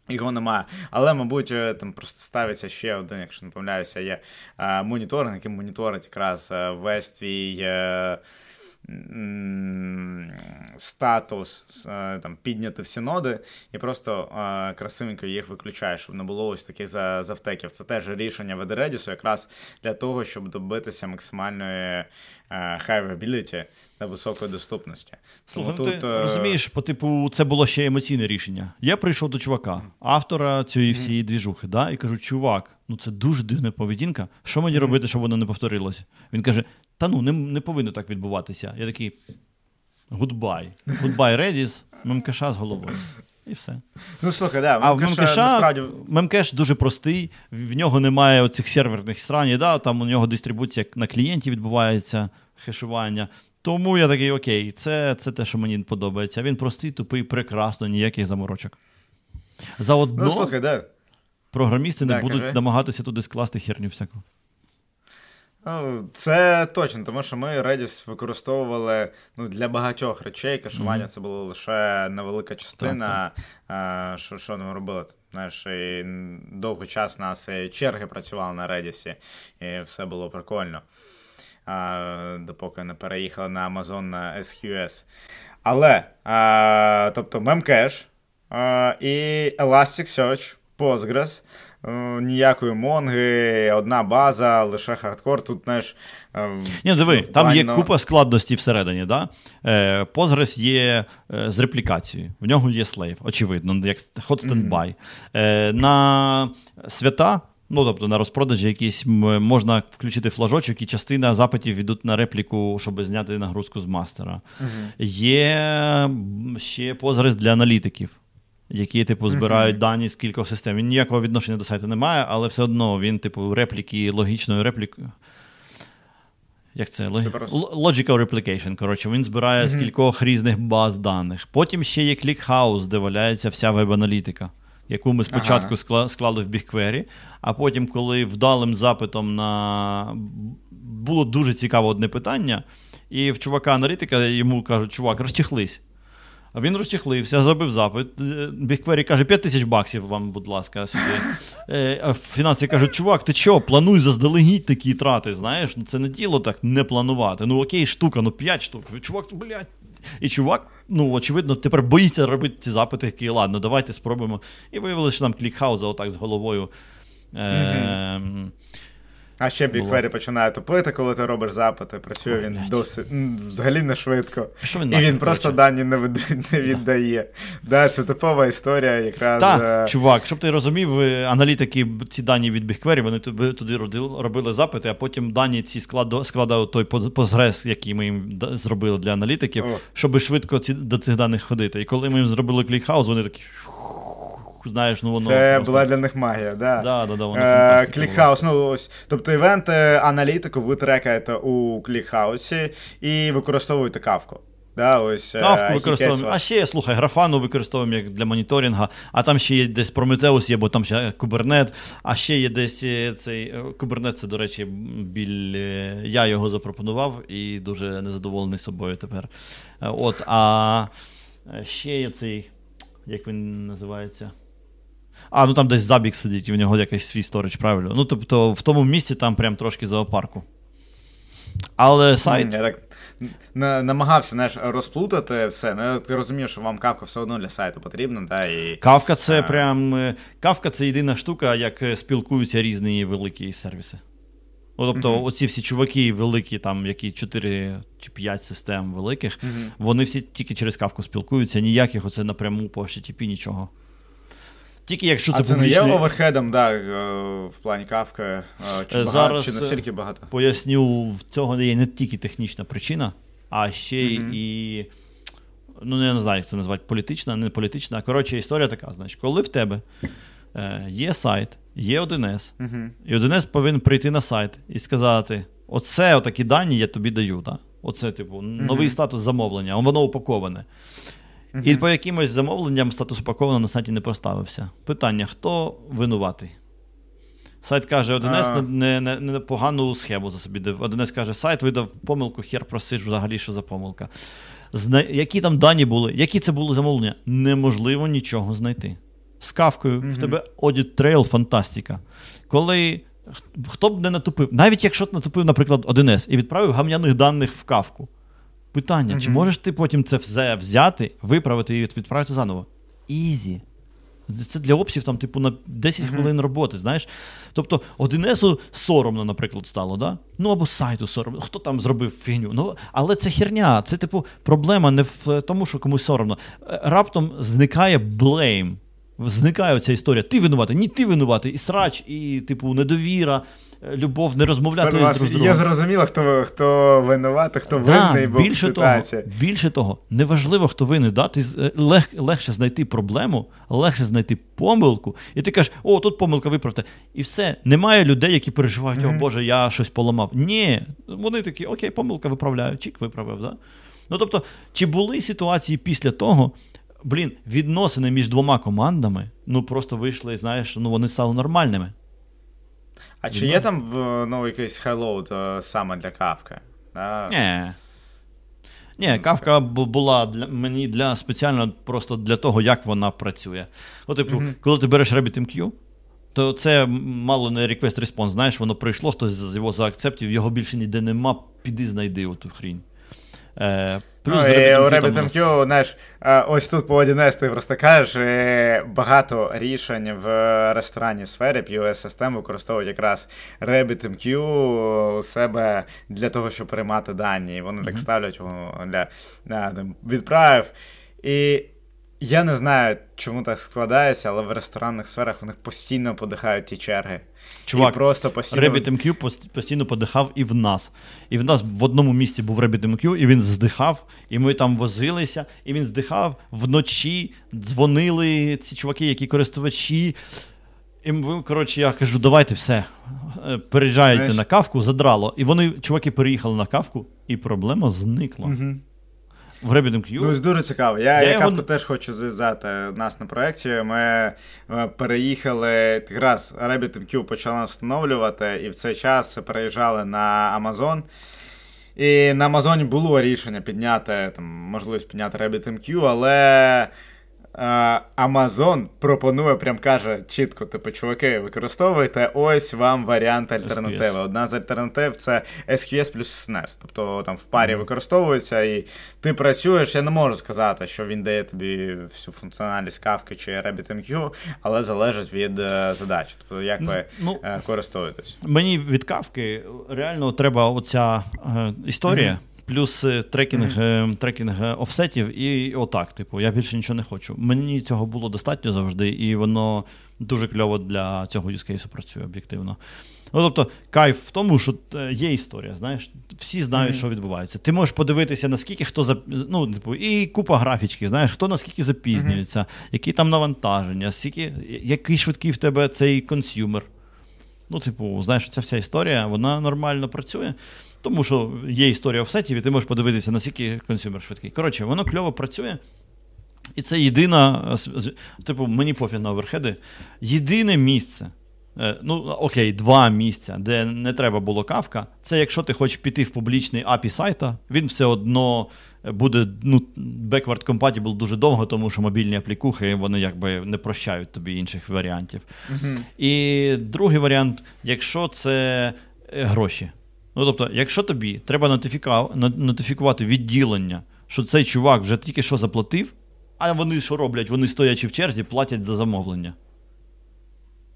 Його немає. Але, мабуть, е, там просто ставиться ще один, якщо не помиляюся, є е, моніторинг, який моніторить якраз е, весь твій. Е, Статус е, там підняти всі ноди і просто е, красивенько їх виключаєш, щоб не було ось таких завтеків. Це теж рішення в Redis якраз для того, щоб добитися максимальної хайвабіліті та високої доступності. Слухай, ну, тут, ти е... розумієш, по типу, це було ще емоційне рішення. Я прийшов до чувака, автора цієї всієї двіжухи, да, і кажу: чувак, ну це дуже дивна поведінка. Що мені робити, щоб воно не повторилося? Він каже: Та ну не, не повинно так відбуватися. Я такий. Goodbye. Goodbye, Redis, мемкеша з головою. І все. Ну, слухай, да, А в Мемкеша насправді... Мемкеш дуже простий, в нього немає оцих серверних срань, да, там у нього дистрибуція на клієнті відбувається, хешування. Тому я такий, окей, це це те, що мені подобається. Він простий, тупий, прекрасно, ніяких заморочок. Заодно ну, слухай, да. програмісти да, не будуть кажи. намагатися туди скласти херню всяку. Ну, Це точно, тому що ми Redis використовували ну, для багатьох речей. Кашування mm-hmm. це була лише невелика частина. Так, Що що ми робили? Знаєш, і довгий час нас і черги працювали на Redis, і все було прикольно. А, Допоки не переїхали на Amazon на SQS. Але, а, тобто, Memcache а, і Elasticsearch, Postgres. Ніякої монги, одна база, лише хардкор. Тут знаєш, Ні, диви, там є купа складності всередині. Да? Е, є е, з реплікацією, в нього є слейв, очевидно, як hot standby. Mm-hmm. Е, На свята. Ну, тобто на розпродажі якісь можна включити флажочок, і частина запитів йдуть на репліку, щоб зняти нагрузку з мастера. Uh-huh. Є ще позрис для аналітиків, які, типу, збирають uh-huh. дані з кількох систем. Він ніякого відношення до сайту не має, але все одно він, типу, репліки, логічною реплікою. Як це? це просто... Logical replication. Коротше, він збирає uh-huh. з кількох різних баз даних. Потім ще є ClickHouse, де валяється вся веб-аналітика яку ми спочатку ага. склали в BigQuery, а потім, коли вдалим запитом на було дуже цікаве одне питання, і в чувака-аналітика йому кажуть, чувак, розтіхлись. А він розчехлився, зробив запит. BigQuery каже, 5 тисяч баксів вам, будь ласка, сюди. Е, а фінанси кажуть, чувак, ти що, плануй заздалегідь такі трати, знаєш? Ну Це не діло так не планувати. Ну окей, штука, ну 5 штук. Чувак, блядь. І чувак ну, очевидно, тепер боїться робити ці запити, такі, ладно, давайте спробуємо. І виявилося, що нам клікхауза отак з головою. Е- а ще BigQuery починає тупити, коли ти робиш запити. Працює він досить взагалі не швидко. Що він І він просто дані не не віддає. Да, Це типова історія, якраз. Так, е, чувак, щоб ти розумів, е, аналітики ці дані від BigQuery, вони туди робили запити, а потім дані ці складали той позрез, який ми їм зробили для аналітиків, щоб швидко ці, до цих даних ходити. І коли ми їм зробили клікхаус, вони такі знаєш, ну воно. Це просто... була для них магія, да. Да, да, да, воно е, Клікхаус, ну ось. Тобто івент аналітику ви трекаєте у клікхаусі і використовуєте кавку. Да, ось, е, Кавку використовуємо. А ще, слухай, графану використовуємо як для моніторингу, а там ще є десь Prometheus є, бо там ще кубернет, а ще є десь е, цей кубернет, це, до речі, біль. Я його запропонував і дуже незадоволений собою тепер. От, А ще є цей, як він називається? А, ну там десь забіг сидить, і в нього якийсь свій сторіч, правильно. Ну, тобто, в тому місці там прям трошки зоопарку. Але сайт. Я так намагався знаєш, розплутати все. Ну, ти розумієш, що вам кавка все одно для сайту потрібна. Да, і... Кавка це а... прям. Е, кавка це єдина штука, як е, спілкуються різні великі сервіси. Ну, Тобто, uh-huh. оці всі чуваки великі, там, які 4 чи 5 систем великих, uh-huh. вони всі тільки через кавку спілкуються, ніяких оце напряму по HTTP, нічого. Тільки якщо це а це публічний... не є оверхедом, да, е, в плані кавки, е, чи, багато, чи настільки багато? Поясню, в цього є не тільки технічна причина, а ще mm-hmm. і. Ну, я не знаю, як це назвати, політична, не політична. Коротше, історія така: значить, коли в тебе е, є сайт, є 1С, mm-hmm. і 1С повинен прийти на сайт і сказати: оце отакі дані я тобі даю. Да? Оце, типу, новий mm-hmm. статус замовлення, воно упаковане. І по якимось замовленням статус упаковано на сайті не поставився. Питання: хто винуватий? Сайт каже, 1С не, не, не погану схему за собі. 1С каже, сайт видав помилку, хер просиш взагалі, що за помилка. Зна... Які там дані були, які це були замовлення? Неможливо нічого знайти. З кавкою mm-hmm. в тебе audit trail фантастика. Коли хто б не натупив, навіть якщо натупив, наприклад, 1С і відправив гамняних даних в кавку. Питання: mm-hmm. чи можеш ти потім це все взяти, виправити і відправити заново? Ізі. Це для опсів там, типу, на 10 mm-hmm. хвилин роботи, знаєш. Тобто, 1С соромно, наприклад, стало, да? Ну або сайту соромно. Хто там зробив фігню? Ну, Але це херня, це, типу, проблема не в тому, що комусь соромно. Е, раптом зникає блейм. Зникає ця історія. Ти винуватий, ні, ти винуватий, і срач, і, типу, недовіра, любов, не розмовляти з другом. Я зрозуміла, хто хто винуватий, хто да, винний був більше в ситуації. Того, більше того, неважливо, хто винний. Да? Ти е, лег, легше знайти проблему, легше знайти помилку, і ти кажеш, о, тут помилка виправте. І все. Немає людей, які переживають, mm-hmm. о Боже, я щось поламав. Ні, вони такі, окей, помилка виправляю, чік виправив. Да? Ну тобто, чи були ситуації після того? Блін, відносини між двома командами ну просто вийшли, знаєш, ну вони стали нормальними. А чи є там ну, якийсь хайлоуд саме для кавки? Ні. Ні, кавка була для мені для спеціально просто для того, як вона працює. От, типу, mm-hmm. коли ти береш RabbitMQ, то це мало не request response, знаєш, воно прийшло, хтось з його заакцептів, його більше ніде нема, піди знайди оту хрінь. Е, Плюс ну, і у RabbitMQ, знаєш, ось тут по 1С ти просто кажеш, багато рішень в ресторанній сфері POS систем використовують якраз RabbitMQ у себе для того, щоб приймати дані. І вони mm-hmm. так ставлять його для, для відправ. І я не знаю, чому так складається, але в ресторанних сферах в них постійно подихають ті черги. Чувак, і просто постійно... RabbitMQ постійно подихав і в нас. І в нас в одному місці був RabbitMQ, і він здихав, і ми там возилися, і він здихав вночі, дзвонили ці чуваки, які користувачі. І ми, коротше, я кажу, давайте все. Е, переїжджайте Знаєш? на кавку, задрало. І вони, чуваки, переїхали на кавку, і проблема зникла. Угу в Q. Ну, дуже цікаво. Я, я його... теж хочу зв'язати нас на проєкті. Ми е, переїхали якраз RabbitMQ почали встановлювати, і в цей час переїжджали на Amazon. І на Амазоні було рішення підняти там, можливість підняти RabbitMQ, але Amazon пропонує, прям каже чітко, типу, чуваки, використовуйте ось вам варіант альтернативи. Одна з альтернатив це SQS плюс SNES. Тобто там в парі використовується, і ти працюєш. Я не можу сказати, що він дає тобі всю функціональність кавки чи RabbitMQ, але залежить від uh, задачі. Тобто, як ви ну, користуєтесь. Мені від кавки реально треба оця uh, історія. Mm-hmm плюс е, трекінг mm-hmm. трекінг е, офсетів, і отак. Типу, я більше нічого не хочу. Мені цього було достатньо завжди, і воно дуже кльово для цього юзкейсу працює об'єктивно. Ну, Тобто, кайф в тому, що є історія, знаєш, всі знають, mm-hmm. що відбувається. Ти можеш подивитися, наскільки хто зап... ну, типу, і купа графічки, знаєш, хто наскільки запізнюється, mm-hmm. які там навантаження, скільки, який швидкий в тебе цей консюмер. Ну, типу, знаєш, ця вся історія, вона нормально працює. Тому що є історія офсетів, і ти можеш подивитися, наскільки консюмер швидкий. Коротше, воно кльово працює. І це єдина, типу, мені пофіг на оверхеди, єдине місце. Е, ну, окей, два місця, де не треба було кавка. Це якщо ти хочеш піти в публічний API сайта, він все одно буде ну, backward compatible дуже довго, тому що мобільні аплікухи вони якби не прощають тобі інших варіантів. Uh-huh. І другий варіант, якщо це е, гроші. Ну тобто, якщо тобі треба нотифікувати відділення, що цей чувак вже тільки що заплатив, а вони що роблять? Вони стоячи в черзі, платять за замовлення.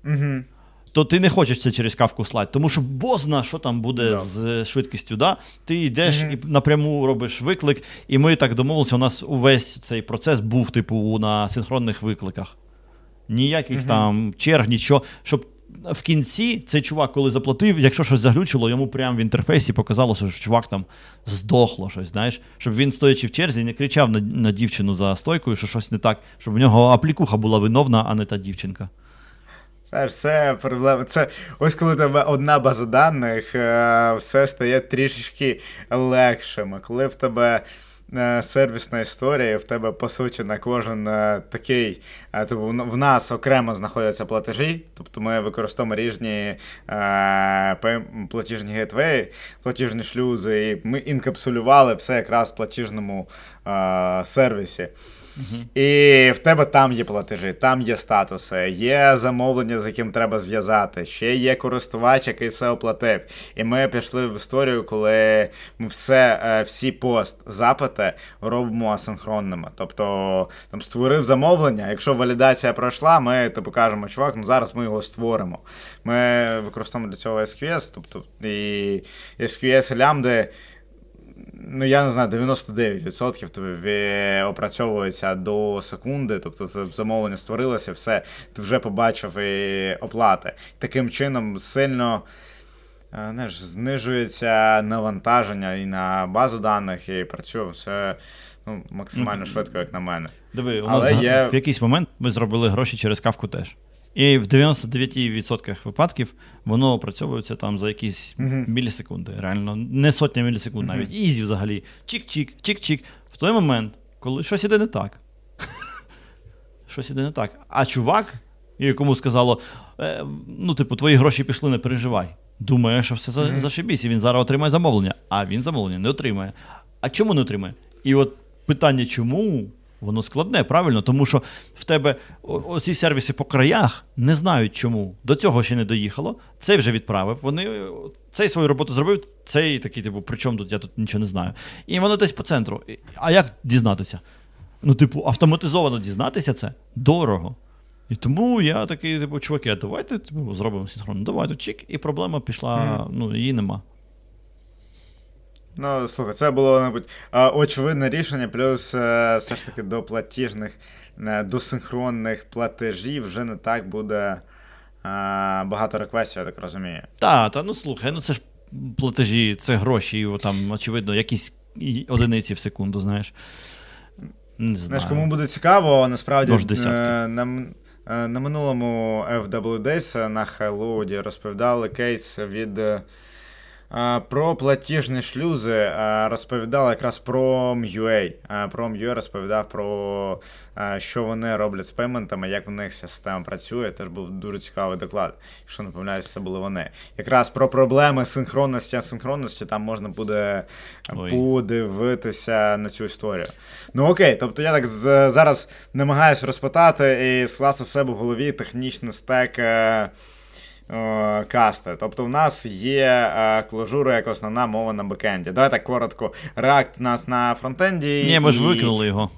Угу. То ти не хочеш це через кавку слать, тому що бозна, що там буде yeah. з швидкістю. да? Ти йдеш mm-hmm. і напряму робиш виклик, і ми так домовилися, у нас увесь цей процес був, типу, на синхронних викликах. Ніяких mm-hmm. там черг, нічого, щоб в кінці цей чувак, коли заплатив, якщо щось заглючило, йому прямо в інтерфейсі показалося, що чувак там здохло щось, знаєш, щоб він, стоячи в черзі, не кричав на на дівчину за стойкою, що щось не так, щоб в нього аплікуха була виновна, а не та дівчинка. Знаєш, це проблема. Це ось коли у тебе одна база даних, е, все стає трішечки легшим. Коли в тебе. Е, сервісна історія, і в тебе, по суті, на кожен е, такий. Тобто в нас окремо знаходяться платежі, тобто ми використовуємо різні платіжні гейтвеї, платіжні шлюзи, і ми інкапсулювали все якраз в платіжному сервісі. І в тебе там є платежі, там є статуси, є замовлення, з яким треба зв'язати. Ще є користувач, який все оплатив. І ми пішли в історію, коли ми все, е, всі пост-запити робимо асинхронними. Тобто там створив замовлення. Якщо валідація пройшла, ми типу кажемо, чувак, ну зараз ми його створимо. Ми використовуємо для цього SQS, тобто і SQS лямди ну я не знаю, 99% тобі опрацьовується до секунди, тобто замовлення створилося, все, ти вже побачив і оплати. Таким чином сильно знаєш, знижується навантаження і на базу даних, і працює все ну, максимально швидко, як на мене. Диви, у нас Але є... в якийсь момент ми зробили гроші через кавку теж. І в 99% випадків воно опрацьовується там за якісь uh-huh. мілісекунди. Реально, не сотня мілісекунд uh-huh. навіть. Ізі взагалі. Чик-чик, чик-чик. В той момент, коли щось іде не так. Щось іде не так. А чувак, якому сказало: е, ну, типу, твої гроші пішли, не переживай. Думає, що все uh-huh. зашибісь, і він зараз отримає замовлення. А він замовлення не отримає. А чому не отримає? І от питання, чому Воно складне, правильно, тому що в тебе оці сервіси по краях не знають чому. До цього ще не доїхало. Цей вже відправив. Вони цей свою роботу зробив, цей такий, типу, при чому тут я тут нічого не знаю. І воно десь по центру. А як дізнатися? Ну, типу, автоматизовано дізнатися це дорого. І тому я такий, типу, чуваки, а давайте типу, зробимо синхронно. Давайте чик, і проблема пішла, mm. ну, її нема. Ну, слухай, це було, мабуть, очевидне рішення, плюс е, все ж таки до платіжних, е, до синхронних платежів вже не так буде багато реквестів, я так розумію. Так, та ну слухай, ну це ж платежі, це гроші, там, очевидно, якісь одиниці в секунду, знаєш. Не знаю. Знаєш, кому буде цікаво, насправді е, на на минулому FWDS на Хайлоуді розповідали кейс від про платіжні шлюзи розповідали якраз про MUA. Про MUA розповідав про що вони роблять з пейментами, як в них система працює. Теж був дуже цікавий доклад. Якщо не помиляюся, це були вони. Якраз про проблеми синхронності, асинхронності там можна буде Ой. подивитися на цю історію. Ну окей, тобто я так зараз намагаюся розпитати і скласти в себе в голові технічний стек. Е, касти. Тобто в нас є е, клажура як основна мова на бекенді. Давай так коротко. React у нас на фронтенді. Ні, ми ж викинули його.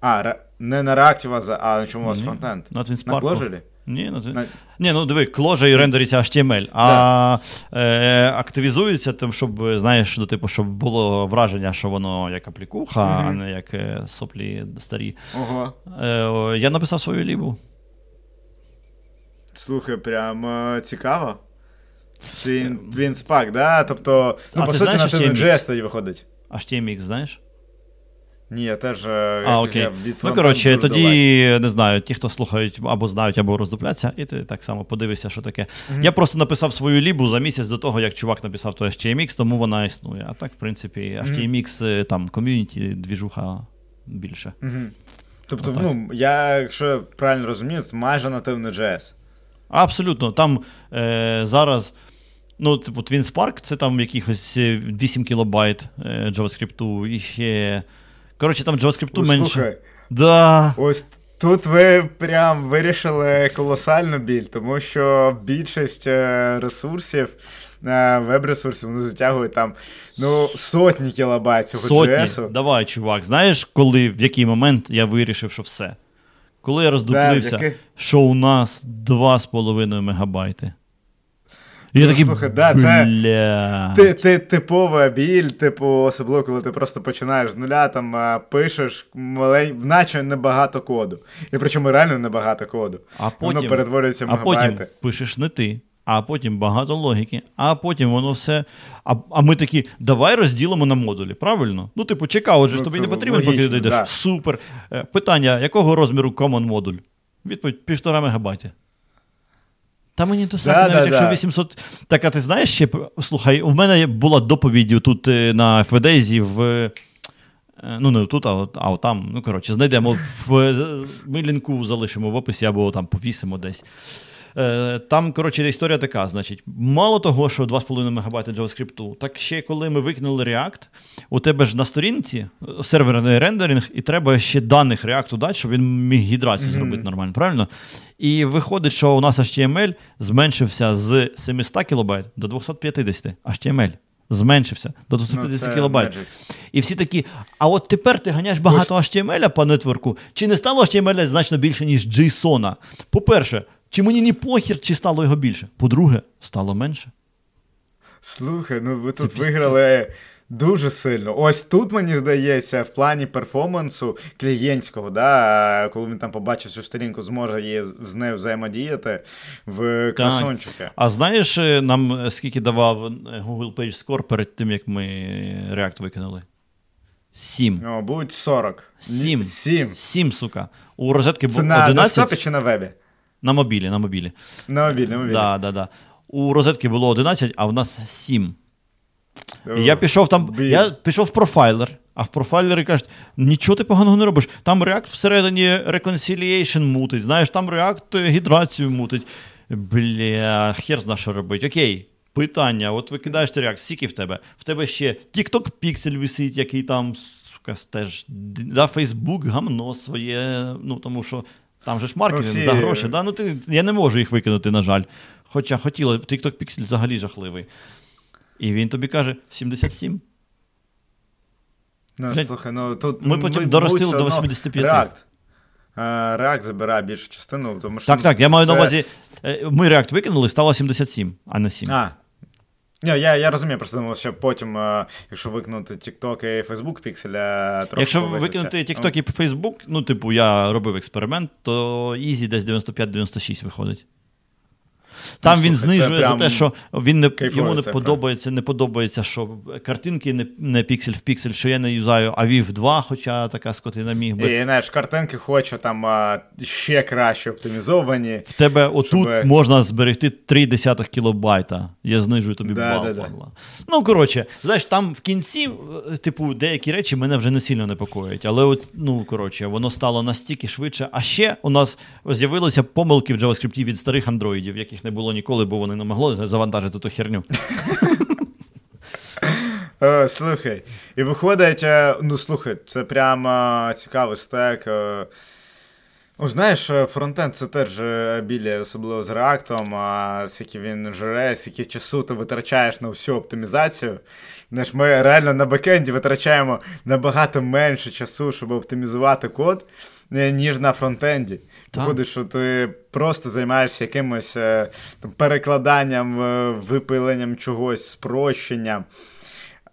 А, не на React, а на чому у вас фронтенд? На Clojure? Ні, на... на... Ні, ну диви, кложа і рендериться HTML, а да. е, активізується тим, щоб, знаєш, ну, типу, щоб було враження, що воно як аплікуха, mm-hmm. а не як е, соплі старі. Ого. Е, Я написав свою лібу. Слухай, прям е, цікаво. Твін, Twin Spark, да? Тобто, ну, а, по суті, на TNGS тоді виходить. HTMX, знаєш? Ні, я теж е, а, окей. Я від Ну, коротше, тоді далек. не знаю, ті, хто слухають або знають, або роздупляться, і ти так само подивишся, що таке. Mm-hmm. Я просто написав свою лібу за місяць до того, як чувак написав то HTMX, тому вона існує. А так, в принципі, HTMX, mm-hmm. там ком'юніті, двіжуха більше. Mm-hmm. Тобто, Отак. ну, я, якщо правильно розумію, це майже нативний JS. Абсолютно. Там е, зараз. Ну, типу, Twin Spark це там якихось 8 кілобайт е, JavaScript і ще. Коротше, там JavaScript менше. Слухай, да. Ось тут ви прям вирішили колосальну біль, тому що більшість е, ресурсів, е, веб-ресурсів вони затягують там ну, сотні кілобайт цього Сотні. JS. Давай, чувак, знаєш, коли в який момент я вирішив, що все. Коли я роздуплився, да, що у нас 2,5 мегабайти. І я ну, такий, слухай, да, це ти, ти, типова біль, типу, особливо, коли ти просто починаєш з нуля, там пишеш малень... наче небагато коду. І причому реально небагато коду. А потім, Воно перетворюється в мегабайти. А потім пишеш не ти, а потім багато логіки, а потім воно все. А а ми такі, давай розділимо на модулі. Правильно? Ну, типу, чекав, отже, ну, тобі не потрібно, логічно, поки дійдеш. Да. Супер. Е, питання: якого розміру common модуль? Відповідь півтора мегабайті. Та мені достатньо, да, навіть да, якщо 800. Так, а ти знаєш ще. Слухай, у мене була доповідь тут е, на FDZ в. Е, ну, не тут, а а там. Ну, коротше, знайдемо в. Ми лінку залишимо в описі або там повісимо десь. Е, там, коротше, історія така. Значить, мало того, що 2,5 МБ JavaScript, так ще коли ми викинули React, у тебе ж на сторінці серверний рендеринг, і треба ще даних React дати, щоб він міг гідрацію mm-hmm. зробити нормально, правильно? І виходить, що у нас HTML зменшився з 700 кБ до 250 HTML. Зменшився до 250 ну, кілобайт. І всі такі, а от тепер ти ганяєш багато HTML по нетворку, чи не стало HTML значно більше, ніж JSON? По-перше, чи мені не похір, чи стало його більше? По-друге, стало менше. Слухай, ну ви тут виграли дуже сильно. Ось тут, мені здається, в плані перформансу клієнтського, да, коли він там побачить цю сторінку, зможе її з нею взаємодіяти в красончики. А знаєш, е, нам скільки давав е, Google Page Score перед тим, як ми React викинули? Сім. О, будь 40. Сім. Сім. Сім, сука. У розетки було 11. на десктопі чи на вебі? На мобілі, на мобілі. На мобілі, на мобілі. Да, да, да. У розетки було 11, а в нас 7. І я пішов там, я пішов в профайлер, а в профайлері кажуть, нічого ти поганого не робиш. Там React всередині reconciliation мутить, знаєш, там React гідрацію мутить. Бля, хер зна, що робить. Окей, питання: от викидаєш ти React, скільки в тебе? В тебе ще TikTok Pixel висить, який там якась теж. Да, Facebook гамно своє, ну тому що там же ж маркетинг Ну, всі- за гроші. Да? Ну, ти, я не можу їх викинути, на жаль. Хоча хотіли, TikTok Pixel взагалі жахливий. І він тобі каже: 77. Ну, Блядь, слухай, ну тут ми потім доростили будь до 85. React. Е, React забирає більшу частину, тому що. Так, ну, так, я це- на увазі. е, Ми React викинули, стало 77, а не 7. А. Ні, я, я розумію, просто думав, що потім, е, якщо викинути TikTok і Facebook пікселя, трохи Якщо викинути TikTok і Facebook, ну, типу, я робив експеримент, то Easy десь 95-96 виходить. Там він слухай, знижує за те, що він не, йому не подобається, не подобається, що картинки не, не піксель в піксель, що я не юзаю, а VIV 2, хоча така скотина міг би. І знаєш, картинки хоче там а, ще краще оптимізовані. В тебе отут Щоб- можна зберегти 3 кілобайта. Я знижую тобі Да, бал. да, да. Ну, коротше, знаєш, там в кінці, е, типу, деякі речі мене вже не сильно непокоїть. Але от, ну, коротше, воно стало настільки швидше. А ще у нас з'явилися помилки в JavaScript від старих андроїдів, яких не було ніколи, бо вони не могли завантажити ту херню. О, слухай. І виходить, е, ну слухай, це прямо цікавий стек. е. Ну, знаєш, е, фронтенд це теж е, білі, особливо з реактом, а скільки він жре, скільки часу ти витрачаєш на всю оптимізацію. Знаєш, ми реально на бекенді витрачаємо набагато менше часу, щоб оптимізувати код, е, ніж на фронтенді. Виходить, що ти просто займаєшся якимось е, там, перекладанням, е, випиленням чогось, спрощенням.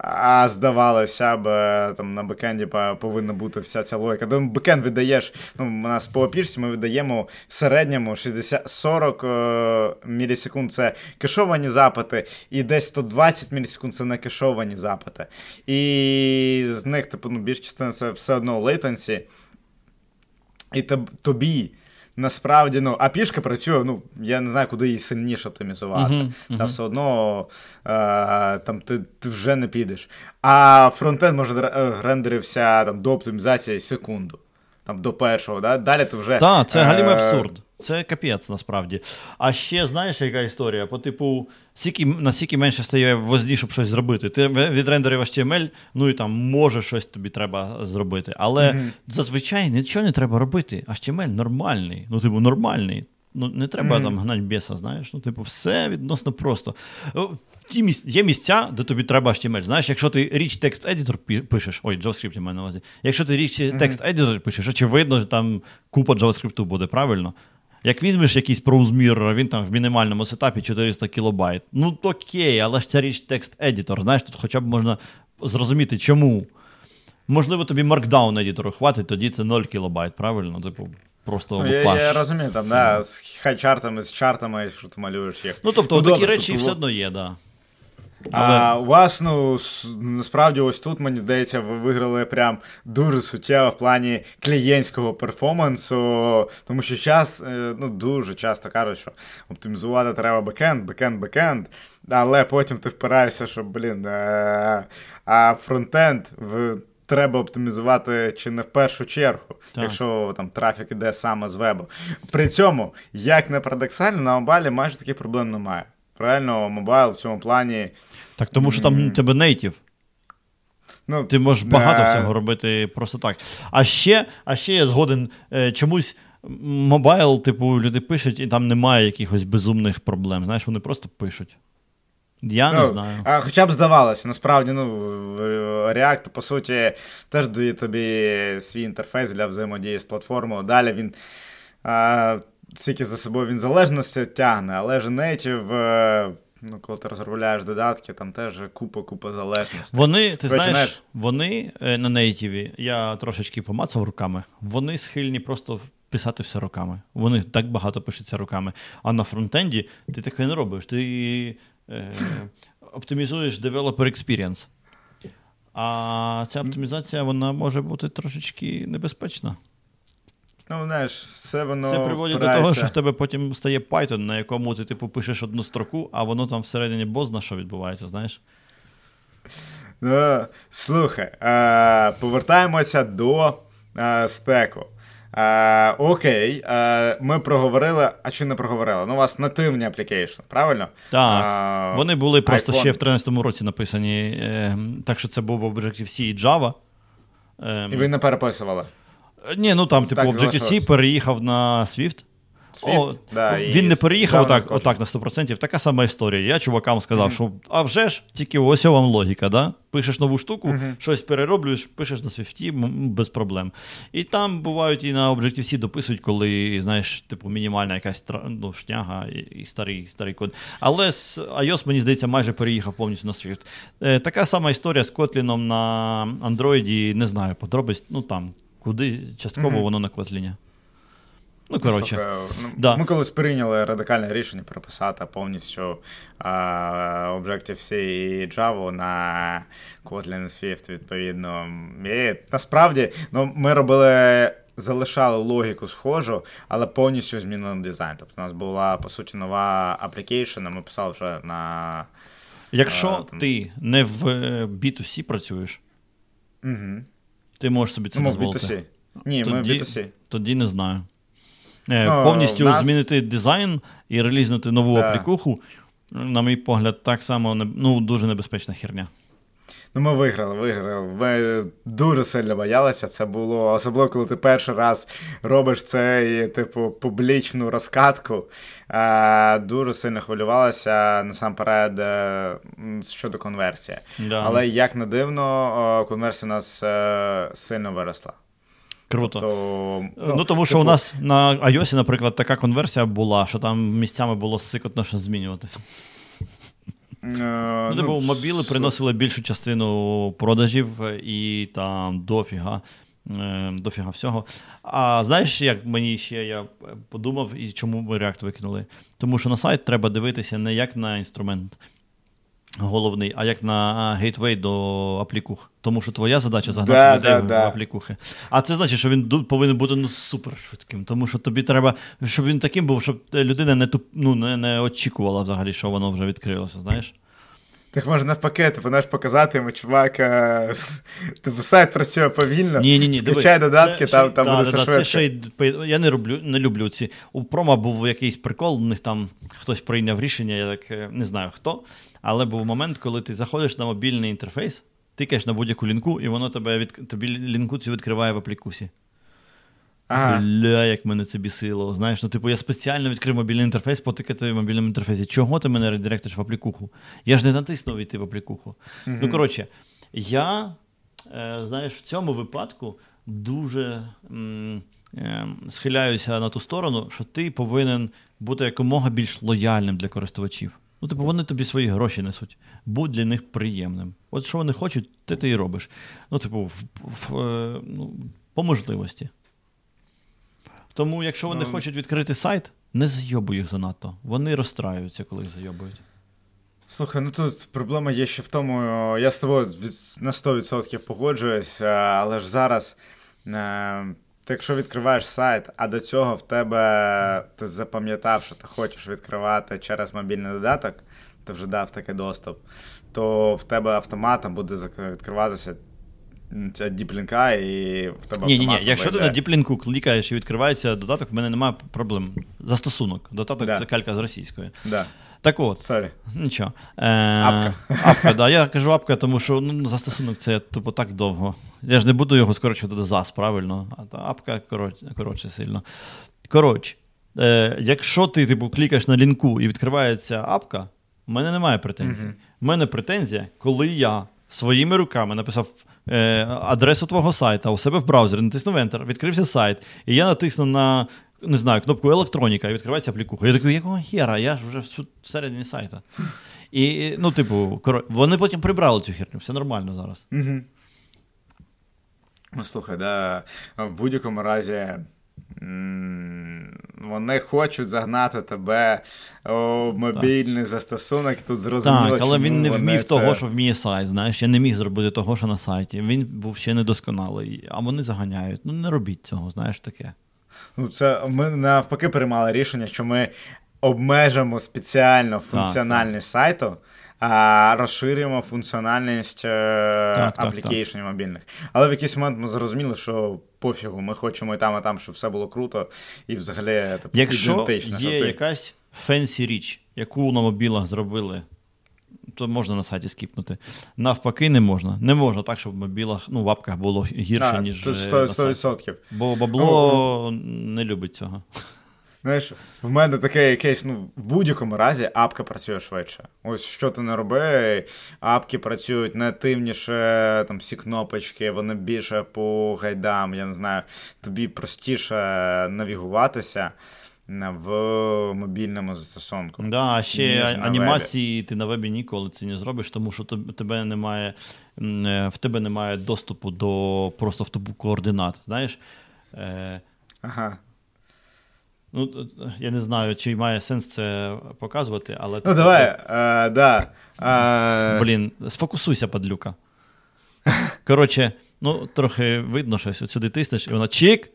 А здавалося б, е, там на бекенді повинна бути вся ця логіка. Тому бекенд віддаєш, ну, у нас по опірсі ми видаємо в середньому 60, 40 е, мілісекунд це кешовані запити, і десь 120 мілісекунд це не кешовані запити. І з них, типу, ну, більш частина це все одно latency. І тобі. Насправді, ну, а пішка працює, ну, я не знаю, куди її сильніше оптимізувати. Мгм, Та все одно е, там ти, ти вже не підеш. А фронтенд може е, рендерився там, до оптимізації секунду. Там до першого, да? далі ти вже. Так, це галімий е, абсурд. Це капець насправді. А ще знаєш, яка історія? По типу, скільки, наскільки менше стає возді, щоб щось зробити. Ти відрендерив HTML, ну і там може щось тобі треба зробити. Але зазвичай нічого не треба робити. HTML нормальний. Ну, типу, нормальний. Ну, не треба Мгм. там гнати біса, знаєш. Ну, типу, все відносно просто. Ті місць, є місця, де тобі треба HTML. Знаєш, якщо ти text editor пі- пишеш, ой, JavaScript я маю на увазі. Якщо ти rich text editor пишеш, очевидно, що там купа JavaScript буде, правильно? Як візьмеш якийсь проузмір, він там в мінімальному сетапі 400 кілобайт. Ну окей, але ж ця річ текст едітор. Знаєш, тут хоча б можна зрозуміти, чому. Можливо, тобі Markdown едітору хватить, тоді це 0 кілобайт, правильно? Типу, просто Ну, я, я розумію, там, да, з Highcharts-ами, з чартами, що ти малюєш їх. Ну, тобто, Ну, такі добре, речі тут... все одно є, да. А у вас, ну, насправді, ось тут, мені здається, ви виграли прям дуже суттєво в плані клієнтського перформансу, тому що час, е, ну, дуже часто кажуть, що оптимізувати треба бекенд, бекенд, бекенд, але потім ти впираєшся, що, блін, е, а фронтенд в. Треба оптимізувати чи не в першу чергу, Так. якщо там трафік іде саме з вебу. При цьому, як не парадоксально, на мобайлі майже таких проблем немає. Правильно, мобайл в цьому плані Так тому що там у тебе native. Ну, Ти можеш багато всього робити просто так. А ще, а ще я згоден е, чомусь. Мобайл, типу, люди пишуть, і там немає якихось безумних проблем. Знаєш, вони просто пишуть. Я не ну, знаю. А, хоча б здавалося, насправді, ну, React, по суті, теж дає тобі свій інтерфейс для взаємодії з платформою. Далі він а, скільки за собою він залежності тягне, але ж Native, е, ну, коли ти розробляєш додатки, там теж купа-купа залежностей. Вони, ти знаєш, знаєш- вони е, на нейтіві, я трошечки помацав руками, вони схильні просто писати все руками. Вони так багато пишуться руками. А на фронтенді ти таке не робиш. Ти е, оптимізуєш developer experience. А ця оптимізація вона може бути трошечки небезпечна. Ну, знаєш, все воно Це приводить до того, що в тебе потім стає Python, на якому ти типу пишеш одну строку, а воно там всередині бозна, що відбувається, знаєш? Ну, слухай, е, повертаємося до е, стеку. Е, окей, ми проговорили, а чи не проговорили? Ну, у вас нативні application, правильно? Так. Вони були просто iPhone. ще в 13-му році написані, е, так що це був Objective-C і Java. Ем, І ви не переписували. Ні, ну там, типу, Objective-C переїхав на Swift. Swift, О, да, і він не переїхав отак, отак на 100%. Така сама історія. Я чувакам сказав, що а вже ж, тільки ось вам логіка, да? Пишеш нову штуку, щось перероблюєш, пишеш на Swift, без проблем. І там бувають і на Objective-C дописують, коли, знаєш, типу, мінімальна якась ну, шняга і, і старий, старий код. Але з iOS, мені здається, майже переїхав повністю на Swift. Е, така сама історія з Kotlin на Android, не знаю, подробиць, ну там, куди частково воно на Kotlin. Ну, коротше. Ну, Да. Ми колись прийняли радикальне рішення переписати повністю а, Objective-C і Java на Kotlin Swift, відповідно. І насправді ну, ми робили. Залишали логіку схожу, але повністю змінили дизайн. Тобто у нас була, по суті, нова application, ми писали вже на. Якщо А, там- ти не в е, B2C працюєш, Угу. Ти можеш собі це Ну, ми дозволити. B2C. Ні, ми в Тоді- B2C. Тоді не знаю. Е, Ну, повністю нас- змінити дизайн і релізнути нову Да. аплікуху, на мій погляд, так само ну, дуже небезпечна херня. Ну, ми виграли, виграли. Ми дуже сильно боялися. Це було особливо, коли ти перший раз робиш це і, типу, публічну розкатку. Е, дуже сильно хвилювалися насамперед е, щодо конверсії. Да. Але як не дивно, е, конверсія у нас е, сильно виросла. Круто. То, Ну, тому що типу, у нас на iOS, наприклад, така конверсія була, що там місцями було сикотно що змінювати. Е, Ну, типу, мобіли приносили більшу частину продажів е, і там дофіга. е, Дофіга всього. А знаєш, як мені ще я подумав, і чому ми React викинули? Тому що на сайт треба дивитися не як на інструмент головний, а як на гейтвей до аплікух. Тому що твоя задача загнати Да, людей да, в да. аплікухи. А це значить, що він повинен бути ну, супер швидким. Тому що тобі треба, щоб він таким був, щоб людина не туп, ну, не, не очікувала взагалі, що воно вже відкрилося, знаєш? Так може навпаки, ти можеш показати йому, чувак, е, типу, сайт працює повільно. Ні, ні, ні, Скачай додатки, там, там буде все да, швидко. Це ще й, я не люблю, не люблю ці. У промо був якийсь прикол, у них там хтось прийняв рішення, я так е, не знаю хто. Але був момент, коли ти заходиш на мобільний інтерфейс, тикаєш на будь-яку лінку, і воно тебе від, тобі лінку цю відкриває в аплікусі. Ага. Бля, як мене це бісило. Знаєш, ну типу, я спеціально відкрив мобільний інтерфейс, потикати в мобільному інтерфейсі. Чого ти мене редиректиш в аплікуху? Я ж не натиснув йти в аплікуху. Ну, коротше, я, е, знаєш, в цьому випадку дуже м, е, схиляюся на ту сторону, що ти повинен бути якомога більш лояльним для користувачів. Ну, типу, вони тобі свої гроші несуть. Будь для них приємним. От що вони хочуть, ти ти і робиш. Ну, типу, в, в, е, ну, по можливості. Тому, якщо вони Ну, хочуть відкрити сайт, не зайобуй їх занадто. Вони розстраюються, коли їх зайобують. Слухай, ну тут проблема є ще в тому, я з тобою на 100% погоджуюсь, е, але ж зараз, е, ти якщо відкриваєш сайт, а до цього в тебе ти запам'ятав, що ти хочеш відкривати через мобільний додаток, ти вже дав такий доступ, то в тебе автоматом буде відкриватися ця діплінка, і в тебе Ні, ні, ні. Якщо ти на діплінку клікаєш і відкривається додаток, в мене немає проблем. Застосунок. Додаток Да. це калька з російської. Да. Так от, Сорі. нічого. Е, Апка. Апка, да. Я кажу апка, тому що ну, застосунок це тупо так довго. Я ж не буду його скорочувати до ЗАС, правильно? А та апка коротше, коротше сильно. Коротше, е, якщо ти типу, клікаєш на лінку і відкривається апка, в мене немає претензій. У мене претензія, коли я своїми руками написав е, адресу твого сайта у себе в браузері, натиснув Enter, відкрився сайт, і я натисну на. Не знаю, кнопку електроніка і відкривається аплікуха. Я такий, якого хера? Я ж вже всю- всередині сайта. І, ну, типу, коро... вони потім прибрали цю херню, все нормально зараз. Угу. Ну, слухай, да, в будь-якому разі. Вони хочуть загнати тебе у мобільний застосунок, тут зрозуміло. так, але чому він не вмів це... того, що вміє сайт. Знаєш, я не міг зробити того, що на сайті. Він був ще недосконалий, а вони заганяють. Ну, не робіть цього, знаєш таке. Ну, це ми навпаки приймали рішення, що ми обмежимо спеціально функціональність сайту, а розширюємо функціональність е, Так, так, аплікейшнів мобільних. Але в якийсь момент ми зрозуміли, що пофігу, ми хочемо і там, і там, щоб все було круто і взагалі типу, Якщо ідентично. є ти- якась fancy річ, яку на мобілах зробили то можна на сайті скіпнути. Навпаки, не можна. Не можна так, щоб в мобілах, ну, в апках було гірше, А, ніж. тут е, 100%. на сайті. Бо бабло не любить цього. Знаєш, в мене таке якесь, ну, в будь-якому разі апка працює швидше. Ось що ти не роби, апки працюють нативніше, там всі кнопочки, вони більше по гайдам, я не знаю, тобі простіше навігуватися в мобільному застосунку. Да, а ще анімації ти на вебі ніколи це не зробиш, тому що тебе немає, е, в тебе немає доступу до просто в автобу координат. Знаєш? Е, Ага. Ну, я не знаю, чи має сенс це показувати, але. Ну, давай, е, да. Е, Блін, сфокусуйся, падлюка. Коротше, ну, трохи видно, що ось сюди тиснеш, і вона чик.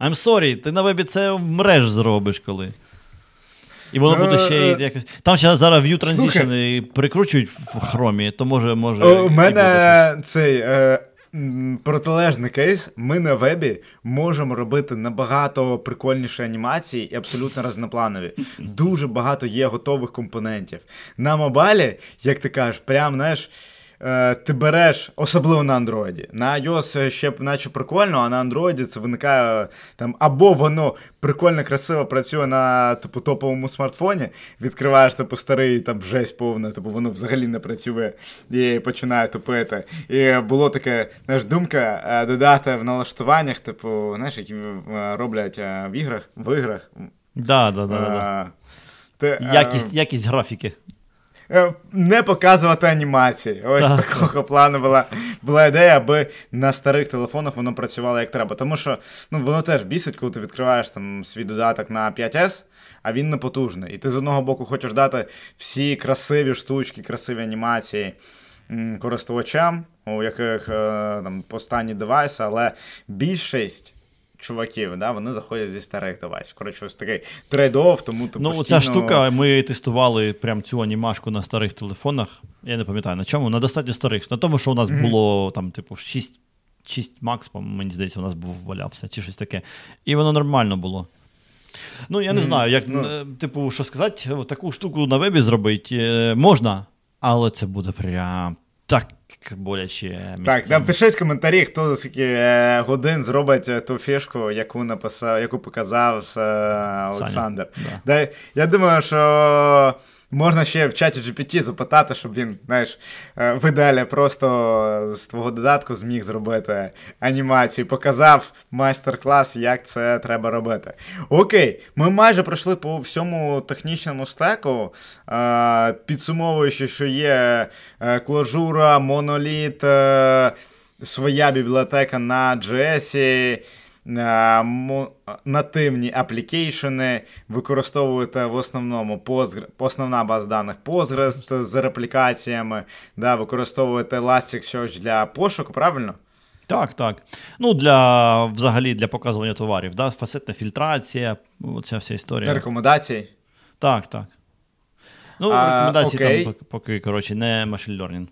I'm sorry, ти на вебі це в мереж зробиш коли. І воно Ну, буде ще е, якось. Там ще зараз view transition прикручують в хромі, то може, може. У мене цей е, протилежний кейс. Ми на вебі можемо робити набагато прикольніші анімації і абсолютно разнопланові. Дуже багато є готових компонентів. На мобалі, як ти кажеш, прям знаєш. Е, Ти береш, особливо на Андроїді. На iOS ще наче прикольно, а на Android це виникає там або воно прикольно, красиво працює на типу топовому смартфоні, відкриваєш типу старий там жесть повна, типу воно взагалі не працює і починає тупити. І було таке, знаєш, думка е, додати в налаштуваннях, типу, знаєш, які е, роблять в іграх, в іграх. Да, да, да, да, да. ти, Якість, якість графіки. Е, Не показувати анімації. Ось Так. такого плану була, була ідея, аби на старих телефонах воно працювало як треба. Тому що ну, воно теж бісить, коли ти відкриваєш там свій додаток на 5S, а він не потужний. І ти з одного боку хочеш дати всі красиві штучки, красиві анімації користувачам, у яких е, там останні девайси, але більшість. Чуваків, да, вони заходять зі старих девайсів. Коротше, ось такий трейд-офф, тому ти Ну, постійно... ця штука, ми тестували прям цю анімашку на старих телефонах. Я не пам'ятаю на чому, на достатньо старих. На тому, що у нас було там, типу, 6, 6 макс, мені здається, у нас був валявся, чи щось таке. І воно нормально було. Ну, я не знаю, як, ну. е, типу, що сказати, таку штуку на вебі зробити е, можна, але це буде прям так боляче. Так, напишіть в коментарі, хто за скільки е, годин зробить е, ту фішку, яку написав, яку показав е, Олександр. Да, я думаю, що можна ще в чаті GPT запитати, щоб він, знаєш, е, в ідеалі просто з твого додатку зміг зробити анімацію, показав майстер-клас, як це треба робити. Окей, ми майже пройшли по всьому технічному стеку, е, підсумовуючи, що є е, клажура, моноліт, своя бібліотека на JS. Е, Нативні аплікейшени використовуєте в основному Postgre, основна база даних Postgres з реплікаціями, да, використовуєте Elasticsearch для пошуку, правильно? Так, так. Ну, для взагалі для показування товарів, да? фасетна фільтрація, ця вся історія. Рекомендації. Так, так. Ну, А, рекомендації окей. там поки- поки, коротше, не machine learning.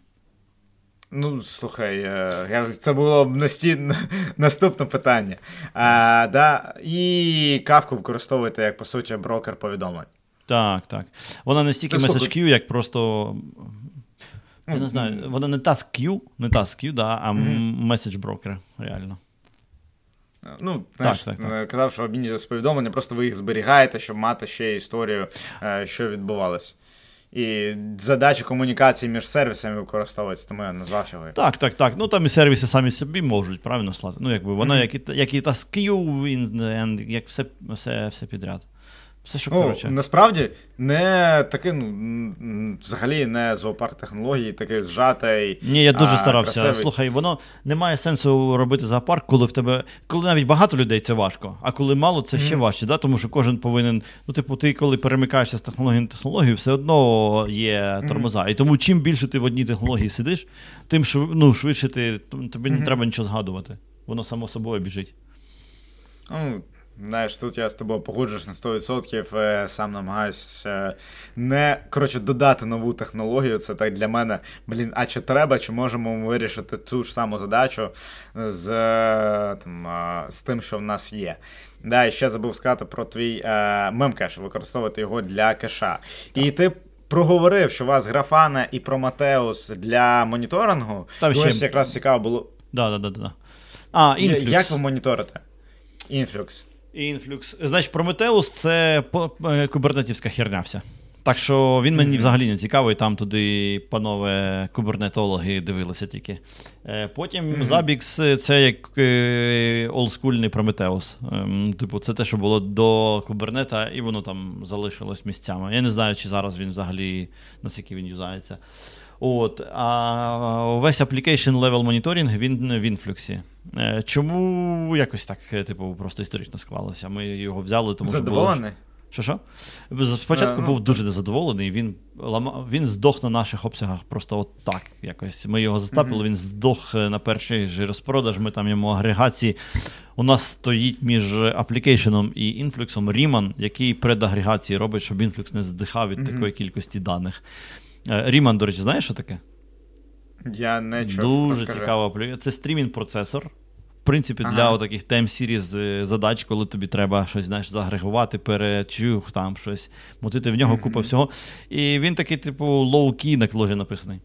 Ну, слухай, е, це було б насті... наступне питання. А, да, і кавку використовуєте як, по суті, брокер повідомлень. Так, так. Вона не стільки Та слухай. queue, як просто. Я не знаю, вона не task queue, не task queue, да, а message broker, реально. Ну, знаєш, так, так. е, казав, що обмінюєтесь повідомлення, просто ви їх зберігаєте, щоб мати ще історію, е, що відбувалось. І задачі комунікації між сервісами використовується, тому я назвав його. Так, так, так. Ну там і сервіси самі собі можуть правильно слати. Ну, якби вона, як і, як і він, як все, все, все підряд. Все, що Ну, коротше. насправді не такий, ну, взагалі не зоопарк технологій, такий зжатий. Ні, я дуже а, старався. красивий. Слухай, воно не має сенсу робити зоопарк, коли в тебе. Коли навіть багато людей це важко, а коли мало, це ще важче, да? тому що кожен повинен. Ну, типу, ти коли перемикаєшся з технології на технологію, все одно є тормоза. І тому чим більше ти в одній технології сидиш, тим шв... ну, швидше ти тобі не треба нічого згадувати. Воно само собою біжить. Ну, знаєш, тут я з тобою погоджуюсь на 100%, е, сам намагаюся не коротше, додати нову технологію. Це так для мене, блін, а чи треба, чи можемо ми вирішити цю ж саму задачу з, е, там, е, з тим, що в нас є. Да, і ще забув сказати про твій е, Memcache, використовувати його для кеша. І ти проговорив, що у вас Grafana і Prometheus для моніторингу. Там ще... Ось якраз цікаво було. Да, да, да, да. А, Influx. Як ви моніторите? Influx. Influx. Значить, Prometheus це е, кубернетівська херня вся. Так що він мені взагалі не цікавий, там туди панове кубернетологи дивилися тільки. Е, потім mm-hmm. Zabbix це як е, олдскульний Прометеус. Ем, типу, це те, що було до кубернета, і воно там залишилось місцями. Я не знаю, чи зараз він взагалі наскільки він юзається. От, А весь application level monitoring він в інфлюксі. Е, чому якось так, типу, просто історично склалося? Ми його взяли, тому що. Задоволений? Що що? Спочатку а, ну, був дуже незадоволений, він він здох на наших обсягах просто от так. якось. Ми його застапили, mm-hmm. він здох е, на перший же розпродаж, ми там йому агрегації. У нас стоїть між аплікейшеном і інфлюксом Ріман, який предагрегації робить, щоб інфлюкс не здихав від mm-hmm. такої кількості даних. Ріман, до речі, знаєш, що таке? Я не чув. Дуже цікава аплікація. Це стрімінг процесор В принципі, ага. для таких тем сіріз е, задач, коли тобі треба щось знаєш, загрегувати, перечух, там щось, мотити в нього купа всього. І він такий, типу, лоу-кій на кложі написаний.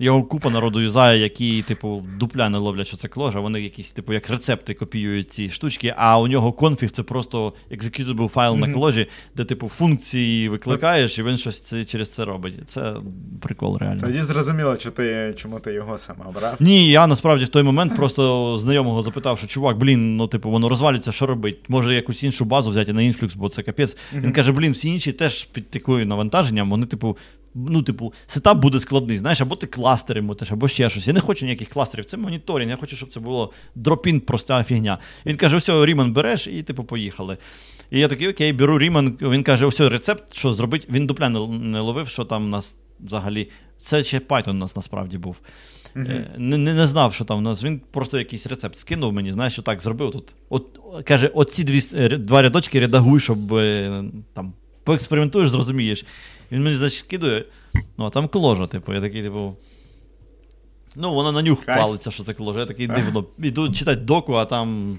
Його купа народу юзає, які, типу, дупля не ловлять, що це кложа. Вони якісь, типу, як рецепти копіюють ці штучки, а у нього конфіг це просто executable файл mm-hmm. на кложі, де, типу, функції викликаєш, і він щось це, через це робить. Це прикол, реально. Тоді зрозуміло, що ти, чому ти його саме обрав. Ні, я насправді в той момент просто знайомого запитав, що чувак, блін, ну, типу, воно розвалюється, що робить? Може якусь іншу базу взяти на інфлюкс, бо це капець. Mm-hmm. Він каже, блін, всі інші теж під такою навантаженням, вони, типу, ну, типу, сетап буде складний. Знаєш, або ти кластери мотиш, або ще щось. Я не хочу ніяких кластерів, це моніторинг, я хочу, щоб це було дропін, проста фігня. Він каже: все, Ріман береш, і типу, поїхали. І я такий, окей, беру Ріман. Він каже, ось рецепт, що зробити. Він дупля не ловив, що там у нас взагалі. Це ще Python у нас насправді був. Uh-huh. Не, не не, знав, що там у нас. Він просто якийсь рецепт скинув мені, знаєш, що так зробив тут. От, Каже, оці дві, два рядочки редагуй, щоб е, там поекспериментуєш, зрозумієш. Він мені, значить, скидує, ну, а там кложа, типу, я такий, типу. Ну, воно на нюх палиться, що це кложа. Я такий дивно. Іду читати доку, а там.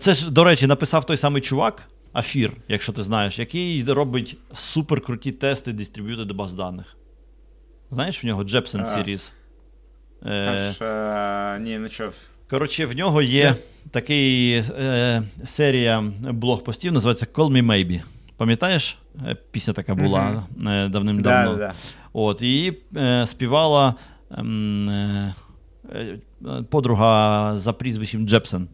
Це ж, до речі, написав той самий чувак, Афір, якщо ти знаєш, який робить суперкруті тести Distributed баз даних. Знаєш, в нього Jepsen Series. Аж, е... Ні, не чув. Коротше, в нього є такий е, серія блог-постів, називається Call Me Maybe. Пам'ятаєш? Е, пісня така була mm-hmm. давним-давно. Да, да. От, Її е, співала ем, е, подруга за прізвищем Джепсен.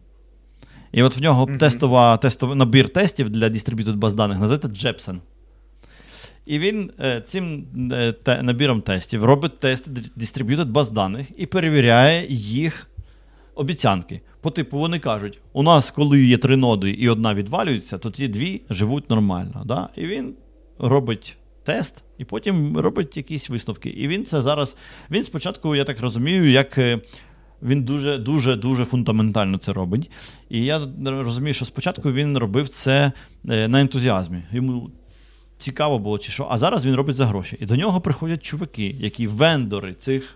І от в нього mm-hmm. тестова, тестовий набір тестів для Distributed баз даних називається Джепсен. І він е, цим е, те, набіром тестів робить тести Distributed баз даних і перевіряє їх обіцянки. По типу, вони кажуть, у нас, коли є три ноди і одна відвалюється, то ті дві живуть нормально. Да? І він робить тест, і потім робить якісь висновки. І він це зараз. Він спочатку, я так розумію, як. Е, він дуже дуже дуже фундаментально це робить. І я розумію, що спочатку він робив це е, на ентузіазмі. Йому цікаво було, чи що. А зараз він робить за гроші. І до нього приходять чуваки, які вендори цих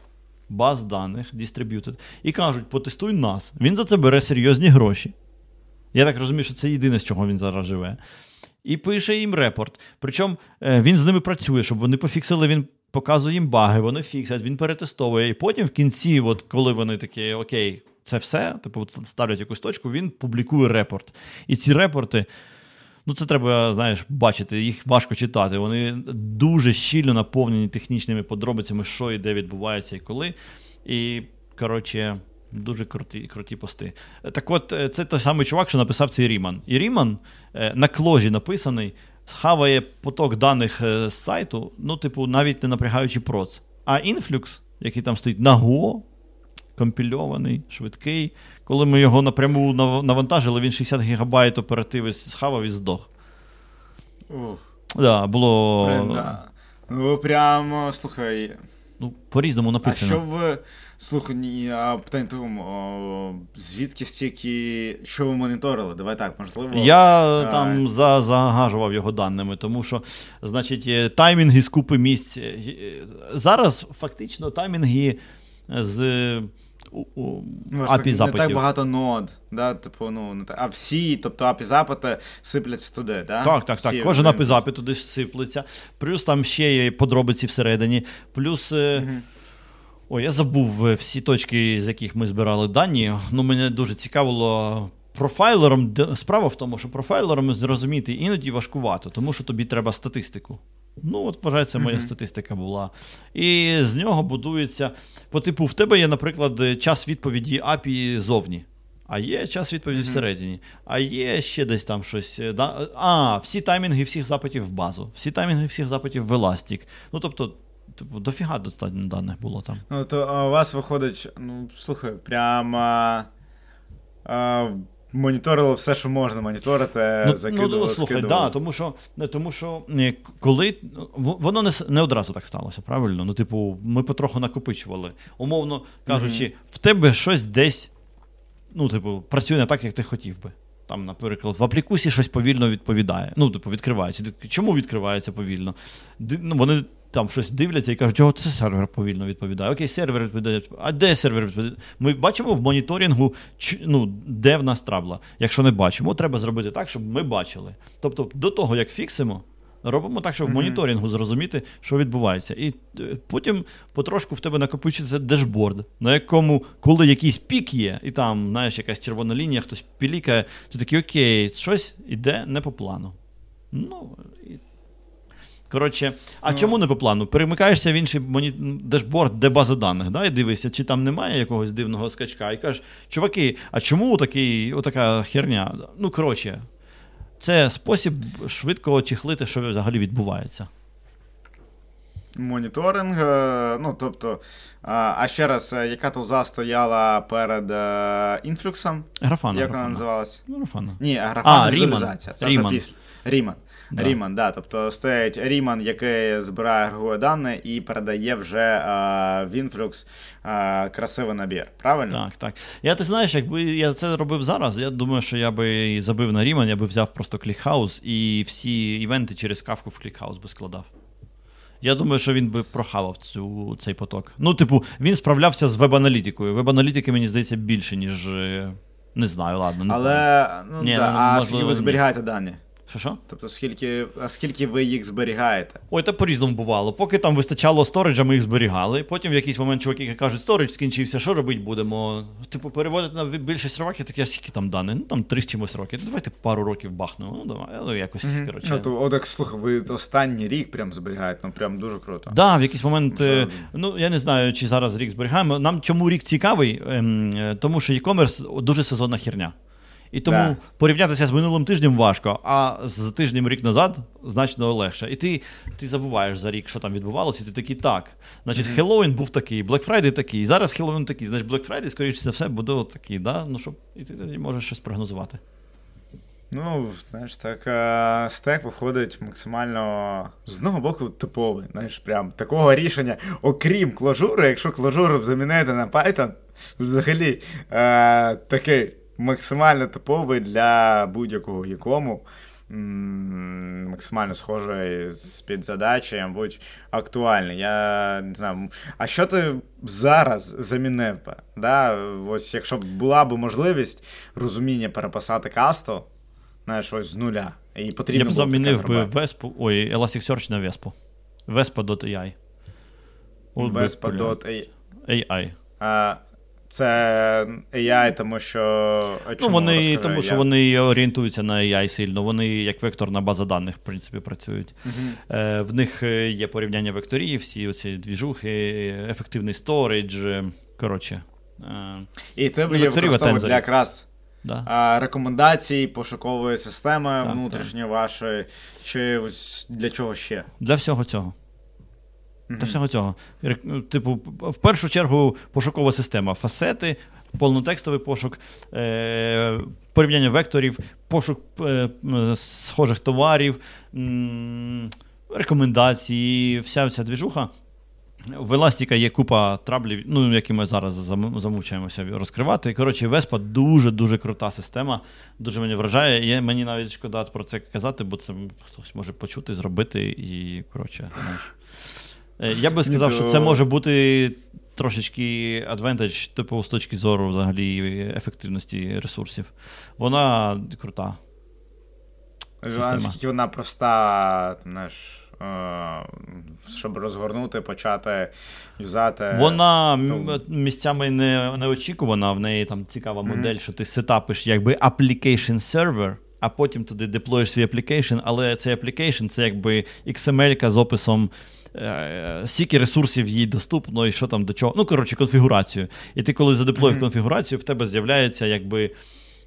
баз даних Distributed, і кажуть, потестуй нас. Він за це бере серйозні гроші. Я так розумію, що це єдине, з чого він зараз живе. І пише їм репорт. Причому е, він з ними працює, щоб вони пофіксили, він показує їм баги, вони фіксять, він перетестовує. І потім в кінці, от коли вони такі, окей, це все, типу ставлять якусь точку, він публікує репорт. І ці репорти. Ну, це треба, знаєш, бачити, їх важко читати. Вони дуже щільно наповнені технічними подробицями, що і де відбувається і коли. І, коротше, дуже круті круті пости. Так от, е, це той самий чувак, що написав цей Ріман. І Ріман е, на кложі написаний, схаває поток даних е, з сайту, ну, типу, навіть не напрягаючи проц. А інфлюкс, який там стоїть на Go, компільований, швидкий. Коли ми його напряму навантажили, він 60 гігабайт оперативи схавав і здох. Ух. Да, було... Бренда. Ну, прямо, слухай. Ну, По-різному написано. А що ви. Слухай, а питання тому, звідки стільки, що ви моніторили? Давай так, можливо. Я а... там за, загажував його даними, тому що, значить, таймінги з купи місць. Зараз фактично таймінги з API запитів. Не так багато нод, да? типу, ну, не так. а всі, тобто API запити сипляться туди. Да? Так, так, так. Кожен API запит туди сиплеться. Плюс там ще є подробиці всередині. Плюс. Угу. Ой, я забув е, всі точки, з яких ми збирали дані. Ну, Мене дуже цікавило. Профайлером справа в тому, що профайлером зрозуміти іноді важкувато, тому що тобі треба статистику. Ну, от вважається, моя mm-hmm. статистика була. І з нього будується. По типу, в тебе є, наприклад, час відповіді API зовні. А є час відповіді mm-hmm. всередині. А є ще десь там щось. Е, да? А, всі таймінги всіх запитів в базу, всі таймінги всіх запитів в Elastic. Ну, тобто, типу, дофіга достатньо даних було там. Ну, то а у вас виходить, ну, слухай, прямо. А, моніторило все, що можна моніторити, ну, закидувало, ну, слухай, да, тому що тому що коли воно не не одразу так сталося, правильно? Ну, типу, ми потроху накопичували. Умовно кажучи, mm-hmm. в тебе щось десь, ну, типу, працює не так, як ти хотів би. Там, наприклад, в аплікусі щось повільно відповідає. Ну, типу, відкривається. Чому відкривається повільно? Ну, Вони там щось дивляться і кажуть, чого це сервер повільно відповідає. Окей, сервер відповідає. А де сервер відповідає? Ми бачимо в моніторингу, ну, де в нас трабла. Якщо не бачимо, треба зробити так, щоб ми бачили. Тобто, до того, як фіксимо, робимо так, щоб в моніторингу зрозуміти, що відбувається. І е, потім потрошку в тебе накопичується дешборд, на якому, коли якийсь пік є, і там, знаєш, якась червона лінія, хтось пілікає, ти такий, окей, щось іде не по плану. Ну, Коротше, а ну. чому не по плану? Перемикаєшся в інший моні... дешборд, де база даних, да, і дивишся, чи там немає якогось дивного скачка, і кажеш, чуваки, а чому такий, отака херня? Ну, коротше, це спосіб швидко очехлити, що взагалі відбувається. Моніторинг, е, ну тобто, а ще раз, е, яка туза стояла перед е, інфлюксом? Графана. Як вона називалась? Ну, графана. Ні, графана візуалізація. Це Ріман. вже після. Ріман. Да. Ріман, да. Тобто стоїть Ріман, який збирає грові дані і передає вже а, в інфлюкс а, красивий набір. Правильно? Так, так. Я ти знаєш, якби я це робив зараз, я думаю, що я би забив на Ріман, я би взяв просто клікхаус і всі івенти через кавку в клікхаус би складав. Я думаю, що він би прохавав цю, цей поток. Ну, типу, він справлявся з веб-аналітикою. Веб-аналітики, мені здається, більше, ніж. Е, не знаю, ладно. не Але, знаю. ну, Ні, да. ну, а скільки ви зберігаєте дані? Що що? Тобто, скільки, а скільки ви їх зберігаєте? Ой, та по-різному бувало. Поки там вистачало сториджа, ми їх зберігали. Потім в якийсь момент чуваки кажуть, сторидж скінчився, що робити будемо? Типу, переводити на більшість років, такі, а скільки там дані? Ну там три з чимось років. Давайте пару років бахнемо. Ну, давай, ну якось, mm-hmm. коротше. Ну, то, от, слухай, ви останній рік прям зберігаєте, ну прям дуже круто. Так, да, в якийсь момент, Вже... ну я не знаю, чи зараз рік зберігаємо. Нам чому рік цікавий? Ем, е, тому що e-commerce дуже сезонна херня. І тому да. порівнятися з минулим тижнем важко, а з тижнем рік назад значно легше. І ти ти забуваєш за рік, що там відбувалося, і ти такий так. Значить, Хеллоуін був такий, Black Friday такий, зараз Хеллоуін такий. Значить, Black Friday, скоріше за все, буде такий, да? ну щоб і ти тоді можеш щось прогнозувати. Ну, знаєш, так, стек виходить максимально з одного боку типовий. Знаєш, прям такого рішення, окрім Clojure, якщо Clojure замінити на Python, взагалі е, такий максимально типовий для будь-якого якому. Максимально схожий з під задачі, мабуть, актуальний. Я не знаю, а що ти зараз замінив би? Да? Ось Якщо б була б можливість розуміння переписати касту, знаєш, ось з нуля. І потрібно Я б замінив би Vespa, ой, Elasticsearch на Vespa. Vespa.ai. Vespa.ai. Це AI, тому що. Чому ну, вони, розкажи, Тому що вони орієнтуються на AI сильно. Вони як векторна база даних, в принципі, працюють. Uh-huh. Е, В них е, є порівняння векторів, всі оці двіжухи, ефективний сторідж. Коротше. Е, І тебе є використовують для якраз да. а, рекомендацій пошукової системи так, внутрішньої так. вашої. Чи для чого ще? Для всього цього. До всього цього. Типу, в першу чергу пошукова система, фасети, повнотекстовий пошук, е, порівняння векторів, пошук е, схожих товарів, м- рекомендації, вся ця двіжуха. В Еластіка є купа траблів, ну, які ми зараз замучаємося розкривати. Коротше, Веспа дуже-дуже крута система, дуже мені вражає. І мені навіть шкода про це казати, бо це хтось може почути, зробити і коротше. знаєш. Е, я би сказав, що це може бути трошечки адвентаж, типу, з точки зору взагалі ефективності ресурсів. Вона крута. Наскільки вона проста, знаєш. Е, щоб розгорнути, почати юзати. Вона то... місцями не, неочікувана, в неї там цікава модель, mm-hmm. що ти сетапиш якби application server, а потім туди деплоїш свій application, але цей application це якби XML з описом. Е, скільки ресурсів їй доступно, і що там до чого. Ну, коротше, конфігурацію. І ти, коли задеплоїв mm-hmm. конфігурацію, в тебе з'являється якби,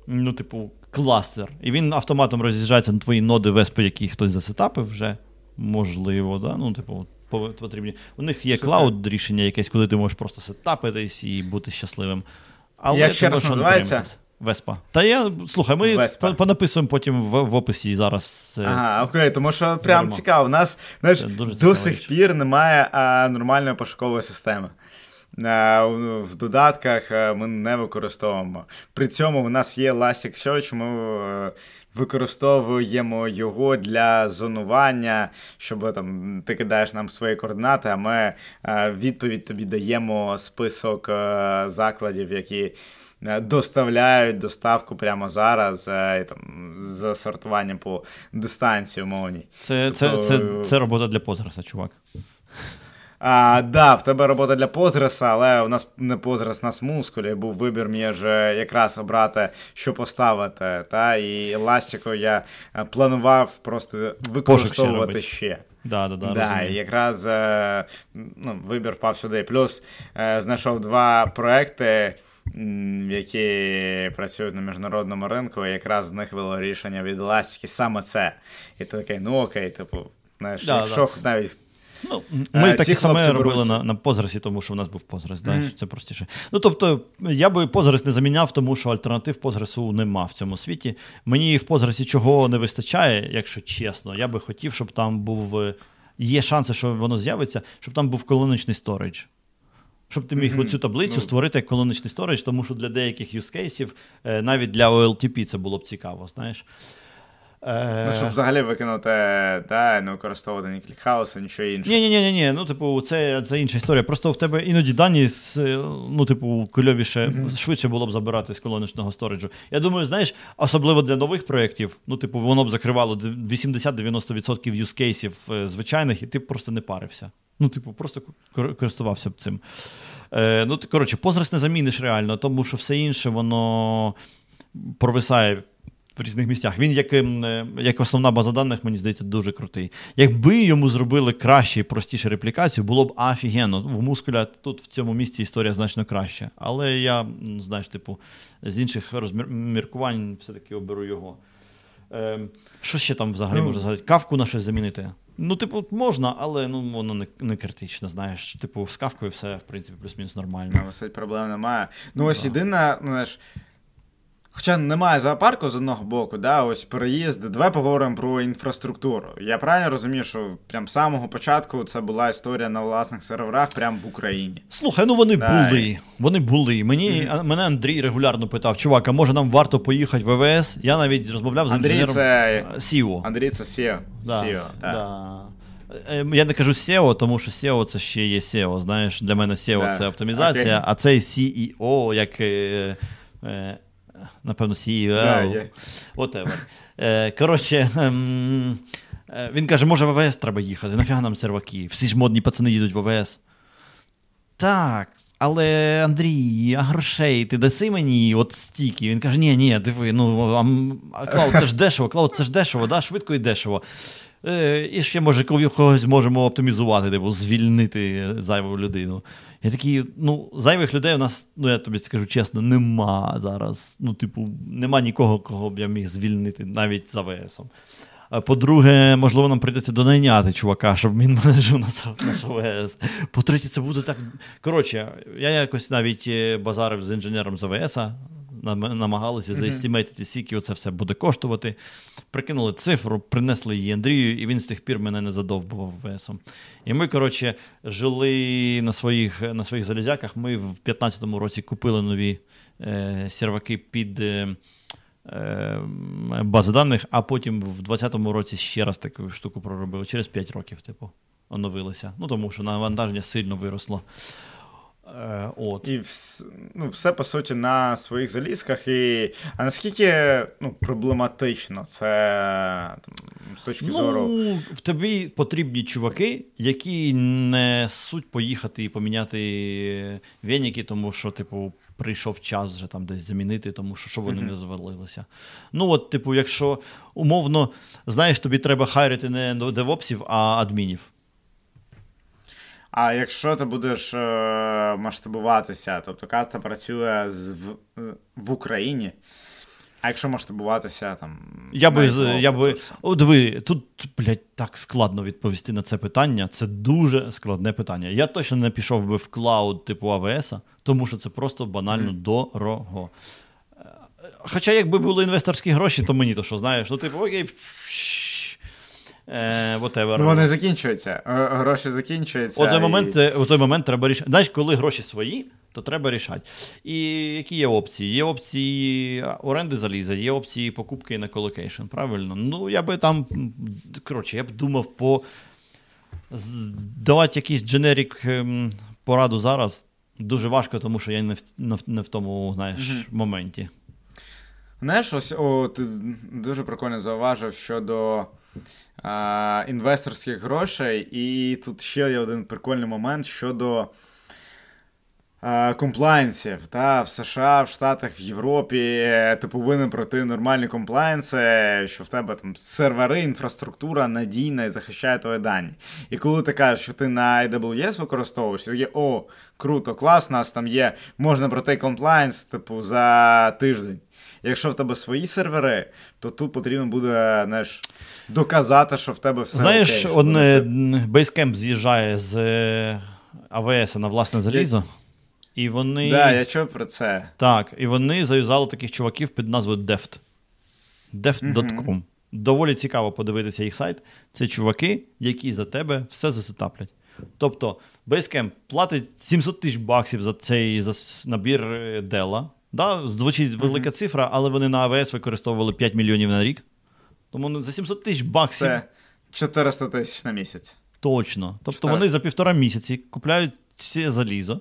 ну, типу, кластер. І він автоматом роз'їжджається на твої ноди веспи, які хтось засетапив вже можливо, да? ну, типу, потрібні. У них є клауд рішення якесь, коли ти можеш просто сетапитись і бути щасливим. Але Як ще раз називається? Веспа. Та я слухай, ми Веспа. понаписуємо потім в, в описі зараз. Е, ага, окей, тому що прям цікаво. У нас знаєш, до сих пір немає а, нормальної пошукової системи. А, в додатках е, ми не використовуємо. При цьому у нас є Elasticsearch, ми е, використовуємо його для зонування, щоб там ти кидаєш нам свої координати, а ми е, відповідь тобі даємо список е, закладів, які. Е, доставляють доставку прямо зараз і там за сортуванням по дистанції умовній. Це тобто... це, це, це робота для позраса, чувак. А, Да, в тебе робота для позреса, але у нас не позрес нас мускулі. Був вибір між якраз обрати, що поставити. Та, І ластику я е, планував просто використовувати ще. Да, да, да, да, і якраз е, ну, вибір впав сюди. Плюс е, знайшов два проекти, які працюють на міжнародному ринку, і якраз з них було рішення від еластики саме це. І ти такий, ну окей, типу, знаєш, да, якщо да. навіть Ну, Ми так і саме робили на на позрасі, тому що в нас був позрас. Mm-hmm. Це простіше. Ну, тобто, я би позрас не заміняв, тому що альтернатив позрасу нема в цьому світі. Мені в позрасі чого не вистачає, якщо чесно. Я би хотів, щоб там був. Е, є шанси, що воно з'явиться, щоб там був колоничний сторідж. Щоб ти міг mm-hmm. оцю таблицю ну, створити як колоничний сторож, тому що для деяких юзкейсів, навіть для OLTP це було б цікаво, знаєш. Ну, щоб взагалі викинути, та, не використовувати ні клікхауса, нічого іншого. Ні, ні, ні, ні. Ну, типу, це це інша історія. Просто в тебе іноді дані ну, типу, кульовіше, mm-hmm. швидше було б забирати з колоночного сториджу. Я думаю, знаєш, особливо для нових проєктів, ну, типу, воно б закривало 80-90% юзкейсів е, звичайних, і ти б просто не парився. Ну, типу, просто користувався б цим. Е, Ну, ти, коротше, позраз не заміниш реально, тому що все інше, воно провисає в різних місцях. Він, як ем, е, як основна база даних, мені здається, дуже крутий. Якби йому зробили краще і простіше реплікацію, було б офігенно. В мускуля тут в цьому місці історія значно краща. Але я, знаєш, типу, з інших розміркувань все-таки оберу його. Е, Що ще там взагалі ну, може згадати? Кавку на щось замінити? Ну, типу, можна, але ну, воно не не критично, знаєш. Типу, з кавкою все, в принципі, плюс-мінус нормально. Ну, проблем немає. Ну, ось єдина, знаєш. Хоча немає зоопарку з одного боку, да, ось переїзд. Давай поговоримо про інфраструктуру. Я правильно розумію, що прям з самого початку це була історія на власних серверах прямо в Україні. Слухай, ну вони да. були. Вони були. Мені mm-hmm. мене Андрій регулярно питав: чувак, а може нам варто поїхати в ВВС? Я навіть розмовляв з Андрій інженером це... CEO. Андрій це CEO. Да, CEO, да. да. Ем, я не кажу SEO, тому що SEO це ще є SEO. Знаєш, для мене SEO да. це оптимізація, okay. а цей CEO, як. Е, е, напевно, CEO. Whatever. Е, коротше, ем, е, він каже, може в AWS треба їхати, нафіга нам серваки? Всі ж модні пацани їдуть в AWS. Так. Але Андрій, а грошей ти даси мені от стільки. Він каже: ні, ні, диви, ну а cloud це ж дешево, cloud це ж дешево, да, швидко і дешево. Е, І ще, може, когось можемо оптимізувати, типу, звільнити зайву людину. Я такий, ну, зайвих людей у нас, ну я тобі скажу чесно, нема зараз. Ну, типу, нема нікого, кого б я міг звільнити навіть за ВСом. По-друге, можливо, нам прийдеться донайняти чувака, щоб він менеджив наш ВС. По-третє, це буде так. Коротше, я якось навіть е, базарив з інженером з АВС, намагалися mm-hmm. скільки це все буде коштувати. Прикинули цифру, принесли її Андрію, і він з тих пір мене не задовбував ВСом. І ми, коротше, жили на своїх на своїх залізяках. Ми в 2015 році купили нові е, серваки під. Е, е Бази даних, а потім в 2020 році ще раз таку штуку проробили. Через 5 років, типу, оновилося. Ну, тому що навантаження сильно виросло. Е, от. І вс, ну, все, по суті, на своїх залізках. І... А наскільки ну, проблематично це там, з точки ну, зору. В тобі потрібні чуваки, які не суть поїхати і поміняти веніки, тому що, типу, прийшов час вже там десь замінити, тому що що вони не завалилися. Ну, от, типу, якщо умовно, знаєш, тобі треба хайрити не девопсів, а адмінів. А якщо ти будеш е, масштабуватися, тобто каста працює з, в, в Україні, а якщо масштабуватися там. Я би, я би, О, диви, тут, блядь, так складно відповісти на це питання. Це дуже складне питання. Я точно не пішов би в клауд типу АВС, тому що це просто банально mm. дорого. Е, хоча, якби були інвесторські гроші, то мені то що, знаєш, ну, типу, окей. Е, whatever. Ну, Вони закінчуються. Гроші закінчуються. У той, і... момент, е, у той момент треба рішати. Знаєш, коли гроші свої, то треба рішати. І які є опції? Є опції оренди заліза, є опції покупки на колокейшн. Правильно? Ну, я би там. Коротше, я б думав по давати якийсь generic ем, пораду зараз. Дуже важко, тому що я не в не в тому знаєш, mm-hmm. моменті. Знаєш, ось о, ти дуже прикольно зауважив щодо а, інвесторських грошей. І тут ще є один прикольний момент щодо комплайнсів. В США, в Штатах, в Європі ти повинен пройти нормальні комплайнси, що в тебе там сервери, інфраструктура надійна і захищає твої дані. І коли ти кажеш, що ти на AWS використовуєш, ти є, о, круто, клас, нас там є, можна пройти комплайнс, типу, за тиждень. Якщо в тебе свої сервери, то тут потрібно буде знаєш, доказати, що в тебе все. Знаєш, окей, одне Basecamp з'їжджає з АВС на власне залізо. І вони... Да, я чув про це. Так, і вони зав'язали таких чуваків під назвою Deft. Deft.com. Доволі цікаво подивитися їх сайт. Це чуваки, які за тебе все засетаплять. Тобто, Basecamp платить 700 тисяч баксів за цей за набір Dell. Да, Звучить велика mm-hmm. цифра, але вони на АВС використовували 5 мільйонів на рік. Тому за 700 тисяч баксів. Це 400 тисяч на місяць. Точно. Тобто 400. вони за півтора місяці купляють це залізо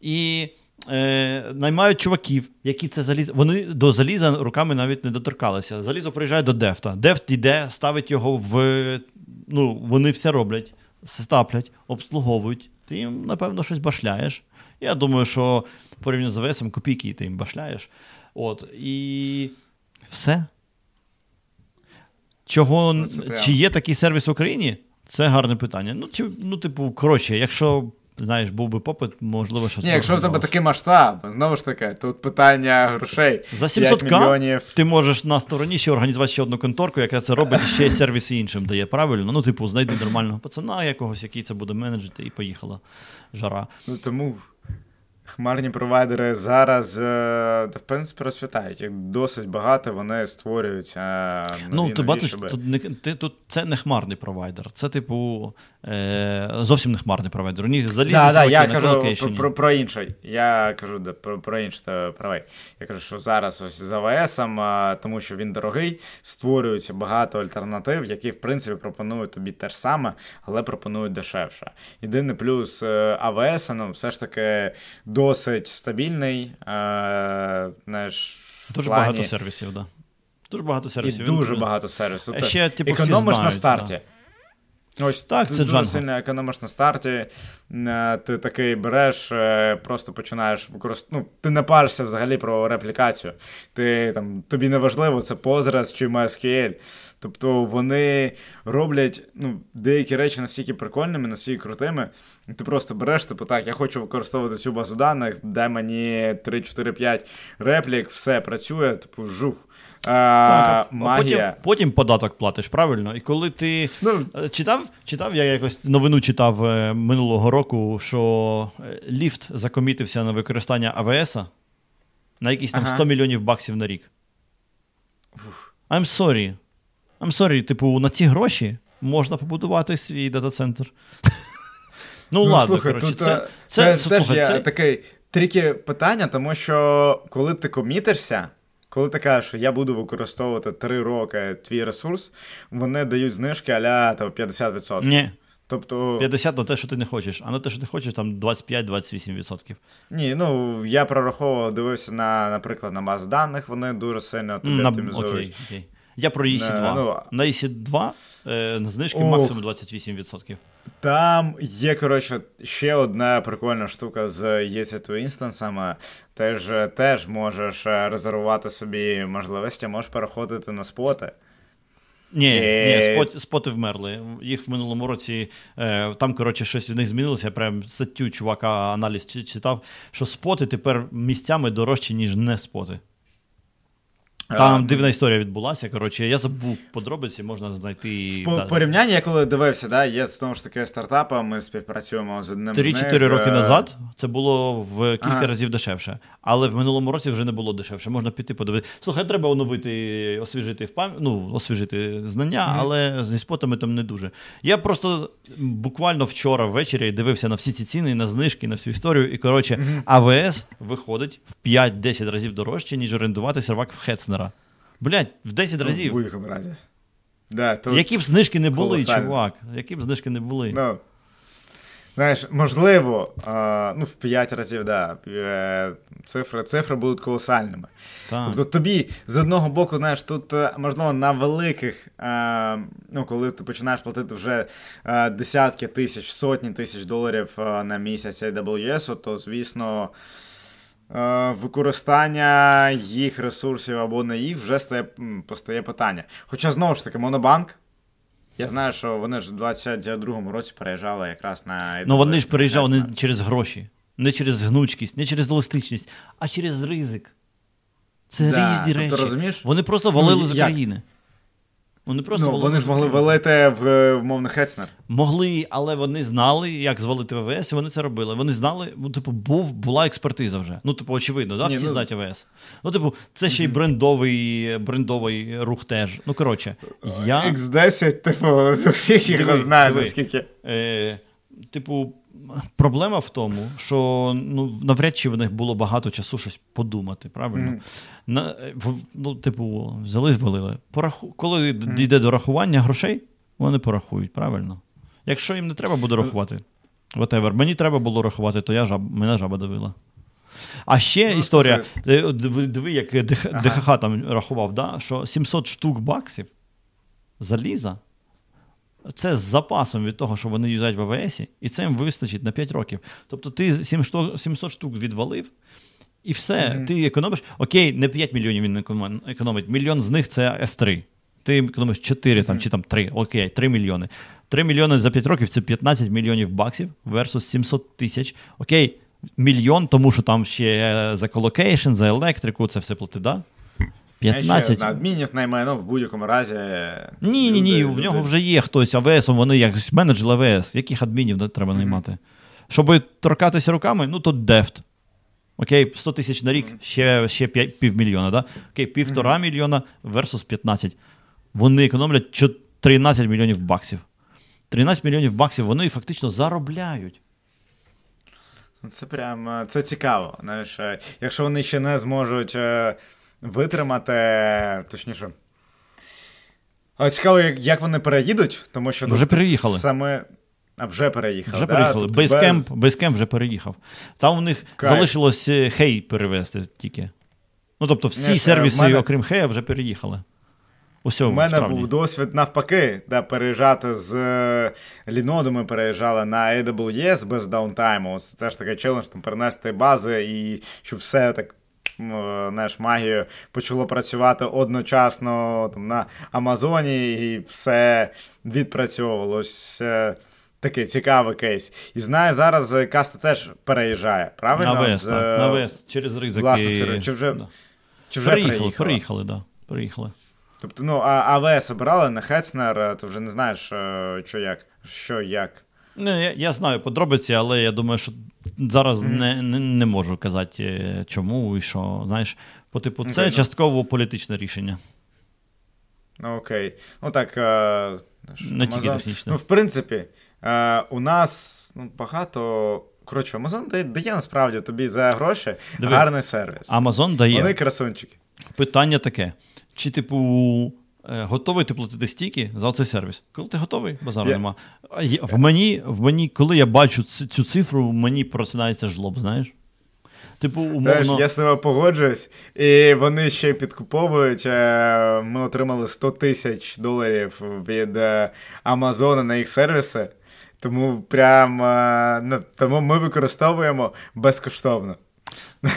і е, наймають чуваків, які це залізо. Вони до заліза руками навіть не доторкалися. Залізо приїжджає до Дефта. Дефт йде, ставить його в. Ну, вони все роблять, стаплять, обслуговують. Ти їм, напевно, щось башляєш. Я думаю, що порівняно з АВСом копійки ти їм башляєш. От, І все. Чого, Чи є такий сервіс в Україні? Це гарне питання. Ну, чи, ну, типу, коротше, якщо знаєш, був би попит, можливо, що Ні, якщо в тебе такий масштаб, знову ж таки, тут питання грошей. За 700 мільйонів. ти можеш на стороні ще організувати ще одну конторку, яка це робить, ще й сервіси іншим дає. Правильно? Ну, типу, знайди нормального пацана якогось, який це буде менеджити, і поїхала жара. Ну тому Хмарні провайдери зараз, е, в принципі, розцвітають. Їх досить багато, вони створюють. Е, нові, ну, ти бачиш, тут не ти, тут це не хмарний провайдер. Це, типу, зовсім не хмарний провайдер. У них залізні да, да, Я кажу про, про про, інше. Я кажу про про інше правий. Я кажу, що зараз ось з АВС, тому що він дорогий, створюється багато альтернатив, які, в принципі, пропонують тобі те ж саме, але пропонують дешевше. Єдиний плюс е, АВС, ну, все ж таки досить стабільний. Е, знаєш, Дуже плані... багато сервісів, да. Дуже багато сервісів. І дуже Він... багато сервісів. Ще, типу, Економиш знають, на старті. Да. Ось так, це дуже сильно економиш на старті. Е, ти такий береш, е, просто починаєш використовувати. Ну, ти не паришся взагалі про реплікацію. Ти там тобі не важливо, це Postgres чи MySQL. Тобто вони роблять ну, деякі речі настільки прикольними, настільки крутими. Ти просто береш, типу, так, я хочу використовувати цю базу даних, дай мені 3-4-5 реплік, все працює, типу, жух. Так, магія. Потім потім податок платиш, правильно? І коли ти ну, е, читав, читав, я якось новину читав е, минулого року, що е, ліфт закомітився на використання АВС на якісь там ага. 100 мільйонів баксів на рік. I'm sorry. I'm sorry, типу, на ці гроші можна побудувати свій дата-центр. Ну, ну ладно, слухай, коротше, тут, це, це, це, теж є це... таке трікі питання, тому що коли ти комітишся, коли ти кажеш, що я буду використовувати 3 роки твій ресурс, вони дають знижки аля 50%. Ні. Тобто, 50 на те, що ти не хочеш, а на те, що ти хочеш, там 25-28%. ні, ну я прораховував, дивився на, наприклад, на баз даних, вони дуже сильно тобі На, оптимізують. окей, окей. Я про EC2. Не, ну, на EC2 е, на знижки Ох. максимум 28%. Там є, коротше, ще одна прикольна штука з EC2 інстансами. Ти ж теж можеш е, резервувати собі можливості, можеш переходити на споти. Ні, Е. ні, спот, споти вмерли. Їх в минулому році е, там, коротше, щось в них змінилося. Я прям статтю чувака аналіз читав, що споти тепер місцями дорожчі, ніж не споти. Там А, дивна історія відбулася. Коротше, я забув подробиці, можна знайти. По, да, в порівнянні, я коли дивився, да, є знову ж таки стартапи, ми співпрацюємо з одним з них. 3-4 роки е, назад це було в кілька Ага. разів дешевше, але в минулому році вже не було дешевше. Можна піти подивитися. Слухай, треба оновити, освіжити в пам... ну, освіжити знання, але зі спотами там не дуже. Я просто буквально вчора ввечері дивився на всі ці ціни, на знижки, на всю історію. І коротше, АВС виходить в 5-10 разів дорожче, ніж орендувати сервак в Хецнера. Блять, в 10 В разів. будь-якому разі. Да, тут, Які б знижки не були, колосально. чувак. Які б знижки не були. ну, знаєш, можливо, ну, в 5 разів, да, е, цифри, цифри будуть колосальними. Так. Тобто тобі з одного боку, знаєш, тут е, можливо на великих, е, ну коли ти починаєш платити вже е, десятки тисяч, сотні тисяч доларів на місяць AWS, то звісно. Е, Використання їх ресурсів або не їх вже стає, постає питання. Хоча знову ж таки, Монобанк. Я знаю, що вони ж у 22-му році переїжджали якраз на Ну вони ж переїжджали не через гроші, не через гнучкість, не через еластичність, а через ризик. Це Да, різні тобто, речі. розумієш? Вони просто валили Ну, з як? Вони просто Ну, вони ж могли валити в умовно Хецнер. Могли, але вони знали, як звалити ВВС, і вони це робили. Вони знали, ну, типу, був, була експертиза вже. Ну, типу, очевидно, да? Ні, всі ну- знають АВС. Ну, типу, це ще й брендовий, брендовий рух теж. Ну, коротше, я. X10, типу, всіх його диви. наскільки. Е, типу, проблема в тому, що ну, навряд чи в них було багато часу щось подумати, правильно? Мгм. На, е, в- ну, типу, взяли, звалили. Пораху... Коли д- дійде до рахування грошей, вони порахують, правильно? Якщо їм не треба буде рахувати, whatever, мені треба було рахувати, то я жаб... мене жаба давила. А ще Ну, історія. е, Диви, як ДХ, Ага. Там рахував, да? що 700 штук баксів заліза це з запасом від того, що вони юзають в АВС, і це їм вистачить на 5 років. Тобто ти 700 700 штук відвалив, і все, Мгм. ти економиш. Окей, не 5 мільйонів він економить. Мільйон з них це S3. Ти економиш 4 там, чи там 3, окей, 3 мільйони. 3 мільйони за 5 років це 15 мільйонів баксів versus 700 тисяч. Окей, мільйон, тому що там ще за колокейшн, за електрику, це все плати, да? А ще 15. адмінів найме, ну, в будь-якому разі. Ні, ні, ні, люди- в нього вже є хтось АВС, вони якось менеджер АВС. Яких адмінів треба наймати? Щоб торкатися руками, ну то дефт. Окей, 100 тисяч на рік, ще, ще півмільйона, да? Окей, півтора мільйона versus 15. Вони економлять 13 мільйонів баксів. 13 мільйонів баксів вони фактично заробляють. Це прям е, це цікаво. Знаєш, е, якщо вони ще не зможуть е, витримати, точніше. Але цікаво, як, вони переїдуть, тому що Вже переїхали. Саме. А вже переїхали. Вже да? переїхали. Тобто Basecamp, без- Basecamp вже переїхав. Там у них Кайф. залишилось е, HEY перевезти тільки. Ну, тобто, всі Ні, сервіси, мене- окрім HEY, вже переїхали. Усе, У мене був досвід навпаки, да, переїжджати з е, Linode ми переїжджали на AWS без даунтайму. Це теж такий челендж, там перенести бази і щоб все так. М, Знаєш, магією почало працювати одночасно там, на Амазоні, і все відпрацьовувалось. Е, Такий цікавий кейс. І знаю, зараз е, Каста теж переїжджає, правильно? На ВС, З, так, е, на ВС, через ризики. власне. Чи вже- Да. Чи вже переїхали, переїхала? переїхали, да. Переїхали. Тобто, ну, а АВС обирали на Хецнер, е, ти вже не знаєш, е, що як. Що як. Ну, я, я знаю подробиці, але я думаю, що зараз не, не, не можу казати, е, чому і що. Знаєш, по типу, це Окей, ну. частково політичне рішення. Ну, окей. Ну так. Е, ж, Не тільки технічне. Ну, в принципі, е, у нас ну, багато. Коротше, Amazon дає, дає насправді тобі за гроші Диви. гарний сервіс. Amazon дає. Вони красунчики. Питання таке: чи, типу, готовий ти платити стільки за цей сервіс. Коли ти готовий, базару Я- нема. В мені, в мені, коли я бачу цю цифру, мені просинається жлоб, знаєш? Типу, Знаєш, умовно. я з тобою погоджуюсь, і вони ще підкуповують. е, Ми отримали 100 тисяч доларів від е, Амазона на їх сервіси. Тому прям е, ну, тому ми використовуємо безкоштовно.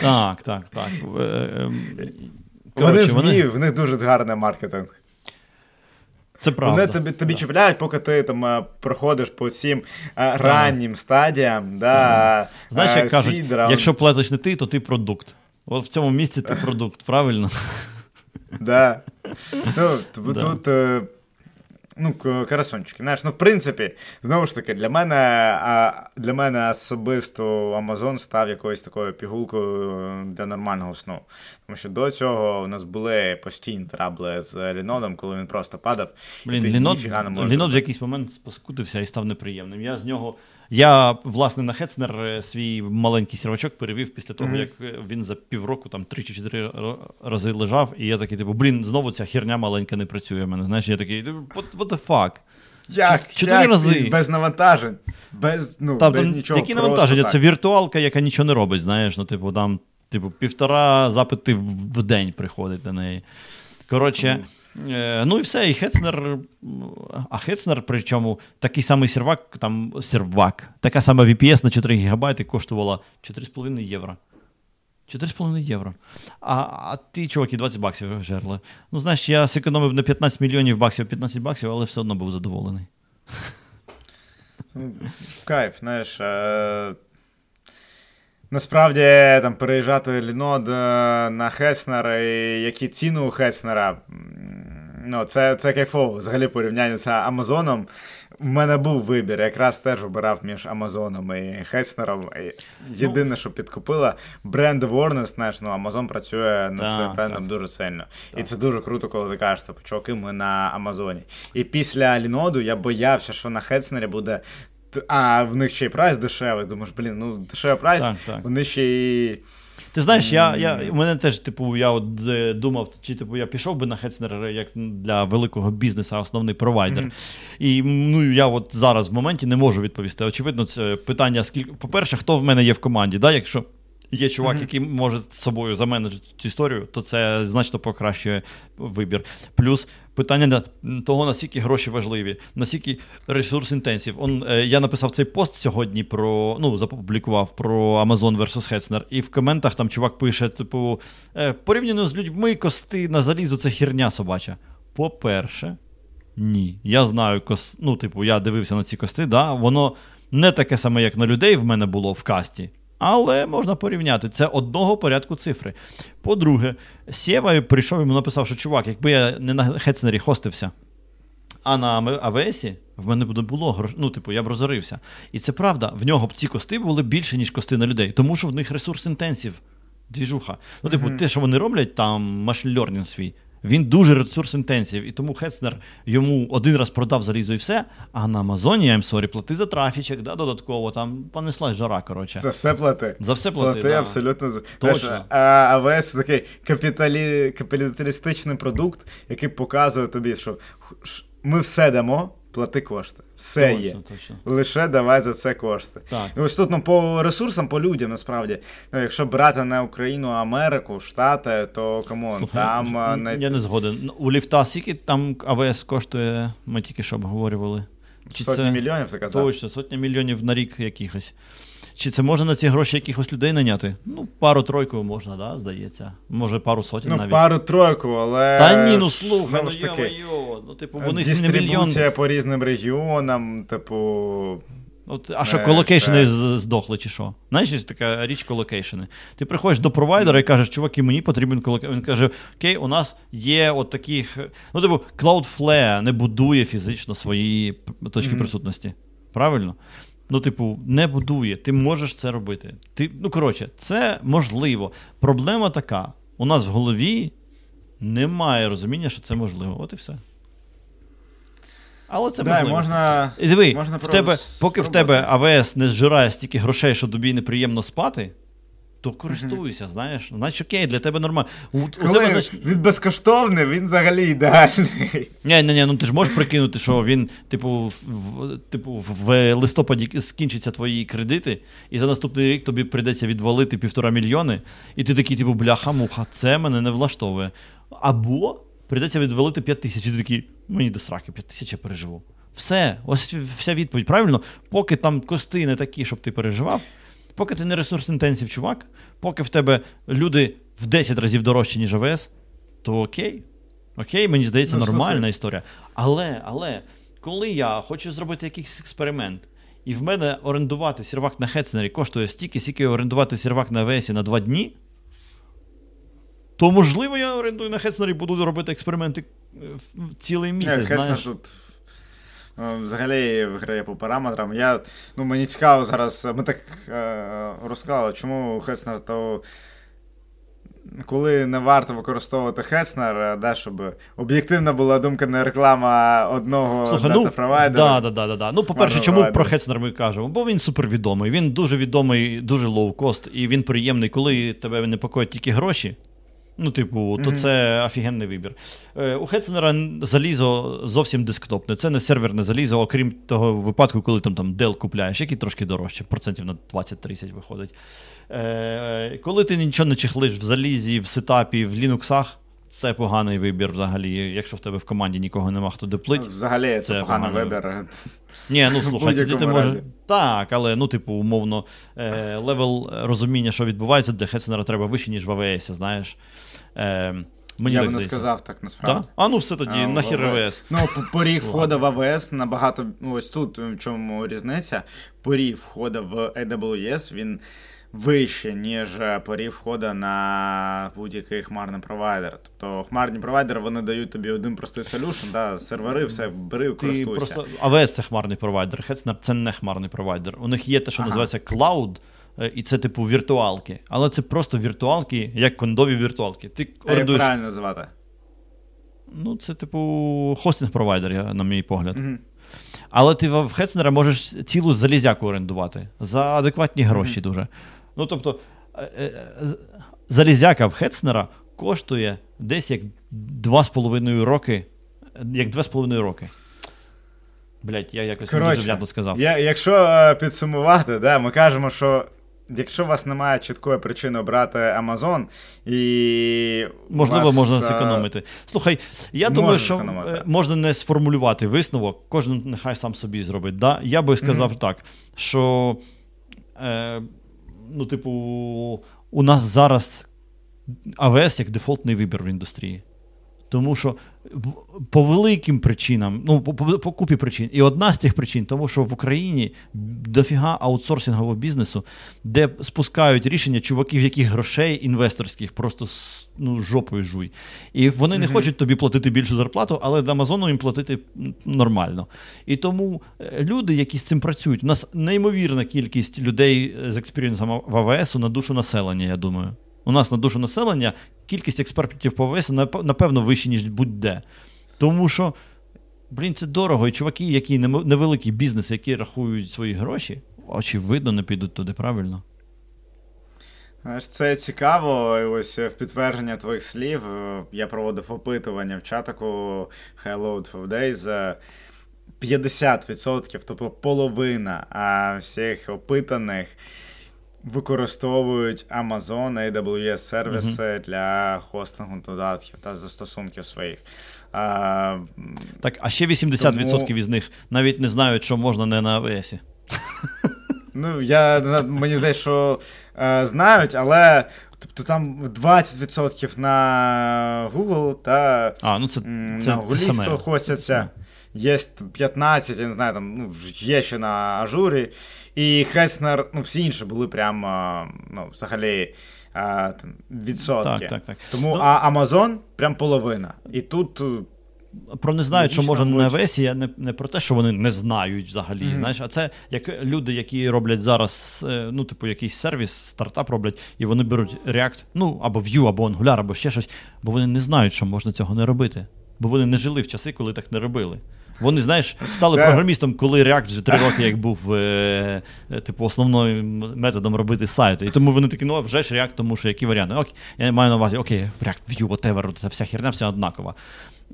Так, так, так. Е, ем, Вони, вміють, в них дуже гарний маркетинг. Це правда. Вони тобі, тобі чіпляють, поки ти там е, проходиш по всім е, раннім стадіям. Да, Знаєш, е, як кажуть, сідрам. якщо платиш не ти, то ти продукт. От в цьому місці ти продукт, правильно? Да. Ну, Да. тут. Ну, карасончики. Знаєш, ну, в принципі, знову ж таки, для мене, для мене особисто Amazon став якоюсь такою пігулкою для нормального сну. Тому що до цього у нас були постійні трабли з Лінодом, коли він просто падав. Блін, Лінод, в якийсь момент поскутився і став неприємним. Я з нього. Я, власне, на Хецнер е, свій маленький сервачок перевів після того, як е, він за півроку там три чи чотири рази лежав, і я такий, типу, блін, знову ця херня маленька не працює в мене. Знаєш, я такий, «Типу, what, what the fuck? Як? чотири рази. Без навантажень, без, ну, Там, без там нічого. які навантаження? так. Це віртуалка, яка нічого не робить, знаєш, ну, типу, там, типу, півтора запити в день приходить на неї. Коротше, ну і все, і Хецнер, а Хецнер, причому такий самий сервак, там сервак, така сама VPS на 4 ГБ коштувала 4,5 євро. 4,5 євро. А, а ті, чуваки, 20 баксів жерли. Ну, знаєш, я зекономив на 15 мільйонів баксів 15 баксів, але все одно був задоволений. Кайф, знаєш. Е... Насправді, там переїжджати Лінод е, на Хеснер, і які ціни у Хеснера. Ну, це, це кайфово. Взагалі порівняння з Амазоном. В мене був вибір, якраз теж обирав між Амазоном і Хеснером. Єдине, що підкупила, бренд Awareness, знаєш, ну Амазон працює над своїм брендом дуже сильно. І це дуже круто, коли ти кажеш, типу, чуваки, ми на Амазоні. І після Ліноду я боявся, що на Хеснері буде. А в них ще й прайс дешевий. Думаєш, блін, ну дешевий прайс, Так, так. вони ще й. Ти знаєш, я, я, у мене теж, типу, я от е, думав, чи типу я пішов би на Хецнер як для великого бізнесу, основний провайдер. Мгм. І ну, я от зараз в моменті не можу відповісти. Очевидно, це питання, скільки. По-перше, хто в мене є в команді? Да? Якщо є чувак, Мгм. який може з собою заменеджити цю історію, то це значно покращує вибір. Плюс питання того, наскільки гроші важливі, наскільки ресурс інтенсив. Он, е, я написав цей пост сьогодні про, ну, запублікував про Amazon versus Hetzner, і в коментах там чувак пише: типу, е, порівняно з людьми, кости на залізо це херня собача. По-перше, ні. Я знаю кос... ну, типу, я дивився на ці кости, да, воно не таке саме, як на людей в мене було в касті. Але можна порівняти. Це одного порядку цифри. По-друге, Сєва прийшов йому написав, що чувак, якби я не на Хецнері хостився, а на АВС в мене б не було грош... Ну, типу, я б розорився. І це правда, в нього б ці кости були більше, ніж кости на людей, тому що в них ресурс інтенсив. Двіжуха. Ну, типу, Мгм. те, що вони роблять, там машин learning свій. Він дуже ресурс інтенсив, і тому Хецнер йому один раз продав залізо і все. А на Амазоні, I'm sorry, плати за трафічок, да, додатково, там понеслась жара, коротше. Це все плати. За все плати. Плати да. абсолютно за- Точно. Знаєш, а AWS такий капіталі... капіталістичний продукт, який показує тобі, що ми все дамо, плати кошти. Все Точно, є. точно. Лише давай за це кошти. Так. І ось тут ну, по ресурсам, по людям, насправді. Ну, якщо брати не Україну, а Америку, Штати, то come on, Слухай, там Я не... Я не згоден. Ну, У Lyft а скільки там AWS коштує, ми тільки що обговорювали. Чи сотні це... мільйонів, ти казав. Точно, сотня мільйонів на рік якихось. Чи це можна на ці гроші якихось людей наняти? Ну, пару-тройку можна, да, здається. Може, пару сотень Ну, навіть. пару-тройку, але. Та ні, ну слухай, знову ну ж таки, йо-моє, ну типу, вони ж не мільйон. Дистрибуція по різним регіонам, типу. От, а що, Е, colocation и це- здохли, чи що? Знаєш, є така річ colocation и. Ти приходиш до провайдера і кажеш, чуваки, мені потрібен colocation. Він каже: Окей, у нас є от таких. Ну, типу, Cloudflare не будує фізично свої точки Мгм. присутності. Правильно? Ну, типу, не будує. Ти можеш це робити. Ти, ну, коротше, це можливо. Проблема така: у нас в голові немає розуміння, що це можливо. От і все. Але це да, можна. Диви, Можна в тебе, поки в тебе АВС не зжирає стільки грошей, що тобі неприємно спати, то користуйся, знаєш. Значить, окей, для тебе нормально. У, у Коли тебе, значить... він безкоштовний, він взагалі ідеальний. Ні, ні, ні, ну ти ж можеш прикинути, що він, типу, в, типу, в листопаді скінчаться твої кредити, і за наступний рік тобі прийдеться відвалити півтора мільйони, і ти такий, типу, бляха-муха, це мене не влаштовує. Або прийдеться відвалити 5 тисяч, і ти такий, мені до сраки, 5 тисяч я переживу. Все, ось вся відповідь. Правильно, поки там кости не такі, щоб ти переживав, поки ти не ресурс інтенсів, чувак, поки в тебе люди в 10 разів дорожчі, ніж АВС, то окей. Окей, мені здається, ну, нормальна слухай. історія. Але, але, коли я хочу зробити якийсь експеримент, і в мене орендувати сервак на Хетснері коштує стільки, скільки орендувати сервак на АВС на 2 дні, то можливо я орендую на Хетснері і буду робити експерименти е, цілий місяць. знаєш. тут Е, взагалі виграє по параметрам. Я, ну, Мені цікаво зараз. Ми так е, розказали, чому Хецнер то. Коли не варто використовувати Хецнер, е, да, щоб об'єктивна була думка, не реклама одного Слухай. Ну, да, да, да, да. Ну, по-перше, чому про Хецнер ми кажемо? Бо він супервідомий. Він дуже відомий, дуже лоу-кост, і він приємний, коли тебе непокоїть тільки гроші. Ну, типу, то mm-hmm. це офігенний вибір. Е, У Хетценера залізо зовсім десктопне. Це не серверне залізо, окрім того випадку, коли там там Dell купляєш, який трошки дорожче, процентів на 20-30 виходить. Е, Коли ти нічого не чехлиш в залізі, в сетапі, в лінуксах, це поганий вибір взагалі. Якщо в тебе в команді нікого нема, хто деплить. Взагалі, це, це поганий вибір. Ні, ну слухай, тоді ти можеш. Так, але ну, типу, умовно, е, level розуміння, що відбувається, для Hetzner а треба вище, ніж в AWS, знаєш. Е, Мені Я так би не сказав так, насправді. Да? А ну все тоді, а, нахер AWS. Ну, поріг входу в AWS набагато. Ну, ось тут в чому різниця. Поріг входу в AWS, він вище, ніж порів входу на будь-який хмарний провайдер. Тобто хмарні провайдери вони дають тобі один простий солюшн, да, сервери, все, бери, користуйся. Просто... АВС це хмарний провайдер, Hetzner це не хмарний провайдер. У них є те, що ага. називається Cloud. Е, і це, типу, віртуалки. Але це просто віртуалки, як кондові віртуалки. Ти а орендуєш... як правильно називати? Ну, це, типу, хостинг-провайдер, на мій погляд. Угу. Але ти в Хетцнера можеш цілу залізяку орендувати за адекватні гроші угу. дуже. Ну, тобто, е, е, залізяка в Хетцнера коштує десь як 2,5 роки. Як 2,5 роки. Блять, я якось Короче, дуже в'ядно сказав. Я, Якщо підсумувати, да, ми кажемо, що якщо у вас немає чіткої причини обрати Amazon і. Можливо, вас, можна зекономити. Слухай, я думаю, що зекономити. можна не сформулювати висновок, кожен нехай сам собі зробить. Да? Я би сказав mm-hmm. так, що. Е, ну, типу, у нас зараз АВС як дефолтний вибір в індустрії. Тому що по великим причинам, ну по, по, по купі причин, і одна з цих причин, тому що в Україні дофіга аутсорсингового бізнесу, де спускають рішення чуваків, яких грошей інвесторських просто ну, жопою жуй. І вони не хочуть тобі платити більшу зарплату, але Амазону їм платити нормально. І тому е, люди, які з цим працюють, у нас неймовірна кількість людей з experience ом в AWS на душу населення, я думаю. У нас на душу населення кількість експертів по AWS, напевно, вища, ніж будь-де. Тому що, блін, це дорого. І чуваки, які невеликі бізнеси, які рахують свої гроші, очевидно, не підуть туди правильно. Це цікаво. Ось в підтвердження твоїх слів. Е, я проводив опитування в чатику Hello for Days. 50%, тобто половина всіх опитаних використовують Amazon AWS сервіси mm-hmm. для хостингу додатків та застосунків своїх. А, Так, а ще 80% тому... із них навіть не знають, що можна не на AWS. Ну, я мені здається, що е, знають, але. Тобто там 20% на Google та а, ну це, це, на Google хостяться. Є 15, я не знаю, там ну, є ще на ажурі. І Хеснер, ну всі інші були прямо ну, взагалі а, там, відсотки. Так, так, так. Тому ну, а Amazon прям половина. І тут. Е, про не знають, що можна на весі, я не не про те, що вони не знають взагалі. Mm-hmm. Знаєш, а це як люди, які роблять зараз, е, ну, типу, якийсь сервіс, стартап роблять, і вони беруть React, ну або Vue, або Angular, або ще щось, бо вони не знають, що можна цього не робити. Бо вони не жили в часи, коли так не робили. Вони, знаєш, стали програмістом, коли React вже три роки як був е, е, типу, основним методом робити сайти. І тому вони такі, ну вже ж React, тому що які варіанти. Окей, я маю на увазі, окей, React, Vue, whatever, ця вся херня, вся однакова.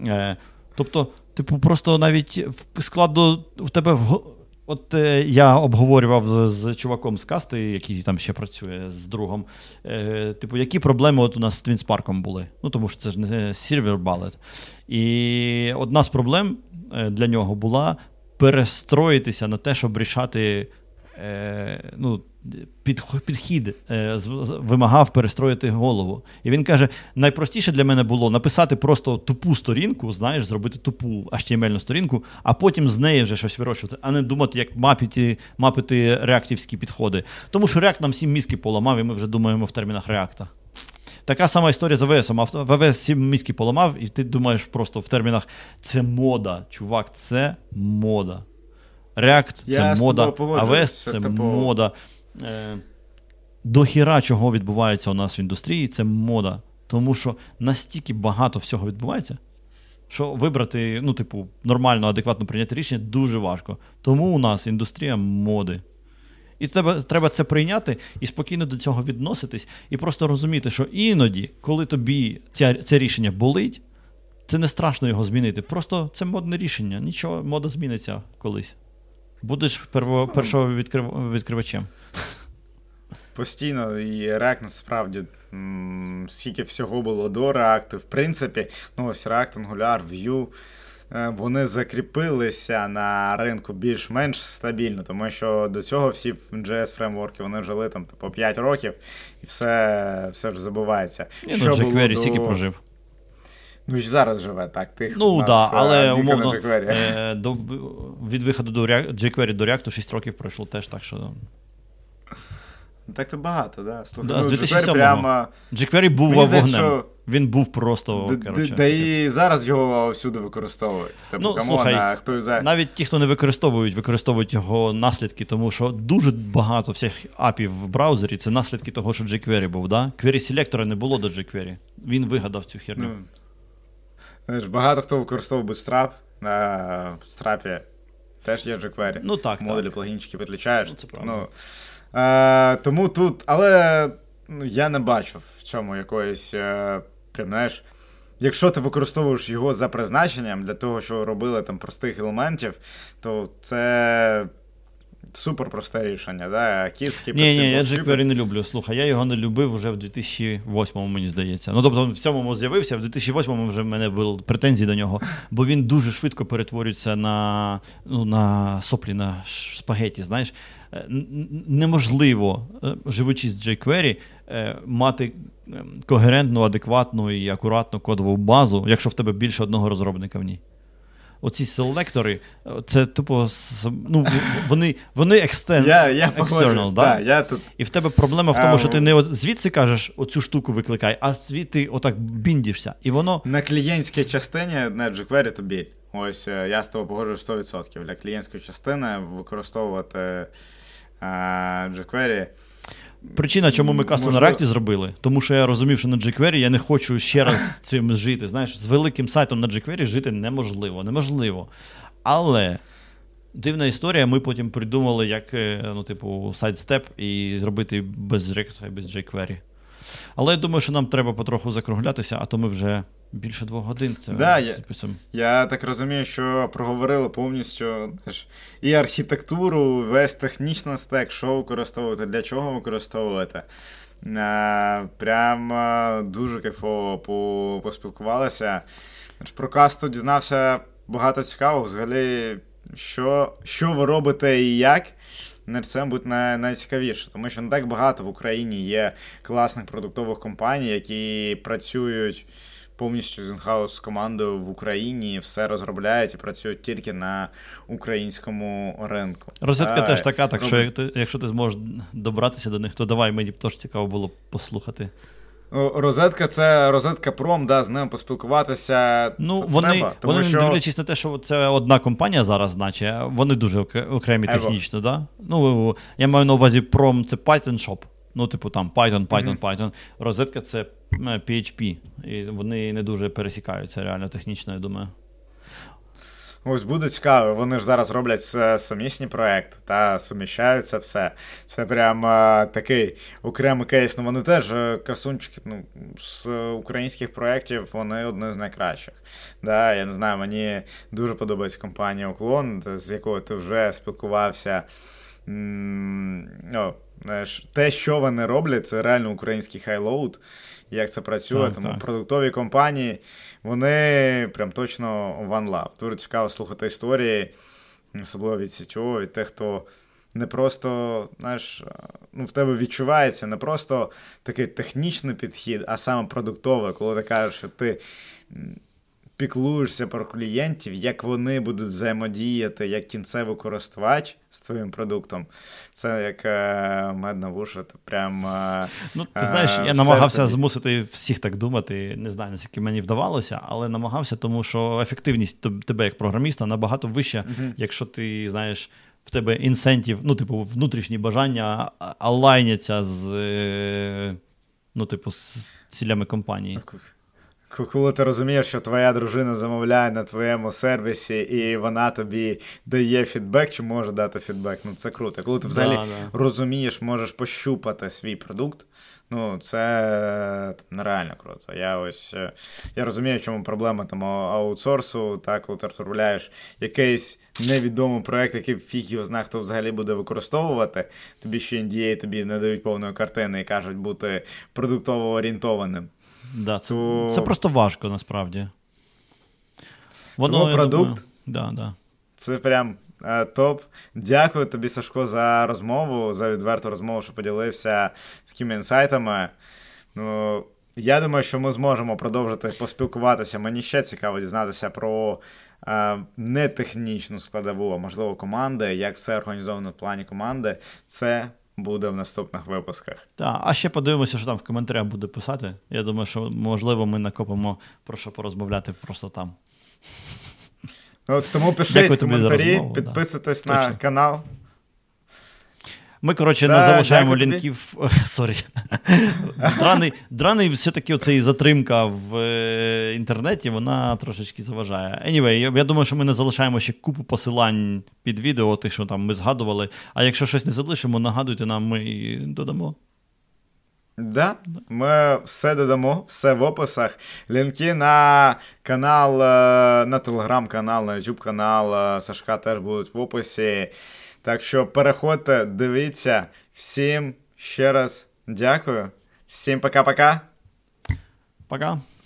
Е, Тобто, типу, просто навіть в складу в тебе в. От е, я обговорював з, з чуваком з касти, який там ще працює з другом. Е, Типу, які проблеми от у нас з Твінспарком були? Ну, тому що це ж не Silver Ballet. І одна з проблем е, для нього була перестроїтися на те, щоб рішати е, ну, під, підхід е, вимагав перестроїти голову. І він каже: найпростіше для мене було написати просто тупу сторінку, знаєш, зробити тупу HTML сторінку, а потім з неї вже щось вирощувати, а не думати, як мапити, мапити реактивські підходи. Тому що React нам всі мізки поламав, і ми вже думаємо в термінах реакта. Така сама історія з АВС. АВС сім мізки поламав, і ти думаєш просто в термінах: це мода, чувак, це мода. React це мода, АВС це типу... мода. Е, До хіра чого відбувається у нас в індустрії, це мода. Тому що настільки багато всього відбувається, що вибрати, ну, типу, нормально, адекватно прийняти рішення дуже важко. Тому у нас індустрія моди. І треба треба це прийняти і спокійно до цього відноситись, і просто розуміти, що іноді, коли тобі ця, це рішення болить, це не страшно його змінити. Просто це модне рішення. Нічого, мода зміниться колись. Будеш перво, першого відкрив, відкривачем. Постійно і React насправді скільки всього було до React. В принципі, ну ось React, Angular, Vue, вони закріпилися на ринку більш-менш стабільно, тому що до цього всі JS фреймворки вони жили там по типу, 5 років і все все вже забувається. Ні, ну, jQuery до... скільки прожив. Ну, і зараз живе, так. Тих ну, так, да, але умовно, е, до, від виходу до jQuery до React 6 років пройшло теж так, що. Так то багато, да. Слухай, да, ну, з 2007 прямо... jQuery був вогнем. Що... Він був просто. Коротше, да і зараз його всюди використовують. Типу, ну, come on, слухай, а хто за... Навіть ті, хто не використовують, використовують його наслідки, тому що дуже багато всіх API в браузері це наслідки того, що jQuery був. да? querySelector а не було до jQuery. Він вигадав цю херню. Ну, знаєш, Багато хто використовував Bootstrap. На Bootstrap теж є jQuery. Ну так. Модулі так. плагінчики підключаєш. Ну, ну, е, Тому тут, але ну, я не бачу в цьому якоїсь. Е, прям, знаєш, Якщо ти використовуєш його за призначенням для того, що робили там простих елементів, то це Супер просте рішення, да? Кіски, Ні, ні, я jQuery не люблю. Слухай, я його не любив вже в 2008-му, мені здається. Ну, тобто, в 7-му з'явився, в 2008-му вже в мене були претензії до нього, бо він дуже швидко перетворюється на ну, на соплі, на спагеті, знаєш. Е, неможливо, е, живучи з jQuery, е, мати когерентну, адекватну і акуратну кодову базу, якщо в тебе більше одного розробника в ній оці селектори, це тупо ну, вони вони екстен, я, я external, да? да? я тут... І в тебе проблема в тому, а, що ти не звідси кажеш оцю штуку викликай, а звідти отак біндішся. І воно... На клієнтській частині на jQuery то біль. Ось е, я з тобою погоджуюсь 100%. Для клієнтської частини використовувати а, е, jQuery Причина, чому ми касту Можливо. на React зробили, тому що я розумів, що на jQuery я не хочу ще раз цим жити. Знаєш, з великим сайтом на jQuery жити неможливо. Неможливо. Але дивна історія, ми потім придумали, як е, ну, типу, сайдстеп і зробити без React, без jQuery. Але я думаю, що нам треба потроху закруглятися, а то ми вже більше двох годин це да, я, я так розумію, що проговорили повністю теж, і архітектуру, весь технічний стек, що використовувати, для чого використовувати. Прям дуже кайфово поспілкувалися. Про касту дізнався багато цікавого. Взагалі, що що ви робите і як. Це, мабуть, найцікавіше, тому що не так багато в Україні є класних продуктових компаній, які працюють повністю з інхаус командою в Україні все розробляють і працюють тільки на українському ринку. Розетка теж така, так що якщо ти зможеш добратися до них, то давай мені б теж цікаво було послухати. Розетка це розетка пром, да, з ним поспілкуватися. Ну, вони, треба, тому вони що... дивлячись на те, що це одна компанія зараз, значить, вони дуже окремі технічно, да? Ну, я маю на увазі пром це Python Shop. Ну, типу, там Python, Python, Python. Розетка це PHP. І вони не дуже пересікаються реально технічно, я думаю. Ось буде цікаво. Вони ж зараз роблять сумісні проекти та суміщаються все. Це прям а, такий окремий кейс. Ну вони теж е, красунчики ну, з українських проєктів, вони одні з найкращих. Да, Я не знаю, мені дуже подобається компанія Уклон, з якою ти вже спілкувався. М- ну, знаєш, Те, що вони роблять, це реально український хайлоуд як це працює. Так, Тому так. продуктові компанії, вони прям точно one love. Дуже цікаво слухати історії, особливо від CTO, від тих, хто не просто, знаєш, ну, в тебе відчувається не просто такий технічний підхід, а саме продуктовий, коли ти кажеш, що ти піклуєшся про клієнтів, як вони будуть взаємодіяти як кінцевий користувач з твоїм продуктом. Це як е, медна вуша, це прям. Е, ну, ти знаєш, я намагався собі. змусити всіх так думати. Не знаю, наскільки мені вдавалося, але намагався, тому що ефективність тебе як програміста набагато вища, uh якщо ти знаєш. В тебе інсентів, ну, типу, внутрішні бажання алайняться з е, ну, типу, з цілями компанії. Коли ти розумієш, що твоя дружина замовляє на твоєму сервісі, і вона тобі дає фідбек, чи може дати фідбек, ну це круто. Коли ти взагалі да, да. розумієш, можеш пощупати свій продукт, ну це нереально круто. Я ось е, я розумію, в чому проблема там аутсорсу, так, коли ти розробляєш якийсь невідомий проект, який фіг його знає, хто взагалі буде використовувати. Тобі ще NDA тобі не дають повної картини і кажуть бути продуктово орієнтованим. Да, Це то... це просто важко насправді. Воно Тому продукт. Думаю, да, да. Це прям е, топ. Дякую тобі, Сашко, за розмову, за відверту розмову, що поділився такими інсайтами. Ну, Я думаю, що ми зможемо продовжити поспілкуватися. Мені ще цікаво дізнатися про е, нетехнічну складову, а можливо, команди, як все організовано в плані команди. Це буде в наступних випусках. Так, а ще подивимося, що там в коментарях буде писати. Я думаю, що можливо ми накопимо про що порозмовляти просто там. Ну, Тому пишіть коментарі, розмову, підписуйтесь да. на Точно. канал. Ми, коротше, да, не залишаємо лінків. Sorry. Драний, драний все-таки оцей затримка в е, інтернеті, вона трошечки заважає. Anyway, я, думаю, що ми не залишаємо ще купу посилань під відео, тих, що там ми згадували. А якщо щось не залишимо, нагадуйте нам, ми додамо. Да, ми все додамо, все в описах. Лінки на канал, е, на телеграм-канал, на YouTube канал е, Сашка теж будуть в описі. Так що переходьте, дивіться. Всім ще раз дякую. Всім пока-пока. Пока. -пока. пока.